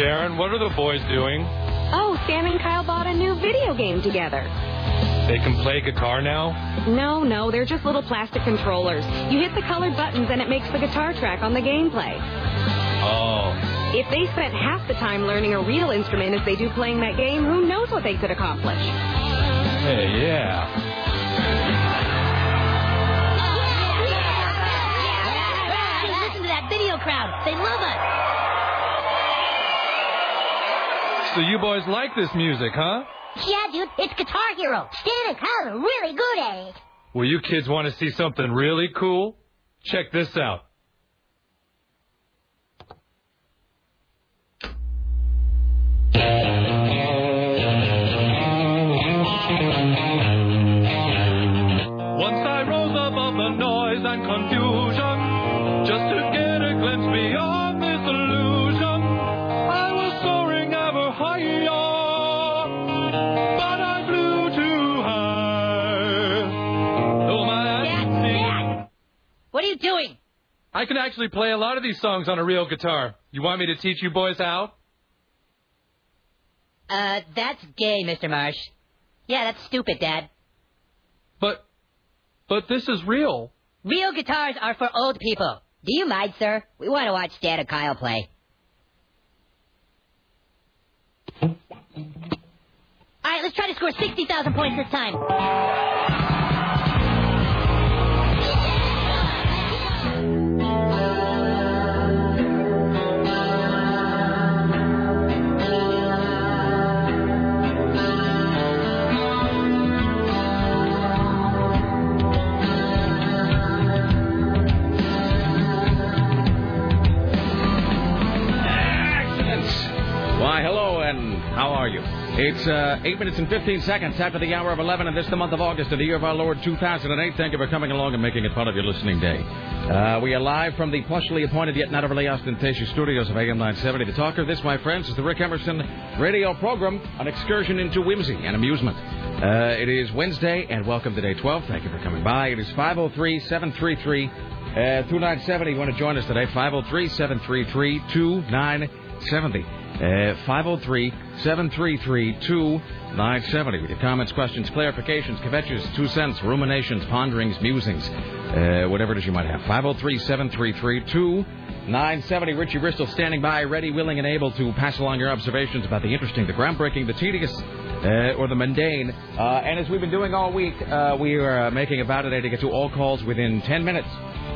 Sharon, what are the boys doing? Oh, Stan and Kyle bought a new video game together. They can play guitar now? No, no, they're just little plastic controllers. You hit the colored buttons and it makes the guitar track on the gameplay. Oh. If they spent half the time learning a real instrument as they do playing that game, who knows what they could accomplish? Hey, yeah. Hey, listen to that video crowd. They love us. So you boys like this music, huh? Yeah, dude, it's Guitar Hero. Stan and Kyle are really good at it. Well, you kids want to see something really cool? Check this out. I can actually play a lot of these songs on a real guitar. You want me to teach you boys how? Uh, that's gay, Mr. Marsh. Yeah, that's stupid, Dad. But, but this is real. Real guitars are for old people. Do you mind, sir? We want to watch Dad and Kyle play. All right, let's try to score 60,000 points this time. It's uh, 8 minutes and 15 seconds after the hour of 11, and this is the month of August of the year of our Lord 2008. Thank you for coming along and making it part of your listening day. Uh, we are live from the plushly appointed yet not overly ostentatious studios of AM 970. The talker, this, my friends, is the Rick Emerson radio program, an excursion into whimsy and amusement. Uh, it is Wednesday, and welcome to day 12. Thank you for coming by. It is 503 733 uh, 2970. You want to join us today? 503 733 2970. Uh, 503 733 2970. With your comments, questions, clarifications, kvetches, two cents, ruminations, ponderings, musings, uh, whatever it is you might have. 503 733 2970. Richie Bristol standing by, ready, willing, and able to pass along your observations about the interesting, the groundbreaking, the tedious, uh, or the mundane. Uh, and as we've been doing all week, uh, we are making a vow today to get to all calls within 10 minutes.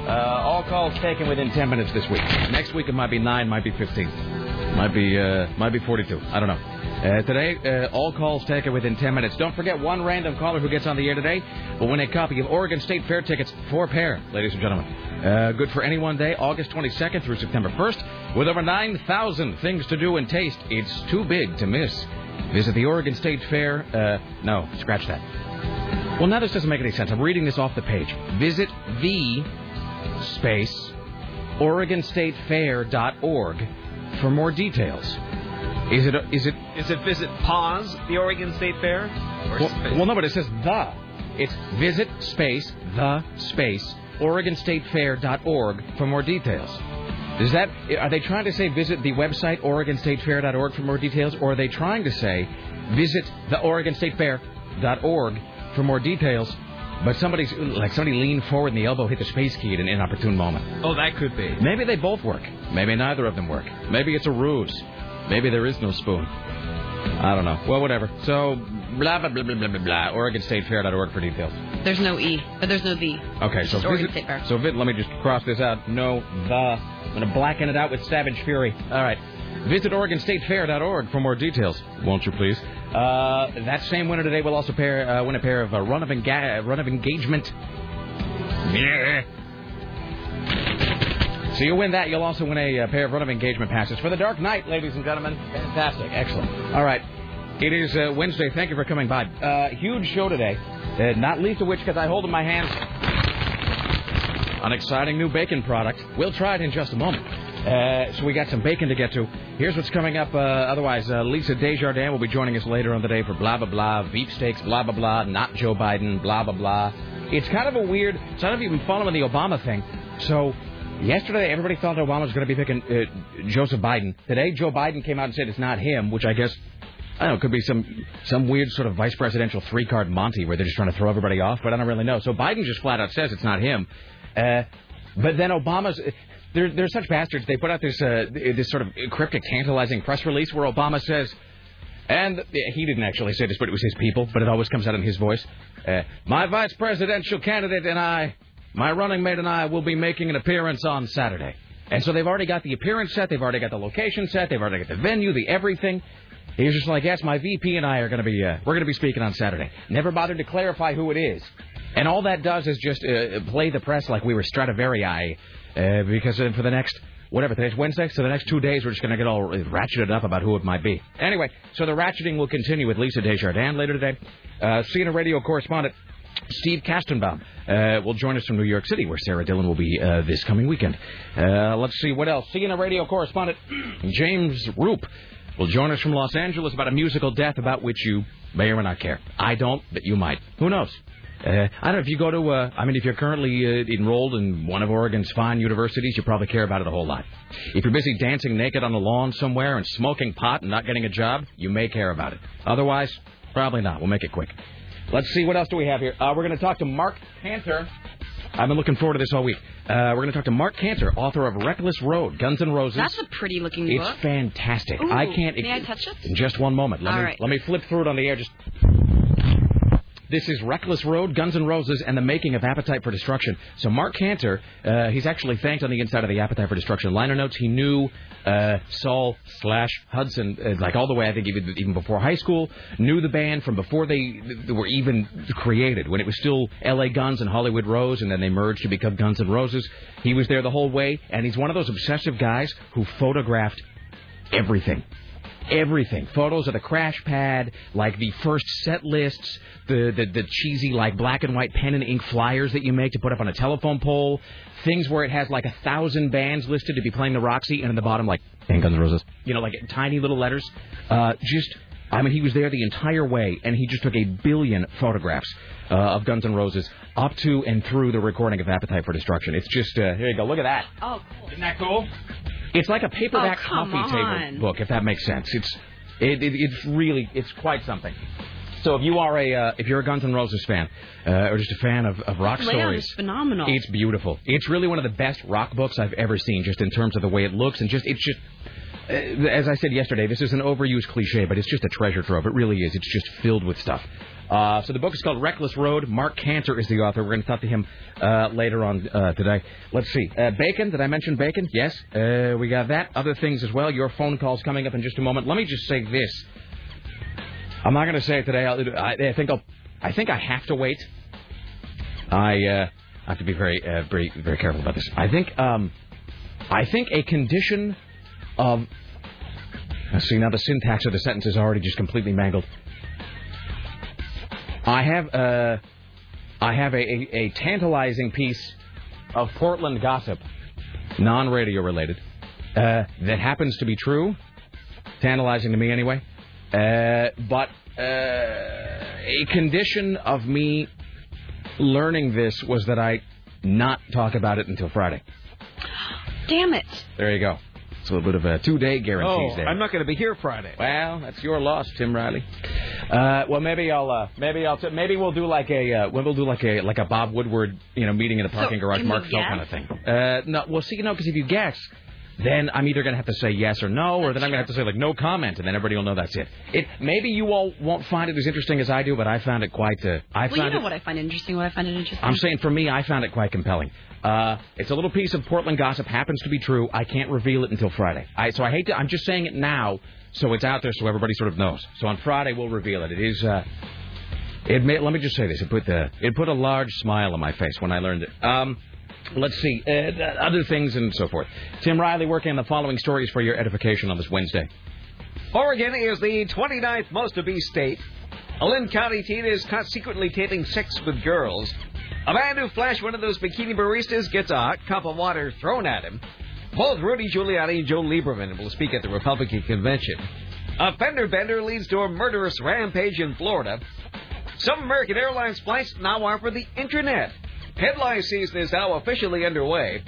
Uh, all calls taken within 10 minutes this week. Next week it might be 9, might be 15. Might be uh, might be 42. I don't know. Uh, today, uh, all calls taken within 10 minutes. Don't forget, one random caller who gets on the air today will win a copy of Oregon State Fair tickets for pair, ladies and gentlemen. Uh, good for any one day, August 22nd through September 1st, with over 9,000 things to do and taste. It's too big to miss. Visit the Oregon State Fair. Uh, no, scratch that. Well, now this doesn't make any sense. I'm reading this off the page. Visit the space OregonStateFair.org for more details. Is it? Is it? Is it visit pause the Oregon State Fair? Or Well, well, no, but it says the. It's visit space the space OregonStateFair.org for more details. Is that? Are they trying to say visit the website OregonStateFair.org for more details, or are they trying to say visit the OregonStateFair.org for more details? But somebody's like somebody leaned forward and the elbow hit the space key at an inopportune moment. Oh, that could be. Maybe they both work. Maybe neither of them work. Maybe it's a ruse. Maybe there is no spoon. I don't know. Well, whatever. So, blah, blah, blah, blah, blah, blah, blah. OregonStateFair.org for details. There's no E, but there's no the. Okay, so Just Oregon visit, State Fair. so vid, let me just cross this out. No, the. I'm going to blacken it out with savage fury. All right. Visit OregonStateFair.org for more details, won't you please? Uh, that same winner today will also pair, uh, win a pair of uh, run of enga- run of engagement. Yeah. So you'll win that. You'll also win a, uh pair of run of engagement passes for the Dark Knight, ladies and gentlemen. Fantastic, excellent. All right. It is uh, Wednesday. Thank you for coming by. Uh, huge show today. Uh, not least of which because I hold in my hands an exciting new bacon product. We'll try it in just a moment. Uh, so we got some bacon to get to. Here's what's coming up. Uh, otherwise, uh, Lisa Desjardins will be joining us later on the day for blah blah blah, beef steaks, blah blah blah, not Joe Biden, blah blah blah. It's kind of a weird. So I don't know if you've been following the Obama thing. So yesterday, everybody thought Obama was going to be picking uh, Joseph Biden. Today, Joe Biden came out and said it's not him, which I guess I don't know, could be some some weird sort of vice presidential three card Monty where they're just trying to throw everybody off, but I don't really know. So Biden just flat out says it's not him. Uh, but then Obama's they're they're such bastards. They put out this uh, this sort of cryptic, tantalizing press release where Obama says. And he didn't actually say this, but it was his people, but it always comes out in his voice. Uh, my vice presidential candidate and I, my running mate and I, will be making an appearance on Saturday. And so they've already got the appearance set, they've already got the location set, they've already got the venue, the everything. He's just like, yes, my VP and I are going to be, uh, we're going to be speaking on Saturday. Never bothered to clarify who it is. And all that does is just uh, play the press like we were Stradivari, uh, because uh, for the next, whatever, today's Wednesday, so the next two days we're just going to get all ratcheted up about who it might be. Anyway, so the ratcheting will continue with Lisa Desjardins later today. Uh, CNN radio correspondent Steve Kastenbaum uh, will join us from New York City, where Sarah Dillon will be uh, this coming weekend. Uh, let's see what else. CNN radio correspondent James Roop will join us from Los Angeles about a musical death about which you may or may not care. I don't, but you might. Who knows? Uh, I don't know if you go to. Uh, I mean, if you're currently uh, enrolled in one of Oregon's fine universities, you probably care about it a whole lot. If you're busy dancing naked on the lawn somewhere and smoking pot and not getting a job, you may care about it. Otherwise, probably not. We'll make it quick. Let's see what else do we have here. Uh, we're going to talk to Marc Canter. I've been looking forward to this all week. Uh, we're going to talk to Marc Canter, author of Reckless Road, Guns and Roses. That's a pretty looking it's book. It's fantastic. Ooh, I can't. May I touch it? In just one moment. Let All me right. let me flip through it on the air. Just. This is Reckless Road, Guns N' Roses, and the making of Appetite for Destruction. So Marc Canter, uh, he's actually thanked on the inside of the Appetite for Destruction liner notes. He knew uh, Saul slash Hudson uh, like all the way. I think even even before high school. Knew the band from before they, they were even created. When it was still L.A. Guns and Hollywood Rose, and then they merged to become Guns N' Roses. He was there the whole way, and he's one of those obsessive guys who photographed everything everything. Photos of the crash pad, like the first set lists, the, the, the cheesy, like, black and white pen and ink flyers that you make to put up on a telephone pole, things where it has, like, a thousand bands listed to be playing the Roxy, and in the bottom, like, and Guns N' Roses. You know, like, tiny little letters. Uh, just, I mean, he was there the entire way, and he just took a billion photographs uh, of Guns N' Roses up to and through the recording of Appetite for Destruction. It's just, uh, here you go, look at that. Oh, cool. Isn't that cool? It's like a paperback Oh, coffee on. table book, if that makes sense. It's it, it, it's really it's quite something. So if you are a uh, if you're a Guns N' Roses fan uh, or just a fan of, of rock stories, is phenomenal. it's beautiful. It's really one of the best rock books I've ever seen, just in terms of the way it looks and just it's just. Uh, as I said yesterday, this is an overused cliche, but it's just a treasure trove. It really is. It's just filled with stuff. Uh, so the book is called Reckless Road. Marc Canter is the author. We're going to talk to him uh, later on uh, today. Let's see. Uh, bacon. Did I mention bacon? Yes. Uh, we got that. Other things as well. Your phone calls coming up in just a moment. Let me just say this. I'm not going to say it today. I, I think I'll. I think I have to wait. I have to be very, very, very careful about this. I think. Um, I think a condition of. See. Now the syntax of the sentence is already just completely mangled. I have uh, I have a, a, a tantalizing piece of Portland gossip, non-radio related, uh, that happens to be true, tantalizing to me anyway. Uh, but uh, a condition of me learning this was that I not talk about it until Friday. Damn it. There you go. It's a little bit of a two-day guarantee Oh, there. I'm not going to be here Friday. Well, that's your loss, Tim Riley. Uh, well, maybe I'll, uh, maybe I'll, t- maybe we'll do like a, uh, we'll do like a, like a Bob Woodward, you know, meeting in the parking garage, Mark we Phil guess? kind of thing. Uh, no, well, see, you know, because if you guess, then I'm either going to have to say yes or no, or then I'm going to have to say like no comment, and then everybody will know that's it. It maybe you all won't find it as interesting as I do, but I found it quite. Uh, I Well, you know it. what I find interesting, what I find interesting. I'm saying for me, I found it quite compelling. Uh, it's a little piece of Portland gossip, happens to be true. I can't reveal it until Friday. I, so I hate to, I'm just saying it now so it's out there so everybody sort of knows. So on Friday we'll reveal it. It is, uh, it may, let me just say this. It put the, it put a large smile on my face when I learned it. Um, let's see, uh, other things and so forth. Tim Riley working on the following stories for your edification on this Wednesday. Oregon is the 29th most obese state. A Linn County teen is caught secretly taping sex with girls. A man who flashed one of those bikini baristas gets a hot cup of water thrown at him. Both Rudy Giuliani and Joe Lieberman will speak at the Republican convention. A fender bender leads to a murderous rampage in Florida. Some American Airlines flights now offer the internet. Headline season is now officially underway.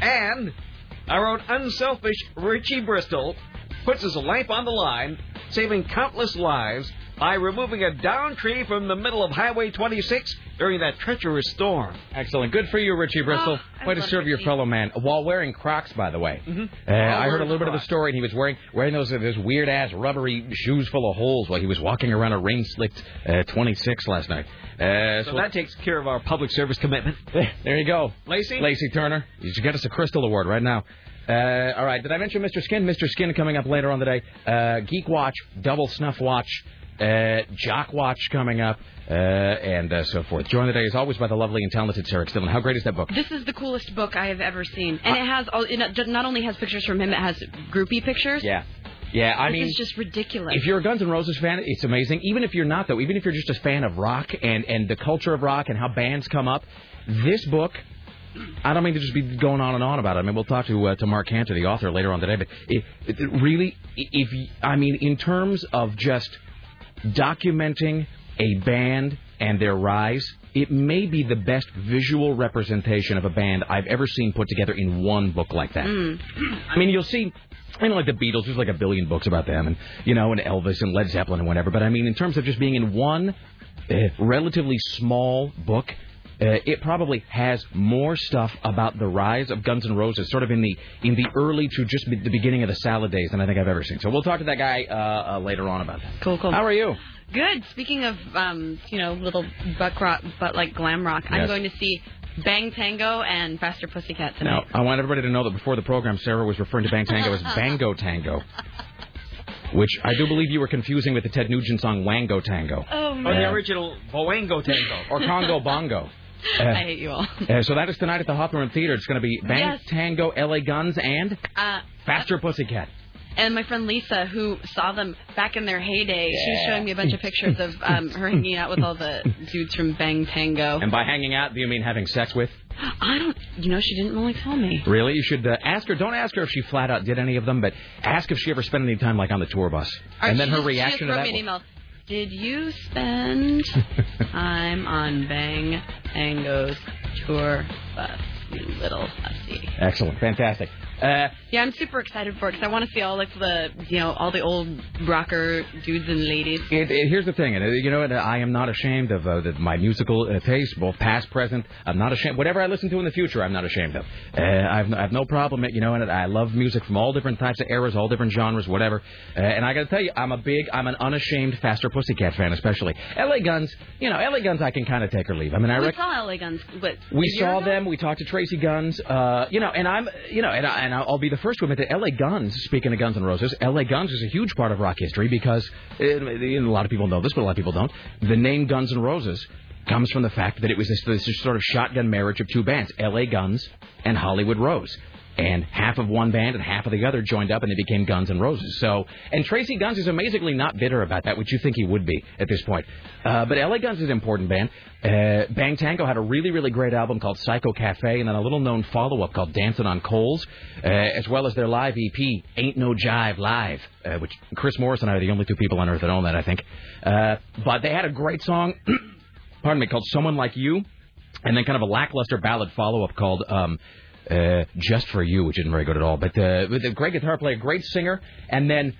And our own unselfish Richie Bristol puts his life on the line, saving countless lives by removing a downed tree from the middle of Highway 26 during that treacherous storm. Excellent. Good for you, Richie Bristol. Oh, I Way to love serve your fellow man while wearing Crocs, by the way. Mhm. Uh, I heard a wearing little bit of the story, and he was wearing wearing those those weird ass rubbery shoes full of holes while he was walking around a rain slicked uh, 26 last night. Uh, So that takes care of our public service commitment. there you go, Lacey? Lacey Turner. You should get us a Crystal Award right now. Uh, all right. Did I mention Mr. Skin? Mr. Skin coming up later on today. Uh, Geek Watch, Double Snuff Watch, uh, Jock Watch coming up, uh, and uh, so forth. Joined today, as always, by the lovely and talented Sarah Stillen. How great is that book? This is the coolest book I have ever seen, and it has all. It not- only has pictures from him, it has groupie pictures. Yeah. Yeah, I this mean, it's just ridiculous. if you're a Guns N' Roses fan, it's amazing. Even if you're not, though, even if you're just a fan of rock and, and the culture of rock and how bands come up, this book, I don't mean to just be going on and on about it. I mean, we'll talk to uh, to Marc Canter, the author, later on today. But it, it really, if I mean, in terms of just documenting a band and their rise, it may be the best visual representation of a band I've ever seen put together in one book like that. I mean, you'll see. I know, like the Beatles, there's like a billion books about them, and you know, and Elvis and Led Zeppelin and whatever. But I mean, in terms of just being in one uh, relatively small book, uh, it probably has more stuff about the rise of Guns N' Roses, sort of in the in the early to just be- the beginning of the salad days, than I think I've ever seen. So we'll talk to that guy uh, uh, later on about that. cool, cool. How are you? Good. Speaking of, um, you know, little butt rock, but like glam rock, I'm going to see Bang Tango and Faster Pussycat tonight. Now. I want everybody to know that before the program, Sarah was referring to Bang Tango as Bango Tango, which I do believe you were confusing with the Ted Nugent song Wango Tango Oh man. Or the original Boango Tango. or Congo Bongo. Uh, I hate you all. uh, so that is tonight at the Hawthorne Theater. It's going to be Bang Yes. Tango, LA Guns, and Uh, Faster Pussycat. and my friend Lisa, who saw them back in their heyday, she was showing me a bunch of pictures of um, her hanging out with all the dudes from Bang Tango. And by hanging out, do you mean having sex with? I don't, you know, she didn't really tell me. Really? You should uh, ask her. Don't ask her if she flat out did any of them, but ask if she ever spent any time like on the tour bus. Or and then her reaction to that. me an will- email. Did you spend time on Bang Tango's tour bus, you little hussy? Excellent, fantastic. Uh, Yeah, I'm super excited for it because I want to see all like the, you know, all the old rocker dudes and ladies. It, it, here's the thing, and uh, you know what? I am not ashamed of uh, the, my musical uh, taste, both past, present. I'm not ashamed. Whatever I listen to in the future, I'm not ashamed of. Uh, I've, I've no problem. You know, and I love music from all different types of eras, all different genres, whatever. Uh, and I got to tell you, I'm a big, I'm an unashamed Faster Pussycat fan, especially L.A. Guns. You know, L.A. Guns, I can kind of take or leave. I mean, I we rec- saw LA Guns, but we saw ago? them. We talked to Tracy Guns. Uh, you know, and I'm, you know, and, I, and I'll be the first admit that L.A. Guns. Speaking of Guns N' Roses, L.A. Guns is a huge part of rock history because uh, a lot of people know this, but a lot of people don't. The name Guns N' Roses comes from the fact that it was this, this sort of shotgun marriage of two bands, L.A. Guns and Hollywood Rose. And half of one band and half of the other joined up, and they became Guns N' Roses. So, and Tracy Guns is amazingly not bitter about that, which you think he would be at this point. Uh, but LA Guns is an important band. Uh, Bang Tango had a really, really great album called Psycho Cafe, and then a little known follow up called Dancing on Coals, uh, as well as their live EP, Ain't No Jive Live, uh, which Chris Morris and I are the only two people on earth that own that, I think. Uh, but they had a great song, pardon me, called Someone Like You, and then kind of a lackluster ballad follow up called. Um, uh, just for you, which isn't very good at all. But uh, a great guitar player, great singer, and then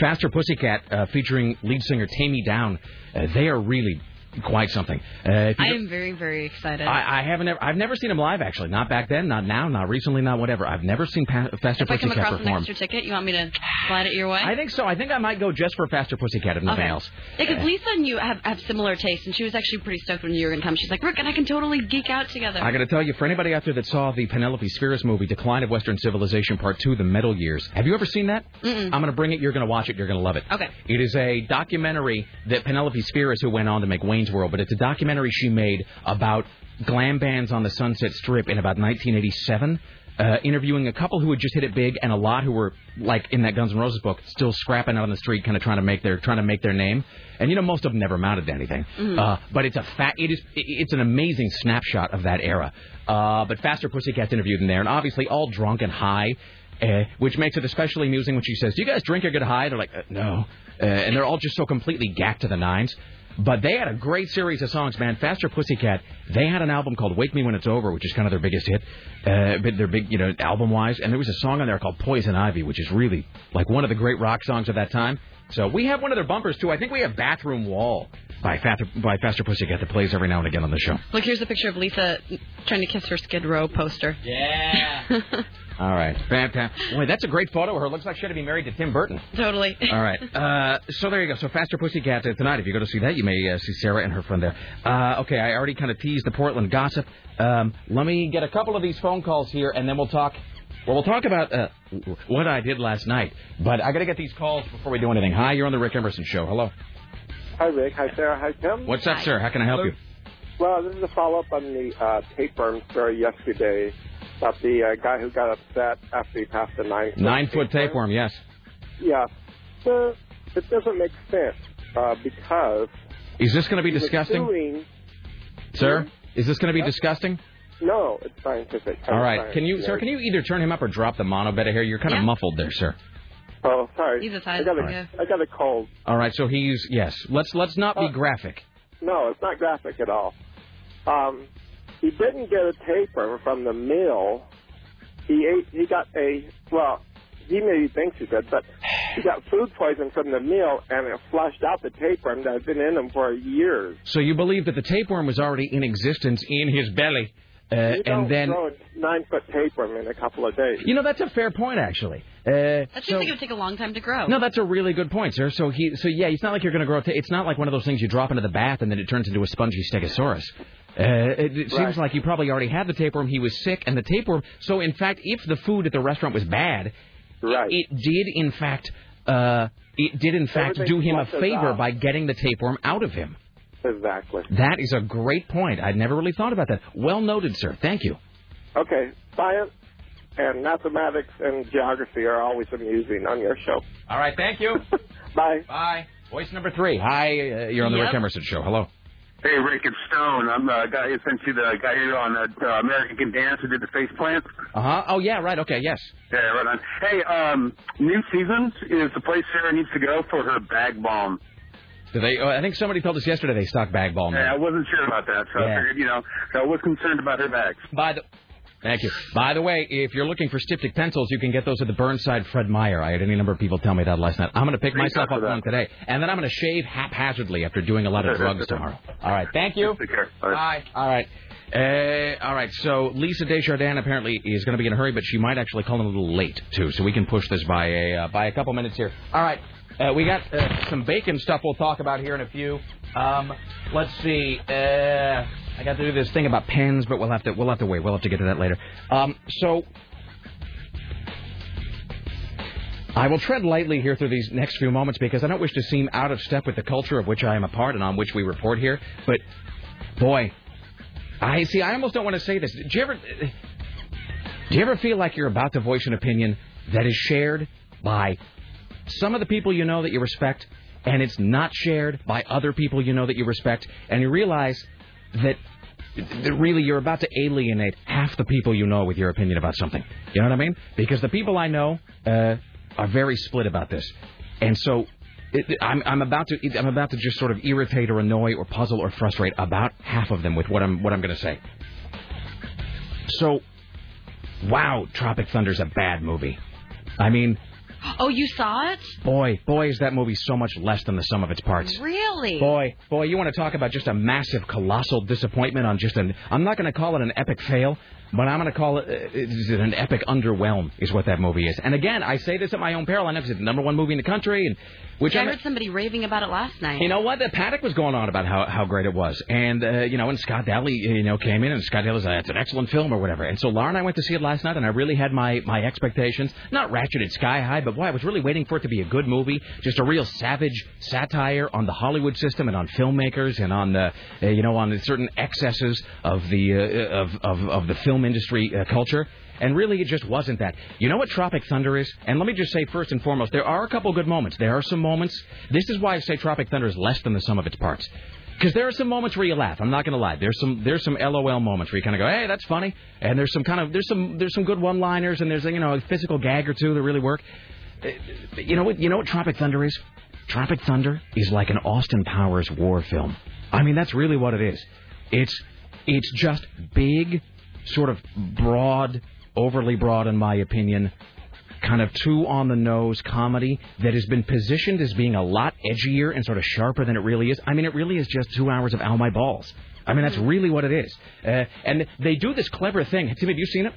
Faster Pussycat uh, featuring lead singer Taime Downe. Uh, they are really quite something. Uh, I am very, very excited. I, I haven't. Ever, I've never seen him live. Actually, not back then, not now, not recently, not whatever. I've never seen pa- Faster if I come Pussycat across an extra ticket, you want me to slide it your way? I think so. I think I might go just for Faster Pussycat if nothing Okay. else. Yeah, because Lisa and you have, have similar tastes, and she was actually pretty stoked when you were going to come. She's like, Rick and I can totally geek out together. I got to tell you, for anybody out there that saw the Penelope Spheeris movie, Decline of Western Civilization Part 2, The Metal Years, have you ever seen that? Mm-mm. I'm going to bring it. You're going to watch it. You're going to love it. Okay. It is a documentary that Penelope Spheeris, who went on to make Wayne's World, but it's a documentary she made about glam bands on the Sunset Strip in about 1987. Uh, interviewing a couple who had just hit it big, and a lot who were like in that Guns N' Roses book, still scrapping out on the street, kind of trying to make their trying to make their name. And you know, most of them never amounted to anything. Uh, but it's a fa- it is it's an amazing snapshot of that era. Uh, but Faster Pussycat's interviewed in there, and obviously all drunk and high. Uh, which makes it especially amusing when she says, "Do you guys drink or get high?" They're like, uh, "No," uh, and they're all just so completely gacked to the nines. But they had a great series of songs, man. Faster Pussycat. They had an album called "Wake Me When It's Over," which is kind of their biggest hit, uh, their big, you know, album-wise. And there was a song on there called "Poison Ivy," which is really like one of the great rock songs of that time. So we have one of their bumpers too. I think we have "Bathroom Wall" by Faster, by Faster Pussycat that plays every now and again on the show. Look, here's a picture of Lisa trying to kiss her Skid Row poster. Yeah. All right, fantastic. Boy, that's a great photo of her. Looks like she ought to be married to Tim Burton. totally. All right. Uh, so there you go. So Faster Pussycat uh, tonight. If you go to see that, you may uh, see Sarah and her friend there. Uh, okay, I already kind of teased the Portland gossip. Um, let me get a couple of these phone calls here, and then we'll talk. Well, we'll talk about uh, what I did last night. But I got to get these calls before we do anything. Hi, you're on the Rick Emerson Show. Hello. Hi, Rick. Hi, Sarah. Hi, Tim. What's up, sir? How can I help you? Well, this is a follow-up on the uh, tapeworm story yesterday about the uh, guy who got upset after he passed the nine Nine foot tapeworm. Yes. Yeah. So it doesn't make sense uh, because Is this going to be disgusting, suing- sir? Is this going to be Huh? disgusting? No, it's scientific. All right. Science, Can you, yeah. sir? Can you either turn him up or drop the mono bed of hair? You're kind of muffled there, sir. Oh, sorry. He's a I size got yeah. a, I got a cold. All right. So he's yes. Let's let's not be Uh, graphic. No, it's not graphic at all. Um, he didn't get a tapeworm from the mill. He ate. He got a well. He maybe thinks he did, but he got food poison from the meal, and it flushed out the tapeworm that had been in him for years. So you believe that the tapeworm was already in existence in his belly, uh, you don't and then grow a nine foot tapeworm in a couple of days. you know that's a fair point actually. Uh, That seems so- like it would take a long time to grow. no, that's a really good point, sir. So he, so yeah, it's not like you're going to grow. Ta- it's not like one of those things you drop into the bath and then it turns into a spongy stegosaurus. Uh, it, it seems like you probably already had the tapeworm. He was sick, and the tapeworm. So in fact, if the food at the restaurant was bad, Right. it did in fact, uh, it did in fact Everything do him a favor out. by getting the tapeworm out of him. Exactly. That is a great point. I'd never really thought about that. Well noted, sir. Thank you. Okay, science and mathematics and geography are always amusing on your show. All right. Thank you. Bye. Bye. Voice number three. Hi. Uh, you're on the Yep. Rick Emerson show. Hello. Hey, Rick, it's Stone. I'm the guy who sent you the guy here on uh, American Can Dance who did the face plant. Uh huh. Oh yeah. Right. Okay. Yes. Yeah, right on. Hey, um, New Seasons is the place Sarah needs to go for her Bag Balm. Do they? Oh, I think somebody told us yesterday they stock Bag Balm. Yeah, I wasn't sure about that, so Yeah. I figured, you know, I was concerned about her bags. By the. Thank you. By the way, if you're looking for styptic pencils, you can get those at the Burnside Fred Meyer. I had any number of people tell me that last night. I'm going to pick myself up one today, and then I'm going to shave haphazardly after doing a lot of drugs tomorrow. All right. Thank you. Take care. Bye. Bye. All right. Uh, all right. So Lisa Desjardins apparently is going to be in a hurry, but she might actually call in a little late too. So we can push this by a uh, by a couple minutes here. All right. Uh, we got uh, some bacon stuff we'll talk about here in a few. Um, let's see. Uh, I got to do this thing about pens, but we'll have to we'll have to wait. We'll have to get to that later. Um, so. I will tread lightly here through these next few moments because I don't wish to seem out of step with the culture of which I am a part and on which we report here. But boy, I see. I almost don't want to say this. Do you ever? Do you ever feel like you're about to voice an opinion that is shared by some of the people you know that you respect, and it's not shared by other people you know that you respect, and you realize that really you're about to alienate half the people you know with your opinion about something. You know what I mean? Because the people I know uh, are very split about this, and so it, I'm, I'm about to I'm about to just sort of irritate or annoy or puzzle or frustrate about half of them with what I'm what I'm going to say. So, wow, Tropic Thunder's a bad movie. I mean, Oh, you saw it? boy, boy, is that movie so much less than the sum of its parts. Really? Boy, boy, you want to talk about just a massive, colossal disappointment on just an. I'm not going to call it an epic fail, but I'm going to call it, uh, it an epic underwhelm, is what that movie is. And again, I say this at my own peril. I know it's the number one movie in the country, and which I I'm- heard somebody raving about it last night. you know what? The Paddock was going on about how, how great it was, and uh, you know, and Scott Daly, you know, came in, and Scott Daly was like, "It's an excellent film" or whatever. And so Laura and I went to see it last night, and I really had my my expectations not ratcheted sky high, but boy, I was really waiting for it to be a good movie, just a real savage satire on the Hollywood system and on filmmakers and on the uh, you know on certain excesses of the uh, of, of of the film industry uh, culture. And really, it just wasn't that. You know what Tropic Thunder is? And let me just say first and foremost, there are a couple good moments. There are some moments. This is why I say Tropic Thunder is less than the sum of its parts. Because there are some moments where you laugh. I'm not going to lie. There's some there's some LOL moments where you kind of go, hey, that's funny. And there's some kind of there's some there's some good one-liners and there's you know a physical gag or two that really work. Uh, You know what you know what Tropic Thunder is? Tropic Thunder is like an Austin Powers war film. I mean, that's really what it is. It's it's just big, sort of broad, overly broad, in my opinion, kind of too on the nose comedy that has been positioned as being a lot edgier and sort of sharper than it really is. I mean, it really is just two hours of Ow My Balls. I mean, that's really what it is. Uh, and they do this clever thing. Tim, have you seen it?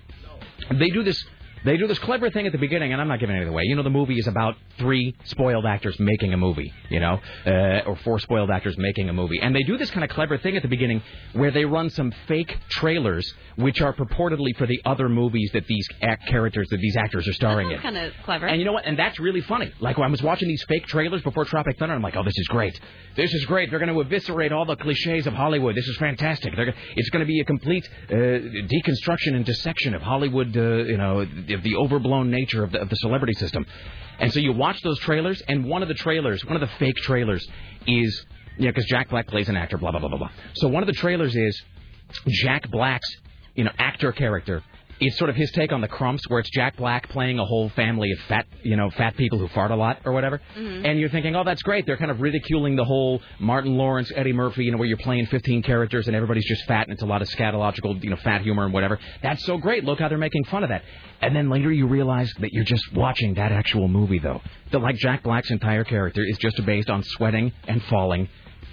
They do this. They do this clever thing at the beginning, and I'm not giving it away. You know, the movie is about three spoiled actors making a movie, you know, uh, or four spoiled actors making a movie. And they do this kind of clever thing at the beginning where they run some fake trailers, which are purportedly for the other movies that these act characters, that these actors are starring in. Kind of clever. And you know what? And that's really funny. Like when I was watching these fake trailers before Tropic Thunder, I'm like, oh, this is great. This is great. They're going to eviscerate all the cliches of Hollywood. This is fantastic. They're, it's going to be a complete uh, deconstruction and dissection of Hollywood, uh, you know, of the overblown nature of the, of the celebrity system. And so you watch those trailers, and one of the trailers, one of the fake trailers, is yeah, because Jack Black plays an actor, blah blah blah blah blah. So one of the trailers is Jack Black's, you know, actor character. It's sort of his take on the Klumps, where it's Jack Black playing a whole family of fat, you know, fat people who fart a lot or whatever. Mm-hmm. And you're thinking, oh, that's great. They're kind of ridiculing the whole Martin Lawrence, Eddie Murphy, you know, where you're playing 15 characters and everybody's just fat and it's a lot of scatological, you know, fat humor and whatever. That's so great. Look how they're making fun of that. And then later you realize that you're just watching that actual movie, though. That like Jack Black's entire character is just based on sweating and falling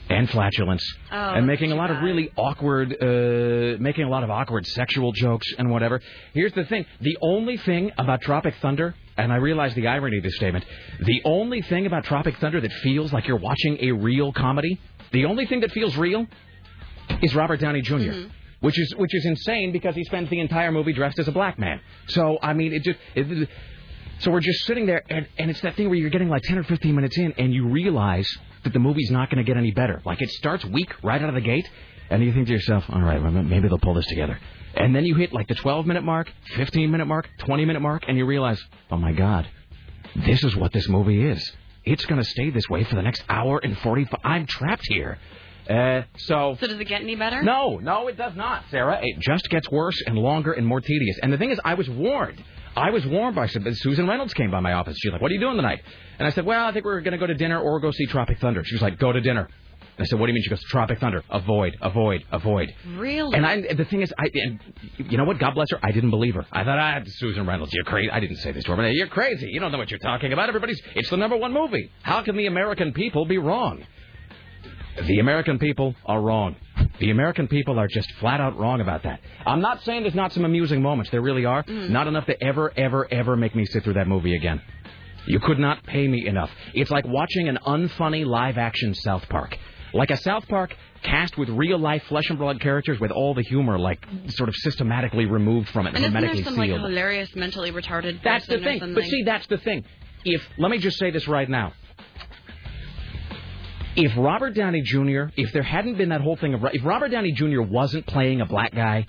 and flatulence Oh, and making a lot of really awkward, uh, making a lot of awkward sexual jokes and whatever. Here's the thing: the only thing about Tropic Thunder, and I realize the irony of this statement, the only thing about Tropic Thunder that feels like you're watching a real comedy, the only thing that feels real, is Robert Downey junior Which is which is insane because he spends the entire movie dressed as a black man. So I mean, it just it, so we're just sitting there, and, and it's that thing where you're getting like 10 or 15 minutes in, and you realize that the movie's not going to get any better. Like it starts weak right out of the gate, and you think to yourself, all right, maybe they'll pull this together. And then you hit like the 12 minute mark, 15 minute mark, 20 minute mark, and you realize, oh my God, this is what this movie is. It's going to stay this way for the next hour and 45. I'm trapped here. Uh, so. So does it get any better? No, no, it does not, Sarah. It just gets worse and longer and more tedious. And the thing is, I was warned. I was warned by Susan Reynolds came by my office. She's like, "What are you doing tonight?" And I said, "Well, I think we're going to go to dinner or go see Tropic Thunder." She was like, "Go to dinner." And I said, "What do you mean?" She goes, "Tropic Thunder. Avoid, avoid, avoid." Really? And I, the thing is, I, and you know what? God bless her. I didn't believe her. I thought, ah, Susan Reynolds, you're crazy. I didn't say this to her, but you're crazy. You don't know what you're talking about. Everybody's, it's the number one movie. How can the American people be wrong? The American people are wrong. The American people are just flat out wrong about that. I'm not saying there's not some amusing moments. There really are. Mm. Not enough to ever, ever, ever make me sit through that movie again. You could not pay me enough. It's like watching an unfunny live action South Park. Like a South Park cast with real life flesh and blood characters with all the humor like sort of systematically removed from it and there hermetically some like sealed. hilarious mentally retarded That's the thing. But see, that's the thing. If let me just say this right now. If Robert Downey Jr., if there hadn't been that whole thing of if Robert Downey Jr. wasn't playing a black guy,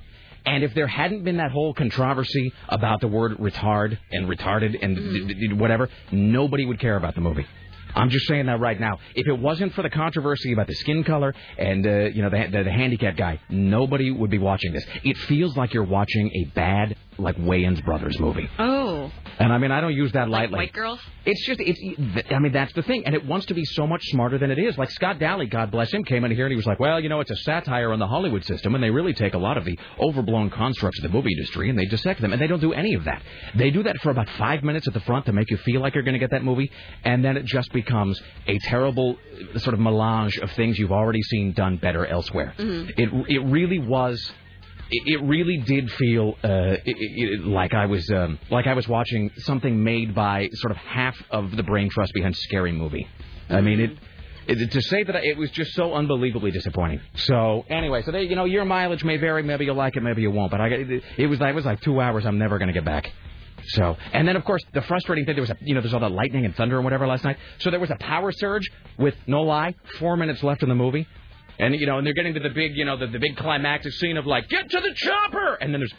and if there hadn't been that whole controversy about the word retard and retarded and whatever, nobody would care about the movie. I'm just saying that right now. If it wasn't for the controversy about the skin color and uh, you know the, the the handicapped guy, nobody would be watching this. It feels like you're watching a bad like Wayans Brothers movie. oh, And I mean, I don't use that like lightly. white girls. It's just, it's. I mean, that's the thing, and it wants to be so much smarter than it is. Like Scott Daly, God bless him, came in here and he was like, "Well, you know, it's a satire on the Hollywood system, and they really take a lot of the overblown constructs of the movie industry and they dissect them, and they don't do any of that. They do that for about five minutes at the front to make you feel like you're going to get that movie, and then it just becomes a terrible sort of melange of things you've already seen done better elsewhere. Mm-hmm. It it really was it, it really did feel uh, it, it, like I was um, like I was watching something made by sort of half of the brain trust behind Scary Movie. I mean it. To say that it was just so unbelievably disappointing. So anyway, so they, you know, your mileage may vary. Maybe you'll like it, maybe you won't. But I, it, was, it was like two hours. I'm never going to get back. So, and then of course the frustrating thing there was a, you know, there's all that lightning and thunder and whatever last night. So there was a power surge with no lie, four minutes left in the movie. And you know, and they're getting to the big, you know, the, the big climactic scene of like, get to the chopper, and then there's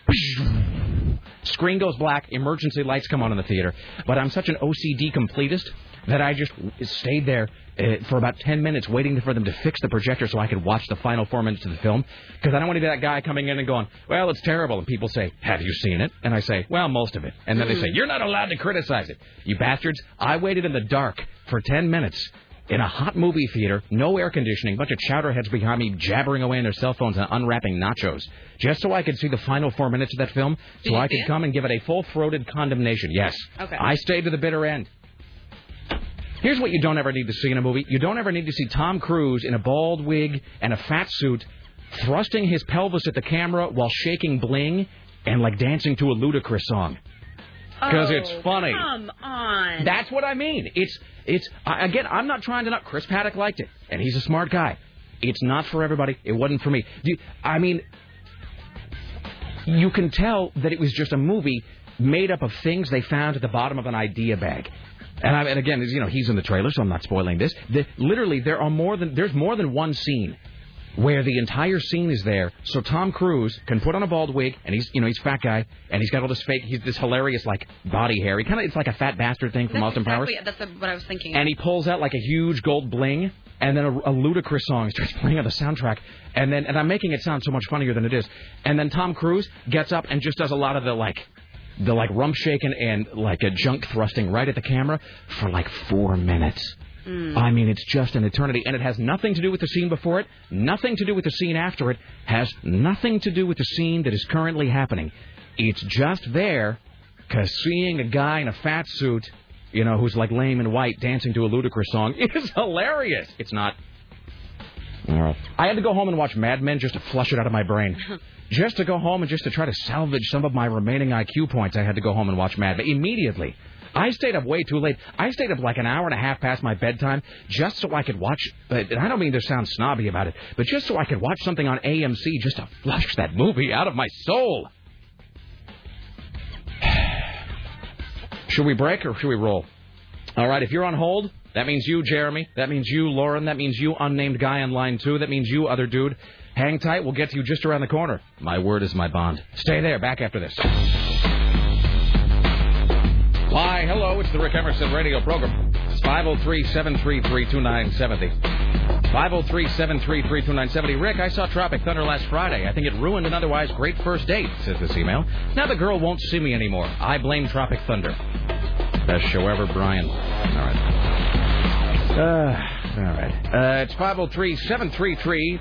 screen goes black, emergency lights come on in the theater. But I'm such an OCD completist that I just stayed there uh, for about 10 minutes waiting for them to fix the projector so I could watch the final four minutes of the film. Because I don't want to be that guy coming in and going, well, it's terrible. And people say, have you seen it? And I say, well, most of it. And then they say, you're not allowed to criticize it. You bastards, I waited in the dark for 10 minutes in a hot movie theater, no air conditioning, bunch of chowderheads behind me jabbering away on their cell phones and unwrapping nachos, just so I could see the final four minutes of that film, so I could come and give it a full-throated condemnation. Yes. Okay. I stayed to the bitter end. Here's what you don't ever need to see in a movie. You don't ever need to see Tom Cruise in a bald wig and a fat suit thrusting his pelvis at the camera while shaking bling and like dancing to a ludicrous song. 'Cause it's Oh, funny. Come on. That's what I mean. It's it's I- again. I'm not trying to not. Chris Paddock liked it, and he's a smart guy. It's not for everybody. It wasn't for me. You- I mean, you can tell that it was just a movie made up of things they found at the bottom of an idea bag. And, I, and again, you know, he's in the trailer, so I'm not spoiling this. The, literally, there are more than there's more than one scene where the entire scene is there, so Tom Cruise can put on a bald wig, and he's you know he's a fat guy, and he's got all this fake, he's this hilarious like body hair. He kind of it's like a fat bastard thing from that's Austin Powers, exactly, That's what I was thinking. and he pulls out like a huge gold bling, and then a, a ludicrous song starts playing on the soundtrack, and then and I'm making it sound so much funnier than it is, and then Tom Cruise gets up and just does a lot of the like. The like rump shaking and like a junk thrusting right at the camera for like four minutes. Hmm. I mean, it's just an eternity, and it has nothing to do with the scene before it, nothing to do with the scene after it, has nothing to do with the scene that is currently happening. It's just there because seeing a guy in a fat suit, you know, who's like lame and white dancing to a ludicrous song is hilarious. It's not. All right. I had to go home and watch Mad Men just to flush it out of my brain. just to go home and just to try to salvage some of my remaining IQ points, I had to go home and watch Mad Men immediately. I stayed up way too late. I stayed up like an hour and a half past my bedtime just so I could watch. uh, And I don't mean to sound snobby about it, but just so I could watch something on AMC just to flush that movie out of my soul. Should we break or should we roll? All right, if you're on hold, that means you, Jeremy. That means you, Lauren. That means you, unnamed guy on line two. That means you, other dude. Hang tight. We'll get to you just around the corner. My word is my bond. Stay there. Back after this. Why, hello. It's the Rick Emerson radio program. It's 503 733 2970. 503 733 2970. Rick, I saw Tropic Thunder last Friday. I think it ruined an otherwise great first date, says this email. Now the girl won't see me anymore. I blame Tropic Thunder. Best show ever, Brian. All right. Uh, all right. Uh, it's 503 733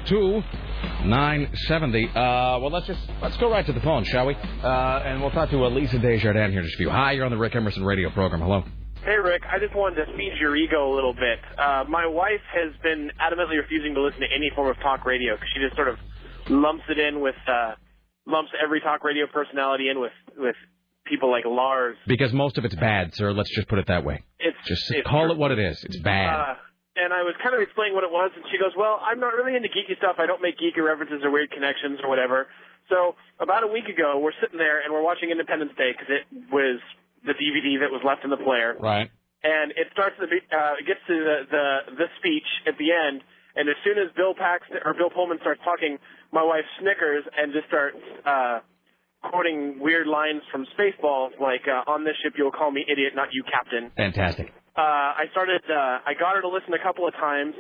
2970. Uh, well, let's just let's go right to the phone, shall we? Uh, and we'll talk to uh, Lisa Desjardins here in just a few. Hi, you're on the Rick Emerson radio program. Hello. Hey, Rick. I just wanted to feed your ego a little bit. Uh, my wife has been adamantly refusing to listen to any form of talk radio because she just sort of lumps it in with, uh, lumps every talk radio personality in with, with people like Lars. Because most of it's bad, sir. Let's just put it that way. It's Just it's call it what it is. It's bad. Uh, and I was kind of explaining what it was, and she goes, "Well, I'm not really into geeky stuff. I don't make geeky references or weird connections or whatever." So about a week ago, we're sitting there and we're watching Independence Day because it was the DVD that was left in the player. Right. and it starts the uh, it gets to the, the the speech at the end, and as soon as Bill Paxton or Bill Pullman starts talking, my wife snickers and just starts uh, quoting weird lines from Spaceballs, like uh, "On this ship, you'll call me idiot, not you, Captain." Fantastic. Uh, I started. Uh, I got her to listen a couple of times.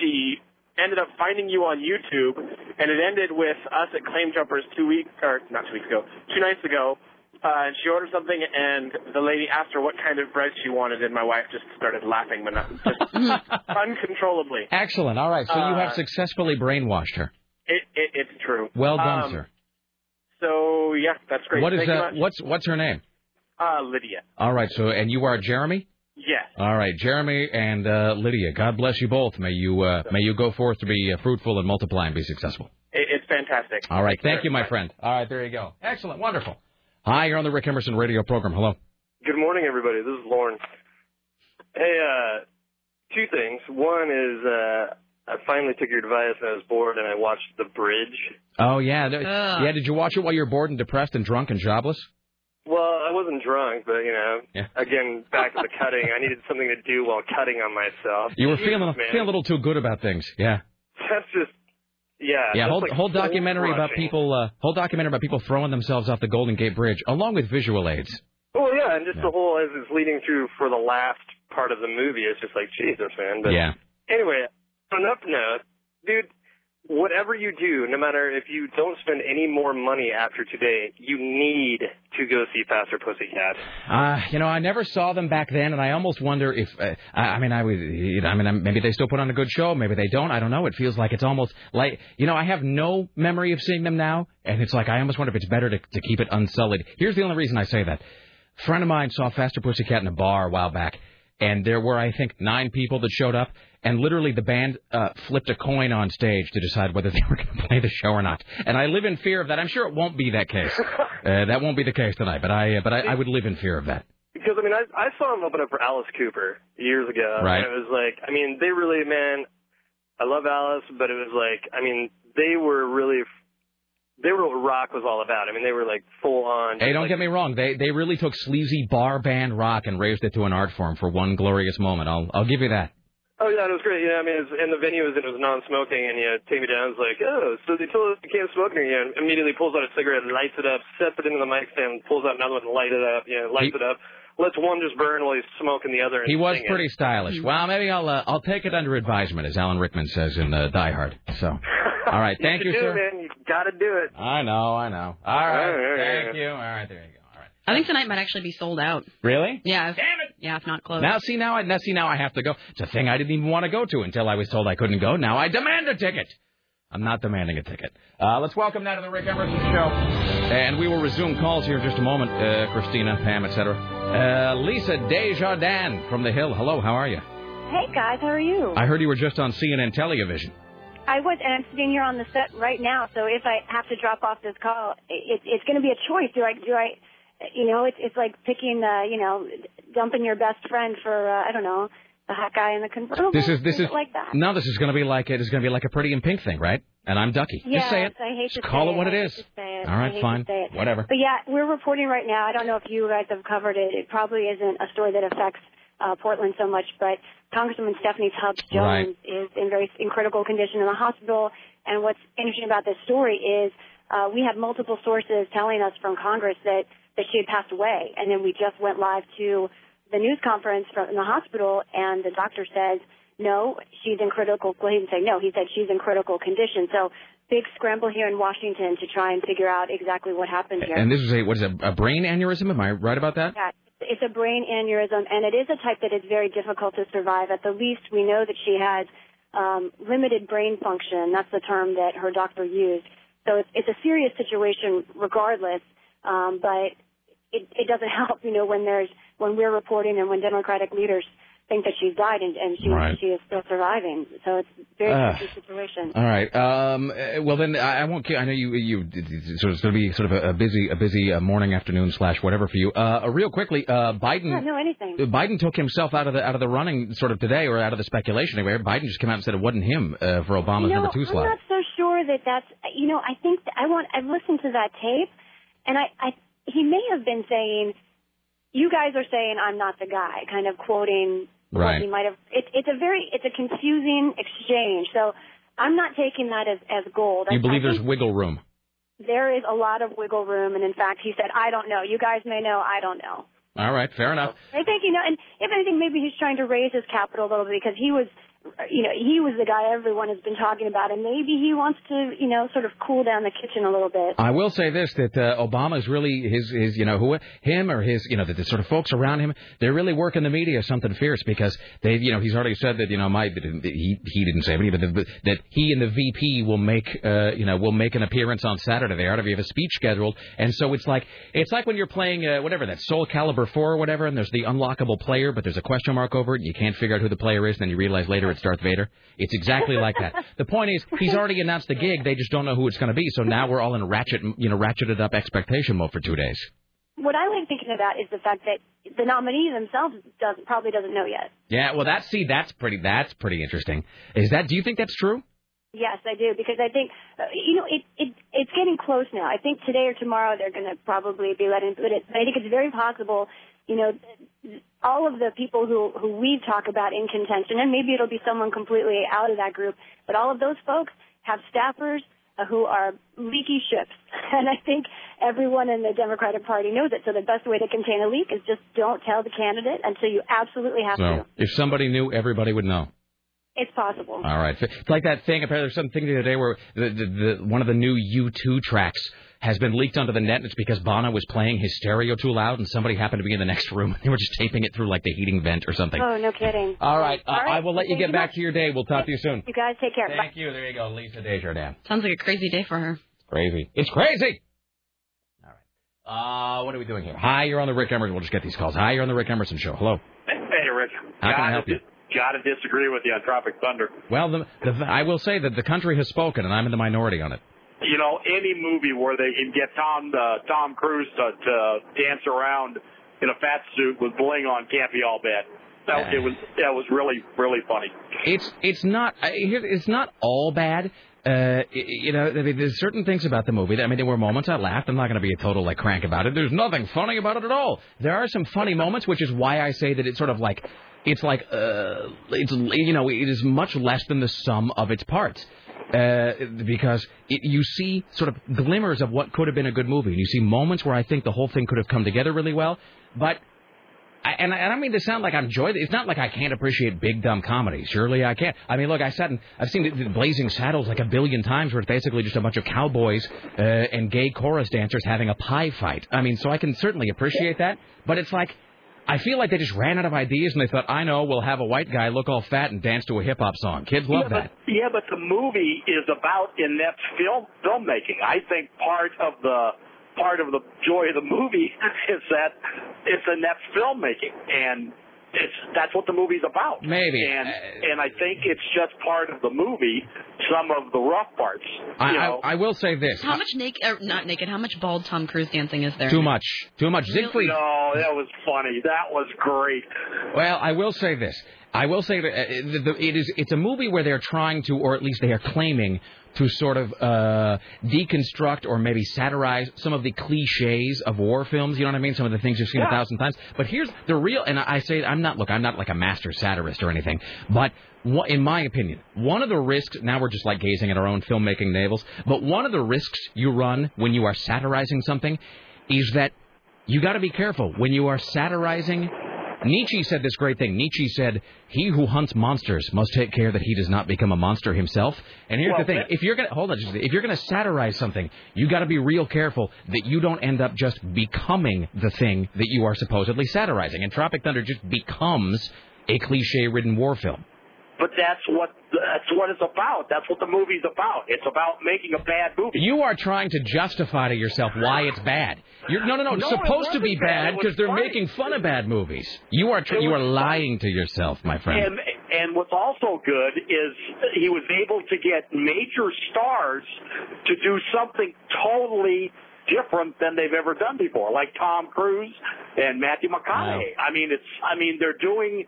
She ended up finding you on YouTube, and it ended with us at Claim Jumpers two weeks or not two weeks ago, two nights ago. Uh, and she ordered something, and the lady asked her what kind of bread she wanted, and my wife just started laughing, but not, just uncontrollably. Excellent. All right. So you have Uh, successfully brainwashed her. It, it, it's true. Well done, Um, sir. So yeah, that's great. What is Thank much. what's what's her name? Uh, Lydia. All right. So and you are Jeremy. Yes. All right, Jeremy and uh, Lydia. God bless you both. May you uh, may you go forth to be uh, fruitful and multiply and be successful. It's fantastic. All right. Thank very you, my friend. All right. There you go. Excellent. Wonderful. Hi, you're on the Rick Emerson radio program. Hello. Good morning, everybody. This is Lauren. Hey, uh, two things. One is uh, I finally took your advice and I was bored and I watched The Bridge. Oh yeah. Ugh. Yeah. Did you watch it while you're bored and depressed and drunk and jobless? Wasn't drunk, but you know, Yeah. again, back to the cutting. I needed something to do while cutting on myself. You were feeling man. feeling a little too good about things. Yeah. That's just, yeah. Yeah, whole, like whole documentary about people, uh, whole documentary about people throwing themselves off the Golden Gate Bridge, along with visual aids. Well, yeah, and just the whole as it's leading through for the last part of the movie, it's just like Jesus, man. But Yeah. anyway, on an up note, dude, whatever you do, no matter if you don't spend any more money after today, you need to go see Faster Pussycat. Uh, you know, I never saw them back then, and I almost wonder if uh, I, mean, I would, you know, I mean, maybe they still put on a good show, maybe they don't. I don't know. It feels like it's almost like, you know, I have no memory of seeing them now, and it's like I almost wonder if it's better to to keep it unsullied. Here's the only reason I say that. A friend of mine saw Faster Pussycat in a bar a while back, and there were, I think, nine people that showed up, and literally the band uh, flipped a coin on stage to decide whether they were going to play the show or not. And I live in fear of that. I'm sure it won't be that case. Uh, that won't be the case tonight, but I, uh, but I, I would live in fear of that. Because I mean, I I saw them open up for Alice Cooper years ago, Right. and it was like, I mean, they really, man, I love Alice, but it was like, I mean, they were really, they were what rock was all about. I mean, they were like full on. Hey, don't get me wrong. They they really took sleazy bar band rock and raised it to an art form for one glorious moment. I'll I'll give you that. Oh yeah, it was great. Yeah, I mean, it was, and the venue was it was non-smoking, and you know, Taime Downe. was like, oh, so they told us you can't smoke in here. And immediately pulls out a cigarette, lights it up, sets it into the mic stand, pulls out another one, light it up, you know, lights it up, lets one just burn while he's smoking the other. He was singing. pretty stylish. Well, maybe I'll uh, I'll take it under advisement, as Alan Rickman says in uh, Die Hard. So, all right, thank you, should do sir. it, man. You gotta do it. I know, I know. All right, All right. thank you. All right, there you go. I think tonight might actually be sold out. Really? Yeah. If, Damn it! Yeah, if not closed. Now see now I now see now I have to go. It's a thing I didn't even want to go to until I was told I couldn't go. Now I demand a ticket. I'm not demanding a ticket. Uh, let's welcome now to the Rick Emerson Show, and we will resume calls here in just a moment. Uh, Christina, Pam, etc. Uh, Lisa Desjardins from the Hill. Hello, how are you? Hey guys, how are you? I heard you were just on CNN television. I was, and I'm sitting here on the set right now. So if I have to drop off this call, it, it's going to be a choice. Do I? Do I? You know, it's it's like picking, uh, you know, dumping your best friend for uh, I don't know, the hot guy in the convertible. This is this is like that. no. This is going to be like it is going to be like a Pretty in Pink thing, right? And I'm Ducky. Yes, Just say it. I hate Just to call it what it is. it. All right, fine. Whatever. But yeah, we're reporting right now. I don't know if you guys have covered it. It probably isn't a story that affects uh, Portland so much, but Congresswoman Stephanie Tubbs Jones Right. is in very in critical condition in the hospital. And what's interesting about this story is uh, we have multiple sources telling us from Congress that that she had passed away, and then we just went live to the news conference from in the hospital, and the doctor says no, she's in critical. Well, he didn't say no. He said she's in critical condition. So big scramble here in Washington to try and figure out exactly what happened here. And this is a what is it? A brain aneurysm? Am I right about that? Yeah, it's a brain aneurysm, and it is a type that is very difficult to survive. At the least, we know that she has um, limited brain function. That's the term that her doctor used. So it's, it's a serious situation, regardless. Um, but it, it doesn't help, you know, when there's when we're reporting and when Democratic leaders think that she's died and, and she Right. she is still surviving. So it's a very Ah. tricky situation. All right. Um, uh, well, then I, I won't. I know you. You of it's going to be sort of a, busy, a busy uh, morning, afternoon slash whatever for you. Uh, uh, real quickly, uh, Biden. Yeah, no, anything. Biden took himself out of the out of the running sort of today, or out of the speculation anyway. Biden just came out and said it wasn't him uh, for Obama's you know, number two slot. I'm not so sure that that's. You know, I think I want. I've listened to that tape, and I, I he may have been saying, "You guys are saying I'm not the guy," kind of quoting what Right. he might have. It, it's a very, it's a confusing exchange. So I'm not taking that as as gold. You I, believe I there's wiggle room? there is a lot of wiggle room, and in fact, he said, "I don't know. You guys may know. I don't know." All right, fair enough. I think you know, and if anything, maybe he's trying to raise his capital a little bit because he was, you know, he was the guy everyone has been talking about, and maybe he wants to, you know, sort of cool down the kitchen a little bit. I will say this: that uh, Obama's really his his you know who him or his you know the, the sort of folks around him they're really working the media something fierce because they you know he's already said that you know my he he didn't say it but that, that he and the VP will make uh, you know will make an appearance on Saturday. They already have a speech scheduled, and so it's like it's like when you're playing uh, whatever that Soul Calibur four or whatever, and there's the unlockable player, but there's a question mark over it, and you can't figure out who the player is, and then you realize later it's Darth Vader. It's exactly like that. The point is he's already announced the gig, they just don't know who it's going to be. So now we're all in ratchet you know ratcheted up expectation mode for two days. What I like thinking about is the fact that the nominee themselves does probably doesn't know yet. Yeah, well, that's see, that's pretty, that's pretty interesting. Is that? Do you think that's true? Yes, I do because I think you know it, it it's getting close now. I think today or tomorrow they're going to probably be letting but it. But I think it's very possible. You know, all of the people who who we talk about in contention, and maybe it'll be someone completely out of that group, but all of those folks have staffers uh, who are leaky ships, and I think everyone in the Democratic Party knows it. So the best way to contain a leak is just don't tell the candidate until you absolutely have to. So if somebody knew, everybody would know. It's possible. All right. It's like that thing. Apparently, there's something the other day where the, the, the one of the new U2 tracks has been leaked onto the net, and it's because Bono was playing his stereo too loud, and somebody happened to be in the next room. They were just taping it through like the heating vent or something. Oh, no kidding. All right. Uh, I will let you get you back much. to your day. We'll talk to you soon. You guys take care. Bye. Thank you. There you go, Lisa Desjardins. Sounds like a crazy day for her. Crazy. It's crazy. All right. Uh, what are we doing here? Hi, you're on the Rick Emerson. We'll just get these calls. Hi, you're on the Rick Emerson show. Hello. Hey, Rick. How can I help you? Got to disagree with you on Tropic Thunder. Well, the, the, I will say that the country has spoken, and I'm in the minority on it. You know, any movie where they can get Tom uh, Tom Cruise to, to dance around in a fat suit with bling on can't be all bad. That, it was that was really really funny. It's it's not it's not all bad. Uh, you know, there's certain things about the movie. That, I mean, there were moments I laughed. I'm not going to be a total like crank about it. There's nothing funny about it at all. There are some funny moments, which is why I say that it's sort of like it's like uh, it's you know, it is much less than the sum of its parts. Uh, because it, you see sort of glimmers of what could have been a good movie, and you see moments where I think the whole thing could have come together really well. But I, and I I don't mean to sound like I'm joy. It's not like I can't appreciate big dumb comedy. Surely I can. I mean, look, I sat and I've seen the, the Blazing Saddles like a billion times, where it's basically just a bunch of cowboys uh, and gay chorus dancers having a pie fight. I mean, so I can certainly appreciate that. But it's like I feel like they just ran out of ideas and they thought, I know, we'll have a white guy look all fat and dance to a hip hop song. Kids love yeah, that. Yeah, but the movie is about inept film filmmaking. I think part of the part of the joy of the movie is that it's inept filmmaking, and it's that's what the movie's about. Maybe. and and I think it's just part of the movie. Some of the rough parts. I, know, I, I will say this. How much naked, er, not naked, how much bald Tom Cruise dancing is there? Too much. Too much. Siegfried. No, that was funny. That was great. Well, I will say this. I will say that uh, the, the, it is it's a movie where they're trying to, or at least they are claiming to sort of uh, deconstruct or maybe satirize some of the cliches of war films. You know what I mean? Some of the things you've seen a thousand times. But here's the real, and I say I'm not look, I'm not like a master satirist or anything, but in my opinion, one of the risks. Now we're just like gazing at our own filmmaking navels, but one of the risks you run when you are satirizing something is that you got to be careful when you are satirizing. Nietzsche said this great thing. Nietzsche said, "He who hunts monsters must take care that he does not become a monster himself." And here's Well, the thing: if you're gonna hold on, just, if you're gonna satirize something, you got to be real careful that you don't end up just becoming the thing that you are supposedly satirizing. And Tropic Thunder just becomes a cliche-ridden war film. But that's what that's what it's about. That's what the movie's about. It's about making a bad movie. You are trying to justify to yourself why it's bad. You're, no, no, no. It's No, it supposed to be bad. It because they're funny. making fun of bad movies. You are tr- you are lying to yourself, my friend. And and what's also good is he was able to get major stars to do something totally different than they've ever done before, like Tom Cruise and Matthew McConaughey. I mean, it's I mean they're doing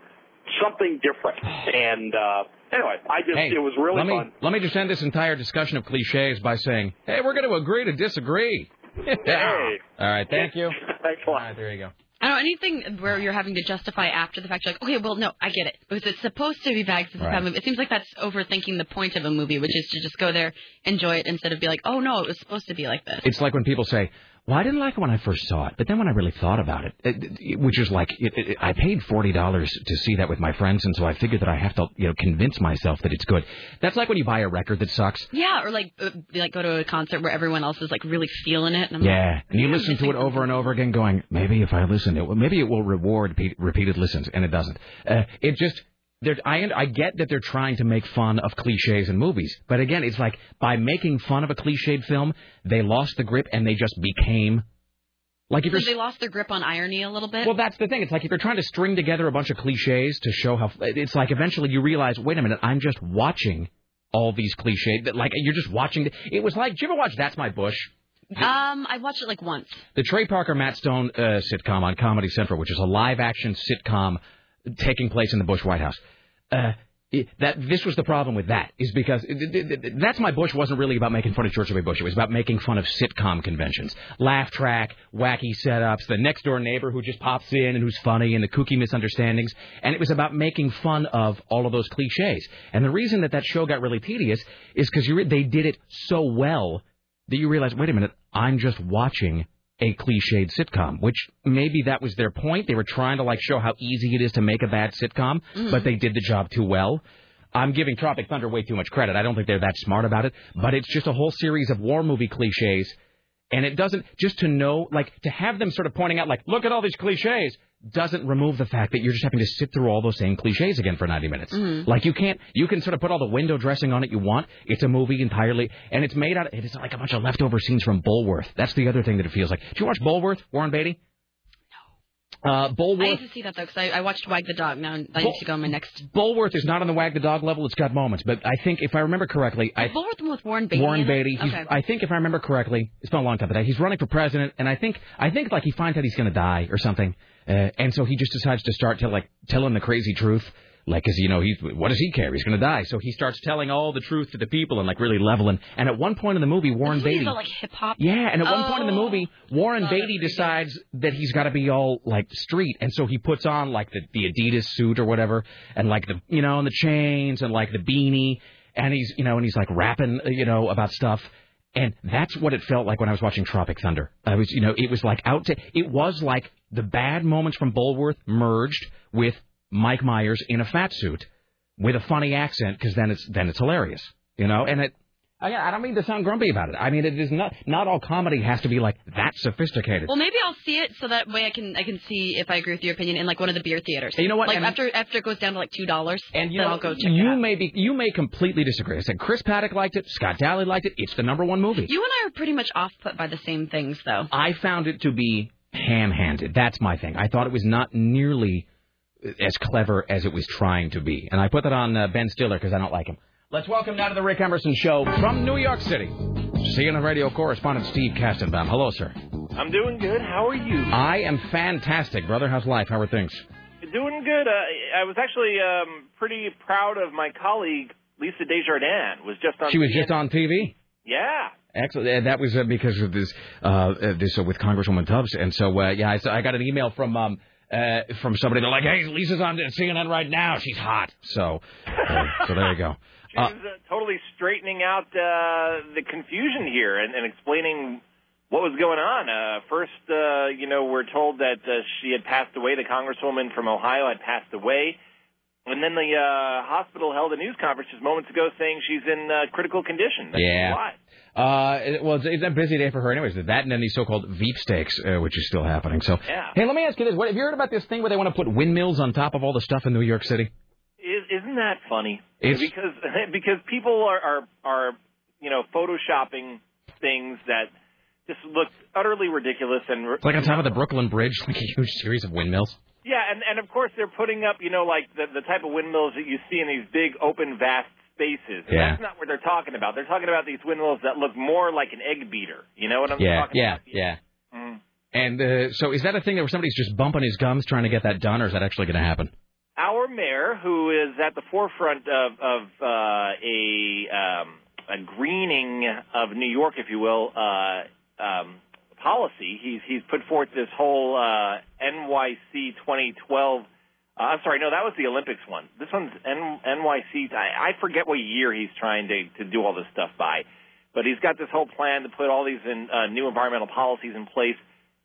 something different. And uh anyway, I just Hey, it was really let me, fun. Let me just end this entire discussion of cliches by saying, hey, we're going to agree to disagree. Hey. All right, thank you. Thanks a lot. All right, there you go. I don't know anything where you're having to justify after the fact. You're like, okay, well, no, I get it. Because it's supposed to be bags it's a Right. movie. It seems like that's overthinking the point of a movie, which is to just go there, enjoy it, instead of be like, oh no, it was supposed to be like this. It's like when people say, well, I didn't like it when I first saw it, but then when I really thought about it, it, it- which is like, it, it, I paid $40 to see that with my friends, and so I figured that I have to, you know, convince myself that it's good. That's like when you buy a record that sucks. Yeah, or like uh, like go to a concert where everyone else is like really feeling it, and I'm Yeah, like, and you "Yeah, listen to it over and over again, going, maybe if I listen, it will, maybe it will reward repeat, repeated listens, and it doesn't. Uh, it just, I, I get that they're trying to make fun of cliches in movies, but again, it's like by making fun of a cliched film, they lost the grip and they just became like if So they lost their grip on irony a little bit. Well, that's the thing. It's like if you're trying to string together a bunch of cliches to show how. It's like eventually you realize, wait a minute, I'm just watching all these cliches. That like you're just watching. It was like, did you ever watch That's My Bush? um, I watched it like once. the Trey Parker Matt Stone uh, sitcom on Comedy Central, which is a live action sitcom taking place in the Bush White House. Uh, that this was the problem with that is because that's my Bush wasn't really about making fun of George W. Bush. It was about making fun of sitcom conventions, laugh track, wacky setups, the next door neighbor who just pops in and who's funny, and the kooky misunderstandings. And it was about making fun of all of those cliches. And the reason that that show got really tedious is because re- they did it so well that you realize, wait a minute, I'm just watching a cliched sitcom, which maybe that was their point. They were trying to like show how easy it is to make a bad sitcom, Mm-hmm. but they did the job too well. I'm giving Tropic Thunder way too much credit. I don't think they're that smart about it, but it's just a whole series of war movie cliches. And it doesn't, just to know, like, to have them sort of pointing out, like, look at all these cliches, doesn't remove the fact that you're just having to sit through all those same cliches again for 90 minutes. Mhm. Like, you can't, you can sort of put all the window dressing on it you want. It's a movie entirely, and it's made out, Of, it's like a bunch of leftover scenes from Bulworth. That's the other thing that it feels like. Did you watch Bulworth, Warren Beatty? No. Uh, I Bulworth. need to see that though, because I, I watched Wag the Dog. Now I need to go on my next. Bulworth is not on the wag the dog level. It's got moments, but I think if I remember correctly, I Bulworth with Warren Beatty. Warren? Beatty. Okay. I think if I remember correctly, it's been a long time, but he's running for president, and I think I think like he finds out he's going to die or something, uh, and so he just decides to start to like telling the crazy truth. Like, cause you know, he, what does he care? He's going to die, so he starts telling all the truth to the people and like really leveling. And at one point in the movie, Warren Beatty, like hip hop. yeah, and at one point in the Oh. movie, Warren Beatty decides that he's got to be all like street, and so he puts on like the, the Adidas suit or whatever, and like the you know, and the chains and like the beanie, and he's you know, and he's like rapping uh, you know about stuff. And that's what it felt like when I was watching Tropic Thunder. I was, you know, it was like out to, it was like the bad moments from Bulworth merged with Mike Myers in a fat suit with a funny accent because then it's then it's hilarious, you know. And it, I, I don't mean to sound grumpy about it. I mean it is not not all comedy has to be like that sophisticated. Well, maybe I'll see it so that way I can I can see if I agree with your opinion in like one of the beer theaters. And you know what? Like And- after after it goes down to like two dollars, And you then know, I'll go check it you out. may be you may completely disagree. I said Chris Paddock liked it, Scott Daly liked it. It's the number one movie. You and I are pretty much off put by the same things, though. I found it to be ham-handed. That's my thing. I thought it was not nearly as clever as it was trying to be, and I put that on uh, Ben Stiller because I don't like him. Let's welcome now to the Rick Emerson Show from New York City, CNN radio correspondent Steve Kastenbaum. Hello, sir. I'm doing good. How are you? I am fantastic, brother. How's life? How are things? Doing good. Uh, I was actually um, pretty proud of my colleague Lisa Desjardins. Was just on. She was CNN. just on TV. Yeah. Excellent. Uh, That was uh, because of this, uh, uh, this uh, with Congresswoman Tubbs, and so uh, yeah, I, so I got an email from um, uh, from somebody. They're like, "Hey, Lisa's on CNN right now. She's hot." So, so there you go. She was uh, totally straightening out uh, the confusion here and, and explaining what was going on. Uh, first, uh, you know, we're told that uh, she had passed away. The congresswoman from Ohio had passed away. And then the uh, hospital held a news conference just moments ago saying she's in uh, critical condition. That's Yeah. Uh, it- well, it's, it's a busy day for her, anyways. That and then these so-called Veep stakes, uh, which is still happening. So, Yeah. hey, let me ask you this: What have you heard about this thing where they want to put windmills on top of all the stuff in New York City? Is, isn't that funny? It's- because because people are, are are you know photoshopping things that just look utterly ridiculous and It's like on top of the Brooklyn Bridge, like a huge series of windmills. yeah, and and of course they're putting up you know like the the type of windmills that you see in these big open vast spaces. And Yeah. That's not what they're talking about. They're talking about these windmills that look more like an egg beater. You know what I'm Yeah, talking yeah, about? yeah. Yeah, mm. And uh, so, is that a thing that where somebody's just bumping his gums trying to get that done, or is that actually going to happen? our mayor, who is at the forefront of, of uh, a, um, a greening of New York, if you will, uh, um, policy, he's he's put forth this whole uh, NYC 2012. Uh, I'm sorry, no, that was the Olympics one. This one's N- NYC. I, I forget what year he's trying to to do all this stuff by, but he's got this whole plan to put all these in, uh, new environmental policies in place.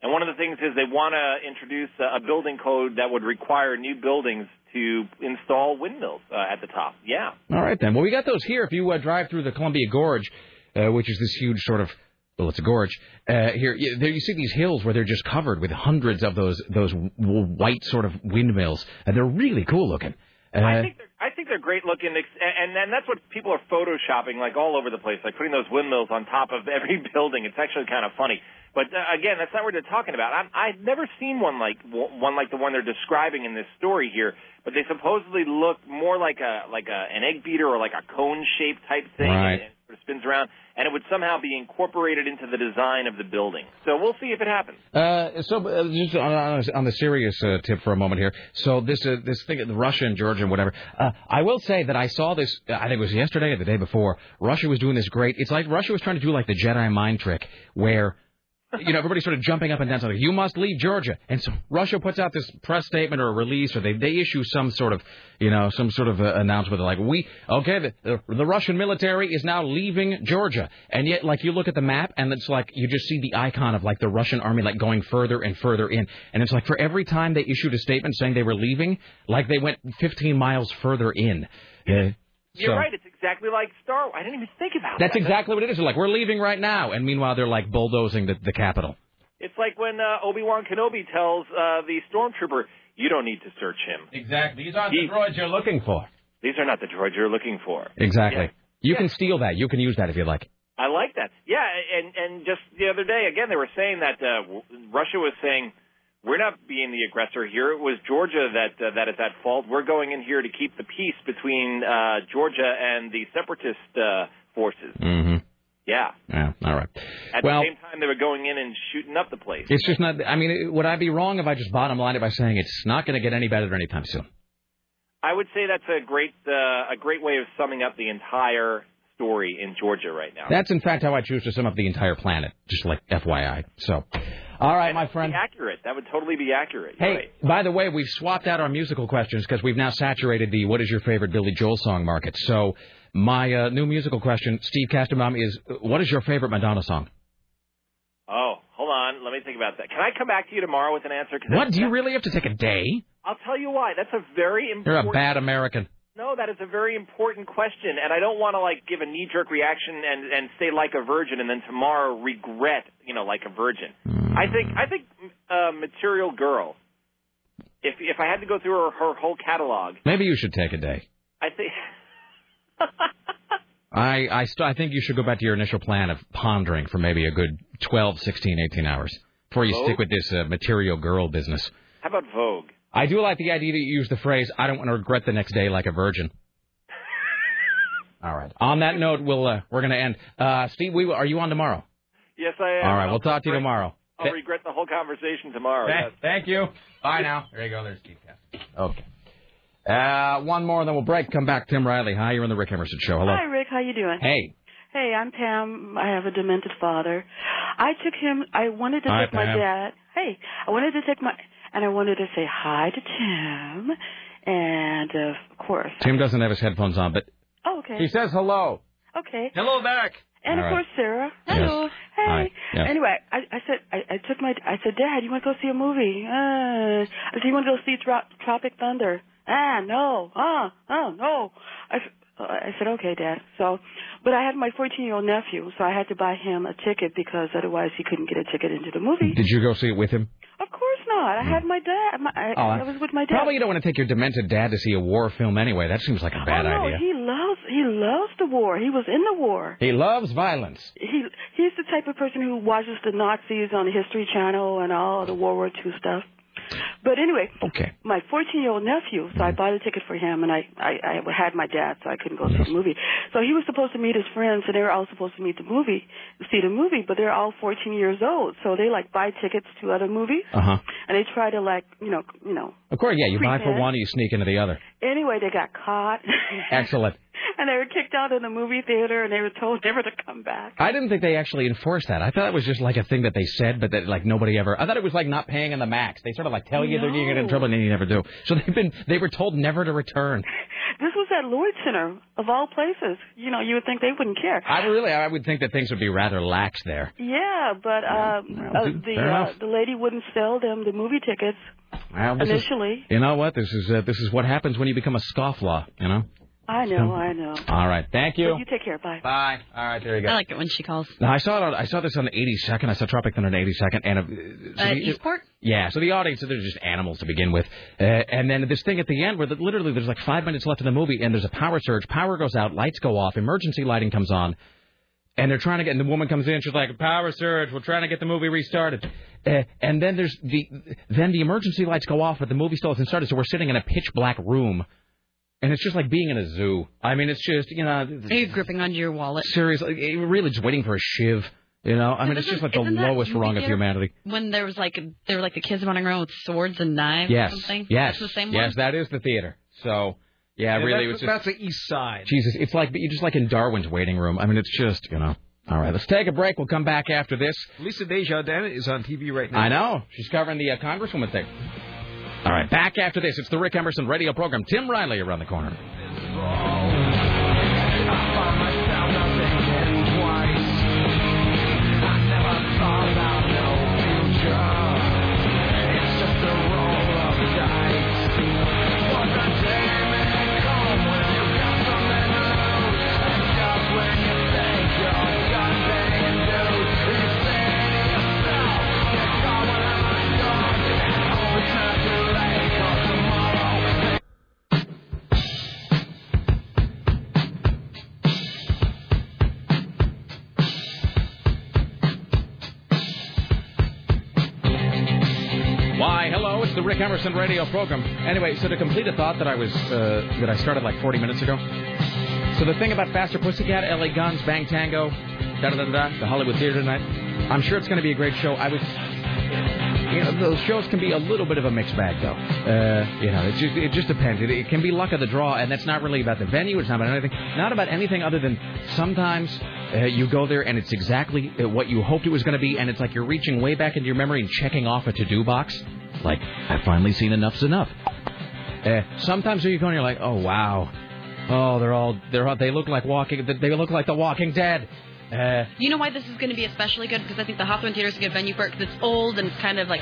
And one of the things is they want to introduce a, a building code that would require new buildings to install windmills uh, at the top. Yeah. All right then. Well, we got those here. If you uh, drive through the Columbia Gorge, uh, which is this huge sort of well, it's a gorge. Uh, here, you, there you see these hills where they're just covered with hundreds of those those w- white sort of windmills, and they're really cool looking. Uh, I think they're, I think they're great looking, and and that's what people are photoshopping like all over the place, like putting those windmills on top of every building. It's actually kind of funny. But uh, again, that's not what they're talking about. I'm, I've never seen one like one like the one they're describing in this story here. But they supposedly look more like a like a an egg beater or like a cone shaped type thing, Right. and sort of spins around, and it would somehow be incorporated into the design of the building. So we'll see if it happens. Uh, so uh, just on, on, the serious uh, tip for a moment here. So this uh, this thing, the Russia and Georgia and whatever. Uh, I will say that I saw this. uh, I think it was yesterday or the day before. Russia was doing this great. It's like Russia was trying to do like the Jedi mind trick, where you know everybody's sort of jumping up and down. Like, you must leave Georgia, and so Russia puts out this press statement or a release, or they they issue some sort of you know some sort of uh, announcement. They're like, we okay, the, the the Russian military is now leaving Georgia, and yet like you look at the map, and it's like you just see the icon of like the Russian army like going further and further in, and it's like for every time they issued a statement saying they were leaving, like they went 15 miles further in. Uh, You're So- right. It's exactly like Star Wars. I didn't even think about That's that. That's exactly what it is. They're like, we're leaving right now, and meanwhile they're like bulldozing the, the Capitol. It's like when uh, Obi Wan Kenobi tells uh, the stormtrooper, "You don't need to search him. Exactly. These aren't the droids you're looking for." These are not the droids you're looking for." Exactly. Yeah. You can steal that. You can use that if you like. I like that. Yeah, and and just the other day, again, they were saying that uh, Russia was saying we're not being the aggressor here. It was Georgia that uh, that is at fault. We're going in here to keep the peace between uh, Georgia and the separatist uh, forces. Mm-hmm. Yeah. Yeah. All right. At well, the same time, they were going in and shooting up the place. it's just not. I mean, would I be wrong if I just bottom line it by saying it's not going to get any better anytime soon? I would say that's a great uh, a great way of summing up the entire story in Georgia right now. That's in fact how I choose to sum up the entire planet. Just like FYI. So, all right, my friend. Accurate. That would totally be accurate. You're Hey, right. by the way, we've swapped out our musical questions because we've now saturated the "What is your favorite Billy Joel song?" market. So, my uh, new musical question, Steve Kastenbaum, is "What is your favorite Madonna song?" Oh, hold on. Let me think about that. Can I come back to you tomorrow with an answer? What do you really have to take a day? I'll tell you why. That's a very important. You're a bad American. No, that is a very important question, and I don't want to like give a knee-jerk reaction and and say like a virgin, and then tomorrow regret, you know, like a virgin. I think I think uh, Material Girl. If if I had to go through her, her whole catalog, Maybe you should take a day. I think I I, st- I think you should go back to your initial plan of pondering for maybe a good 12, 16, 18 hours before you Vogue? stick with this uh, material girl business. how about Vogue? I do like the idea that you use the phrase "I don't want to regret the next day like a virgin." All right. On that note, we'll uh, we're going to end. Uh, Steve, we are you on tomorrow? Yes, I am. All right, I'll we'll talk to you tomorrow. I'll regret the whole conversation tomorrow. yes. Thank you. Bye now. There you go. There's Steve Cass. Okay. Uh, one more, then we'll break. Come back, Tim Riley. Hi, you're on the Rick Emerson Show. Hello. Hi, Rick. How you doing? Hey. Hey, I'm Pam. I have a demented father. I took him. I wanted to Hi, take my dad. Hey, I wanted to take my and I wanted to say hi to Tim, and of course. Tim doesn't have his headphones on, but Oh, okay. he says hello. Okay. Hello back. And All of right. course, Sarah. Yes. Hello. Hey. Hi. Yes. Anyway, I, I said I, I took my I said, Dad, you want to go see a movie? Uh, I said, you want to go see Tro- Tropic Thunder? Ah, no. Ah, oh, no. I, uh, I said, okay, Dad. So, but I had my 14 year old nephew, so I had to buy him a ticket because otherwise he couldn't get a ticket into the movie. Did you go see it with him? Of course not. I hmm. had my dad. My, I, Oh, I was with my dad. Probably you don't want to take your demented dad to see a war film anyway. That seems like a bad oh, no, idea. he loves he loves the war. He was in the war. He loves violence. he he's the type of person who watches the Nazis on the History Channel and all the World War II stuff. But anyway, Okay. my 14 year old nephew, so I bought a ticket for him, and I, I I had my dad, so I couldn't go see the movie. So he was supposed to meet his friends, and they were all supposed to meet the movie, see the movie, but they're all 14 years old, so they like buy tickets to other movies, Uh huh. and they try to like you know you know. Of course, yeah. You buy for one, and you sneak into the other. Anyway, they got caught. Excellent. and they were kicked out of the movie theater, and they were told never to come back. I didn't think they actually enforced that. I thought it was just like a thing that they said, but that like nobody ever. I thought it was like not paying in the max. They sort of like tell you they're going to get in trouble and then you never do. So they've been they were told never to return. This was at Lloyd Center of all places. You know, you would think they wouldn't care. I really I would think that things would be rather lax there. Yeah, but uh, uh, the uh, the lady wouldn't sell them the movie tickets Well, this is- initially. you know what? This is uh, this is what happens when you become a scofflaw. You know. I know, I know. All right. Thank you. But you take care. Bye. Bye. All right. There you go. I like it when she calls. Now, I saw it. On, I saw this on the 82nd. I saw Tropic Thunder on the 82nd, and uh, so Uh, the- Eastport? Yeah, so the audience, they're just animals to begin with. Uh, and then this thing at the end where the, literally there's like five minutes left in the movie and there's a power surge. Power goes out, lights go off, emergency lighting comes on. And they're trying to get, and the woman comes in, she's like, power surge, we're trying to get the movie restarted. Uh, and then there's the, then the emergency lights go off, but the movie still hasn't started, so we're sitting in a pitch black room. And it's just like being in a zoo. I mean, it's just, you know, Are you gripping onto your wallet? seriously, really just waiting for a shiv. You know, I mean, it's just like the lowest rung of humanity. When there was like there were like the kids running around with swords and knives Yes, or something. yes, That's the same yes, one. that is the theater. So, yeah, Yeah, really, it that's, was just that's the East Side. Jesus. It's like you're just like in Darwin's waiting room. I mean, it's just you know. All right, let's take a break. We'll come back after this. Lisa Desjardins is on TV right now. I know she's covering the uh, Congresswoman thing. All right, back after this. It's the Rick Emerson radio program. Tim Riley around the corner. Emerson radio program. Anyway, so to complete a thought that I was uh, that I started like 40 minutes ago. So the thing about Faster Pussycat, LA Guns, Bang Tango, da da da da, the Hollywood Theater tonight. I'm sure it's going to be a great show. I was, you know, those shows can be a little bit of a mixed bag though. Uh, you know, it just it just depends. It, it can be luck of the draw, and that's not really about the venue. It's not about anything. Not about anything other than sometimes uh, you go there and it's exactly uh, what you hoped it was going to be, and it's like you're reaching way back into your memory and checking off a to-do box. Like I've finally seen enough's enough. Uh, sometimes you go and you're like, oh wow, oh they're all they're all, they look like walking they look like the Walking Dead. Uh, You know why this is going to be especially good? Because I think the Hawthorne Theater is a good venue for it because it's old and it's kind of like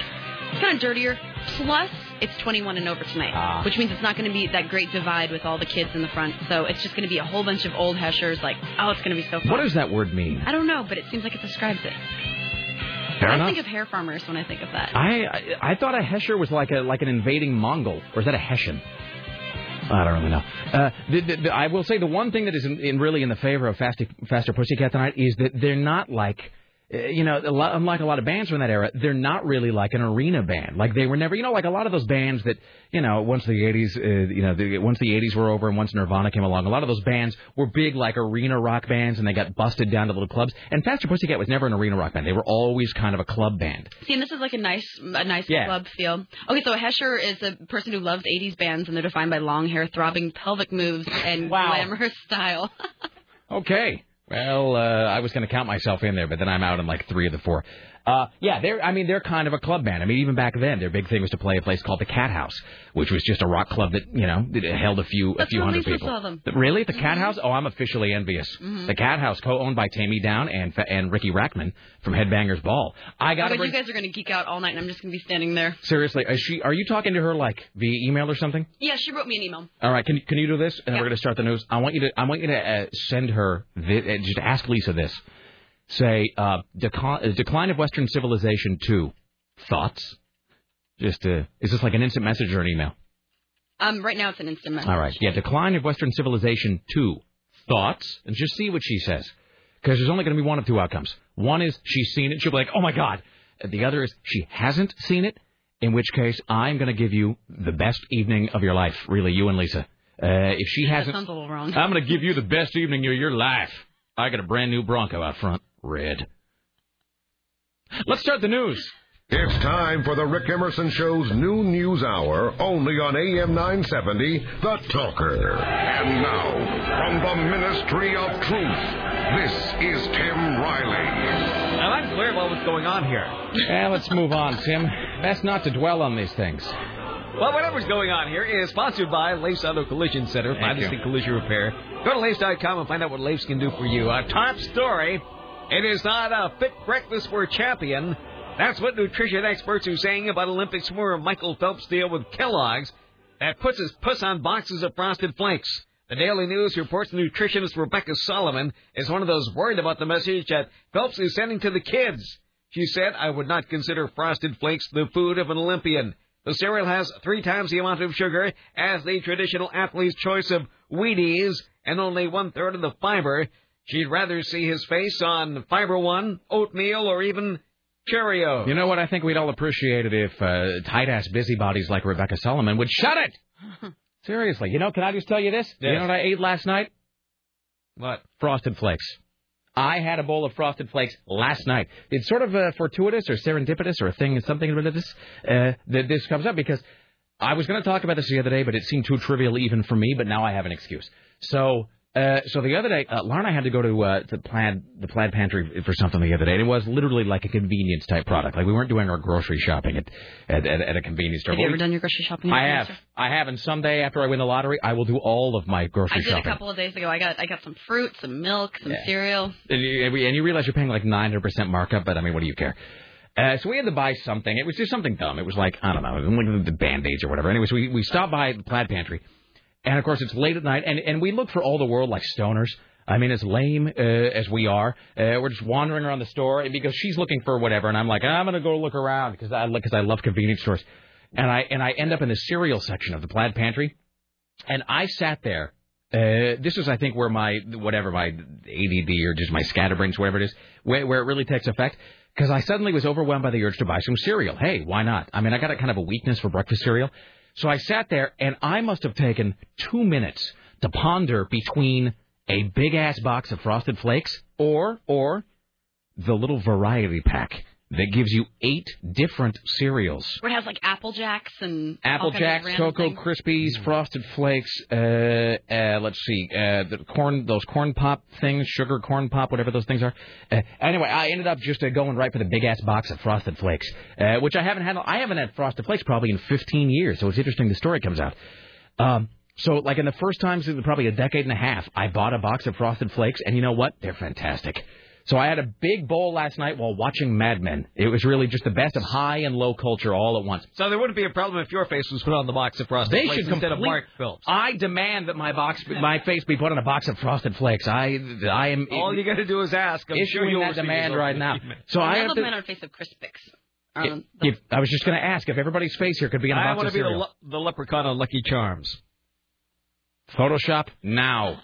it's kind of dirtier. Plus, it's 21 and over tonight, Ah. which means it's not going to be that great divide with all the kids in the front. So it's just going to be a whole bunch of old heshers. Like, oh, it's going to be so fun. what does that word mean? I don't know, but it seems like it describes it. Fair I enough. think of hair farmers when I think of that. I, I I thought a Hesher was like a like an invading Mongol, or is that a Hessian? I don't really know. Uh, the, the, the, I will say the one thing that is in, in really in the favor of Faster, Faster Pussycat tonight is that they're not like. Uh, You know, a lot, unlike a lot of bands from that era, they're not really like an arena band. Like they were never, you know, like a lot of those bands that, you know, once the '80s, uh, you know, the, once the '80s were over and once Nirvana came along, a lot of those bands were big like arena rock bands, and they got busted down to little clubs. And Faster Pussycat was never an arena rock band; they were always kind of a club band. See, and this is like a nice, a nice Yeah. club feel. Okay, so hesher is a person who loves 80s bands, and they're defined by long hair, throbbing pelvic moves, and glamorous style. Okay. Well, uh, I was going to count myself in there, but then I'm out in like three of the four. Uh, yeah, they're. I mean, they're kind of a club band. I mean, even back then, their big thing was to play a place called the Cat House, which was just a rock club that you know held a few a That's few where hundred Lisa people. saw them. Really, the Cat House? Oh, I'm officially envious. Mhm. The Cat House, co-owned by Taime Downe and and Riki Rachtman from Headbangers Ball. I got oh, but bring. you guys are going to geek out all night, and I'm just going to be standing there. Seriously, is she? Are you talking to her like via email or something? Yeah, she wrote me an email. All right, can you- can you do this? And then we're going to start the news. I want you to I want you to uh, send her thi- uh, just ask Lisa this. Say uh, decline, uh, decline of Western civilization two. Thoughts? Just uh, is this like an instant message or an email? Um, right now it's an instant message. All right, yeah, decline of Western civilization two. Thoughts? And just see what she says. Because there's only going to be one of two outcomes. One is she's seen it, she'll be like, oh my god. The other is she hasn't seen it, in which case I'm going to give you the best evening of your life, really, you and Lisa. Uh, if she hasn't, sounds a little wrong. I'm going to give you the best evening of your life. I got a brand new Bronco out front, red. Let's start the news. It's time for the Rick Emerson Show's new news hour, only on AM 970, The Talker. And now, from the Ministry of Truth, this is Tim Riley. Now, I'm clear about what's going on here. Yeah, let's move on, Tim. Best not to dwell on these things. Well, whatever's going on here is sponsored by Lace Auto Collision Center, Thank finest you. in collision repair. Go to Lace.com and find out what Lace can do for you. Our top story, it is not a fit breakfast for a champion. That's what nutrition experts are saying about Olympic swimmer Michael Phelps' deal with Kellogg's that puts his puss on boxes of Frosted Flakes. The Daily News reports nutritionist Rebecca Solomon is one of those worried about the message that Phelps is sending to the kids. She said, I would not consider Frosted Flakes the food of an Olympian. The cereal has three times the amount of sugar as the traditional athlete's choice of Wheaties and only one third of the fiber. She'd rather see his face on Fiber One, oatmeal, or even Cheerios. You know what? I think we'd all appreciate it if uh, tight ass busybodies like Rebecca Solomon would shut it. Seriously. You know, can I just tell you this? You know what I ate last night? What? Frosted Flakes. I had a bowl of Frosted Flakes last night. It's sort of uh, fortuitous or serendipitous or a thing, something about this, uh, that this comes up because I was going to talk about this the other day, but it seemed too trivial even for me, but now I have an excuse. So, uh, so the other day, uh, Laura and I had to go to uh, the plaid the plaid pantry for something the other day. And it was literally like a convenience type product. Like we weren't doing our grocery shopping at at, at, at a convenience store. Have you ever we- done your grocery shopping? I have, grocery I have, and someday after I win the lottery, I will do all of my grocery I did shopping. a couple of days ago. I got I got some fruit, some milk, some cereal. And you, and we- and you realize you're paying like 900% markup, but I mean, what do you care? Uh, so we had to buy something. It was just something dumb. It was like, I don't know, like the Band-Aids or whatever. Anyways, we, we stopped by the Plaid Pantry. And of course, it's late at night, and, and we look for all the world like stoners. I mean, as lame uh, as we are, uh, we're just wandering around the store because she's looking for whatever, and I'm like, I'm gonna go look around because I because I love convenience stores, and I and I end up in the cereal section of the Plaid Pantry, and I sat there Uh, this is, I think, where my whatever my ADD or just my scatterbrains, whatever it is, where, where it really takes effect. Because I suddenly was overwhelmed by the urge to buy some cereal. Hey, why not? I mean, I got a kind of a weakness for breakfast cereal, so I sat there and I must have taken two minutes to ponder between a big ass box of Frosted Flakes or or the little variety pack that gives you eight different cereals. Where it has like Apple Jacks and all Apple kinds of Jacks, random Cocoa things. Krispies, Frosted Flakes. Uh, uh, let's see, uh, the corn, those corn pop things, sugar corn pop, whatever those things are. Uh, anyway, I ended up just uh, going right for the big ass box of Frosted Flakes, uh, which I haven't had. I haven't had Frosted Flakes probably in 15 years. So it's interesting the story comes out. Um, so like in the first times in probably a decade and a half, I bought a box of Frosted Flakes, and you know what? They're fantastic. So I had a big bowl last night while watching Mad Men. It was really just the best of high and low culture all at once. So there wouldn't be a problem if your face was put on the box of Frosted They Flakes should instead of Mark Phillips. I demand that my box, my face be put on a box of Frosted Flakes. I, I am. All you got to do is ask. I'm sure issuing you'll that receive demand right now. a few minutes. So I I have love to. the man on face of Crispix. If, Um, if- I was just going to ask if everybody's face here could be on a I box i want of to be the, cereal. le- the leprechaun on Lucky Charms. Photoshop now.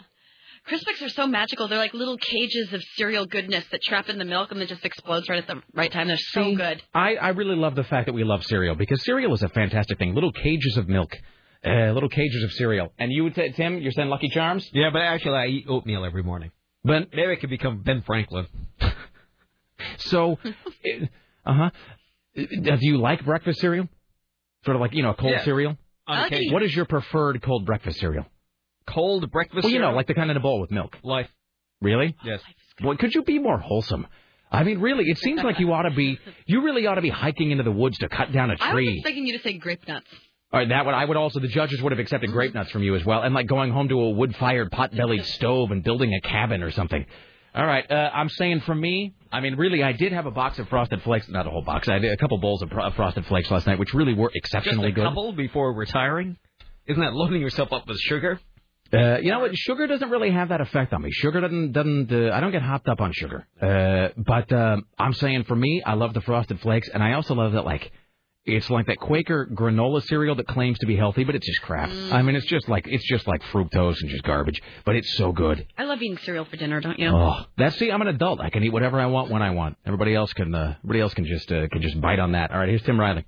Crispix are so magical. They're like little cages of cereal goodness that trap in the milk and then just explodes right at the right time. They're so See, good. I, I really love the fact that we love cereal because cereal is a fantastic thing. Little cages of milk, uh, little cages of cereal. And you, t- Tim, you're saying Lucky Charms? Yeah, but actually, I eat oatmeal every morning. But maybe I could become Ben Franklin. So, uh huh. Do you like breakfast cereal? Sort of like you know, a cold Yeah. cereal. On Uh. What is your preferred cold breakfast cereal? Cold breakfast Well, you know, like the kind in a bowl with milk. Life. Really? Yes. Boy, could you be more wholesome? I mean, really, it seems like you ought to be. You really ought to be hiking into the woods to cut down a I was tree. expecting you to say grape nuts. All right, that would I would also the judges would have accepted grape nuts from you as well, and like going home to a wood-fired, pot-bellied stove and building a cabin or something. All right, uh, I'm saying for me, I mean, really, I did have a box of Frosted Flakes, not a whole box. I did a couple bowls of Pro- Frosted Flakes last night, which really were Just exceptionally a good. couple before retiring? Isn't that loading yourself up with sugar? Uh, you know what? Sugar doesn't really have that effect on me. Sugar doesn't doesn't. Uh, I don't get hopped up on sugar. Uh, but um, I'm saying for me, I love the Frosted Flakes, and I also love that like. It's like that Quaker granola cereal that claims to be healthy, but it's just crap. I mean, it's just like it's just like fructose and just garbage, but it's so good. I love eating cereal for dinner, don't you? Oh, that's see, I'm an adult. I can eat whatever I want when I want. Everybody else can. Uh, everybody else can just uh, can just bite on that. All right, here's Tim Riley.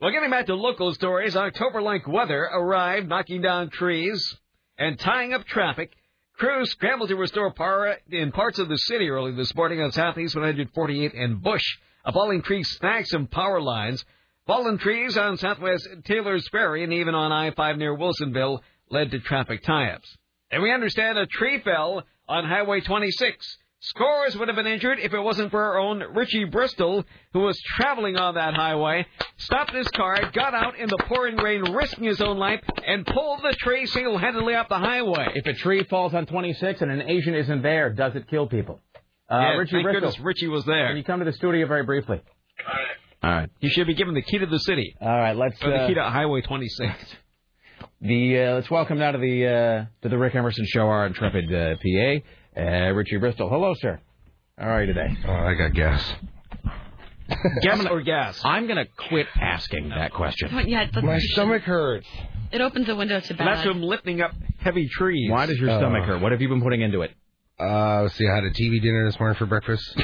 Well, getting back to local stories, October-like weather arrived, knocking down trees and tying up traffic. Crews scrambled to restore power in parts of the city early this morning on Southeast 148 and Bush. A falling tree snagged some power lines. Fallen trees on Southwest Taylor's Ferry and even on I-5 near Wilsonville led to traffic tie-ups. And we understand a tree fell on Highway 26. Scores would have been injured if it wasn't for our own Richie Bristol, who was traveling on that highway, stopped his car, got out in the pouring rain, risking his own life, and pulled the tree single-handedly off the highway. If a tree falls on 26 and an Asian isn't there, does it kill people? Uh, Yeah, Richie thank Bristol. goodness Richie was there. Can you come to the studio very briefly? All right. He should be given the key to the city. All right, let's. Or the uh, key to Highway 26. The uh, let's welcome now to the uh, to the Rick Emerson Show, our intrepid uh, PA, uh, Richie Bristol. Hello, sir. How are you today? Oh, I got gas. gas or gas? I'm gonna quit asking that question. Come yeah, My stomach hurts. It opens a window to bad. That's from lifting up heavy trees. Why does your Uh, stomach hurt? What have you been putting into it? Uh, let's see. I had a TV dinner this morning for breakfast.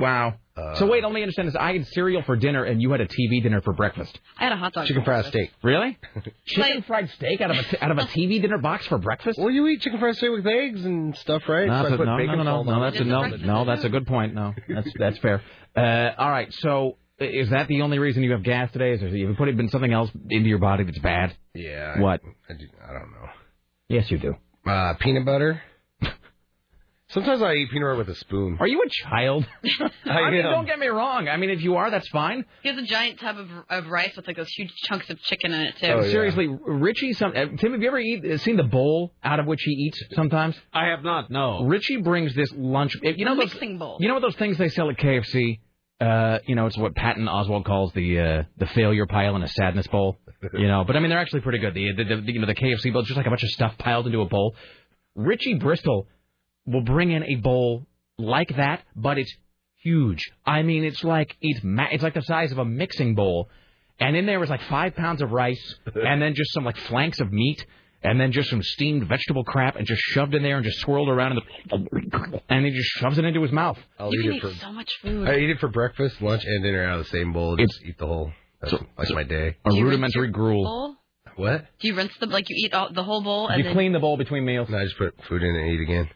Wow. so wait, let me understand this. I had cereal for dinner, and you had a TV dinner for breakfast. I had a hot dog. Chicken fried steak. Really? Chicken fried steak out of a t- out of a TV dinner box for breakfast? Well, you eat chicken fried steak with eggs and stuff, right? No, So that's a- no, no, no, no, no, that's a, no, no, that's a good point. No, that's that's fair. Uh, all right, so is that the only reason you have gas today? Is there, you put it in something else into your body that's bad? Yeah. I- What? I, do- I don't know. Yes, you do. Uh, peanut butter. Sometimes I eat peanut butter with a spoon. Are you a child? I mean, am. don't get me wrong. I mean, if you are, that's fine. He has a giant tub of, of rice with like those huge chunks of chicken in it too. Oh, yeah. Seriously, Richie. Some uh, Tim, have you ever eat, seen the bowl out of which he eats sometimes? I have not, no. Richie brings this lunch. You know a those, mixing bowl. You know what those things they sell at KFC? Uh, you know, it's what Patton Oswalt calls the uh, the failure pile and a sadness bowl. You know, but I mean they're actually pretty good. The, the, the you know the KFC bowl, just like a bunch of stuff piled into a bowl. Richie Bristol will bring in a bowl like that, but it's huge. I mean, it's like it's ma- it's like the size of a mixing bowl, and in there was like five pounds of rice, and then just some like flanks of meat, and then just some steamed vegetable crap and just shoved in there and just swirled around in the, and he just shoves it into his mouth. I'll you eat can it eat for. so much food. I eat it for breakfast, lunch, and dinner out of the same bowl. Just eat the whole. That's like my day. A Do you rinse rudimentary gruel. bowl? What? Do you rinse the like you eat all, the whole bowl and You then clean the bowl between meals. No, I just put food in and eat again.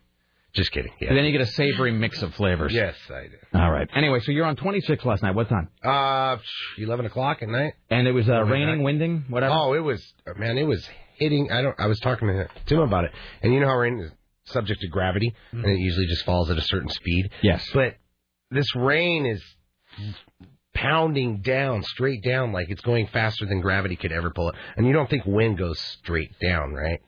Just kidding. Yeah. And then you get a savory mix of flavors. Yes, I do. All right. Anyway, so you're on 26 last night. What time? Uh, eleven o'clock at night. And it was uh, raining, God. winding, whatever. Oh, it was man. It was hitting. I don't. I was talking to Tim about it, and you know how rain is subject to gravity, and it usually just falls at a certain speed. Yes. But this rain is pounding down, straight down, like it's going faster than gravity could ever pull it. And you don't think wind goes straight down, right?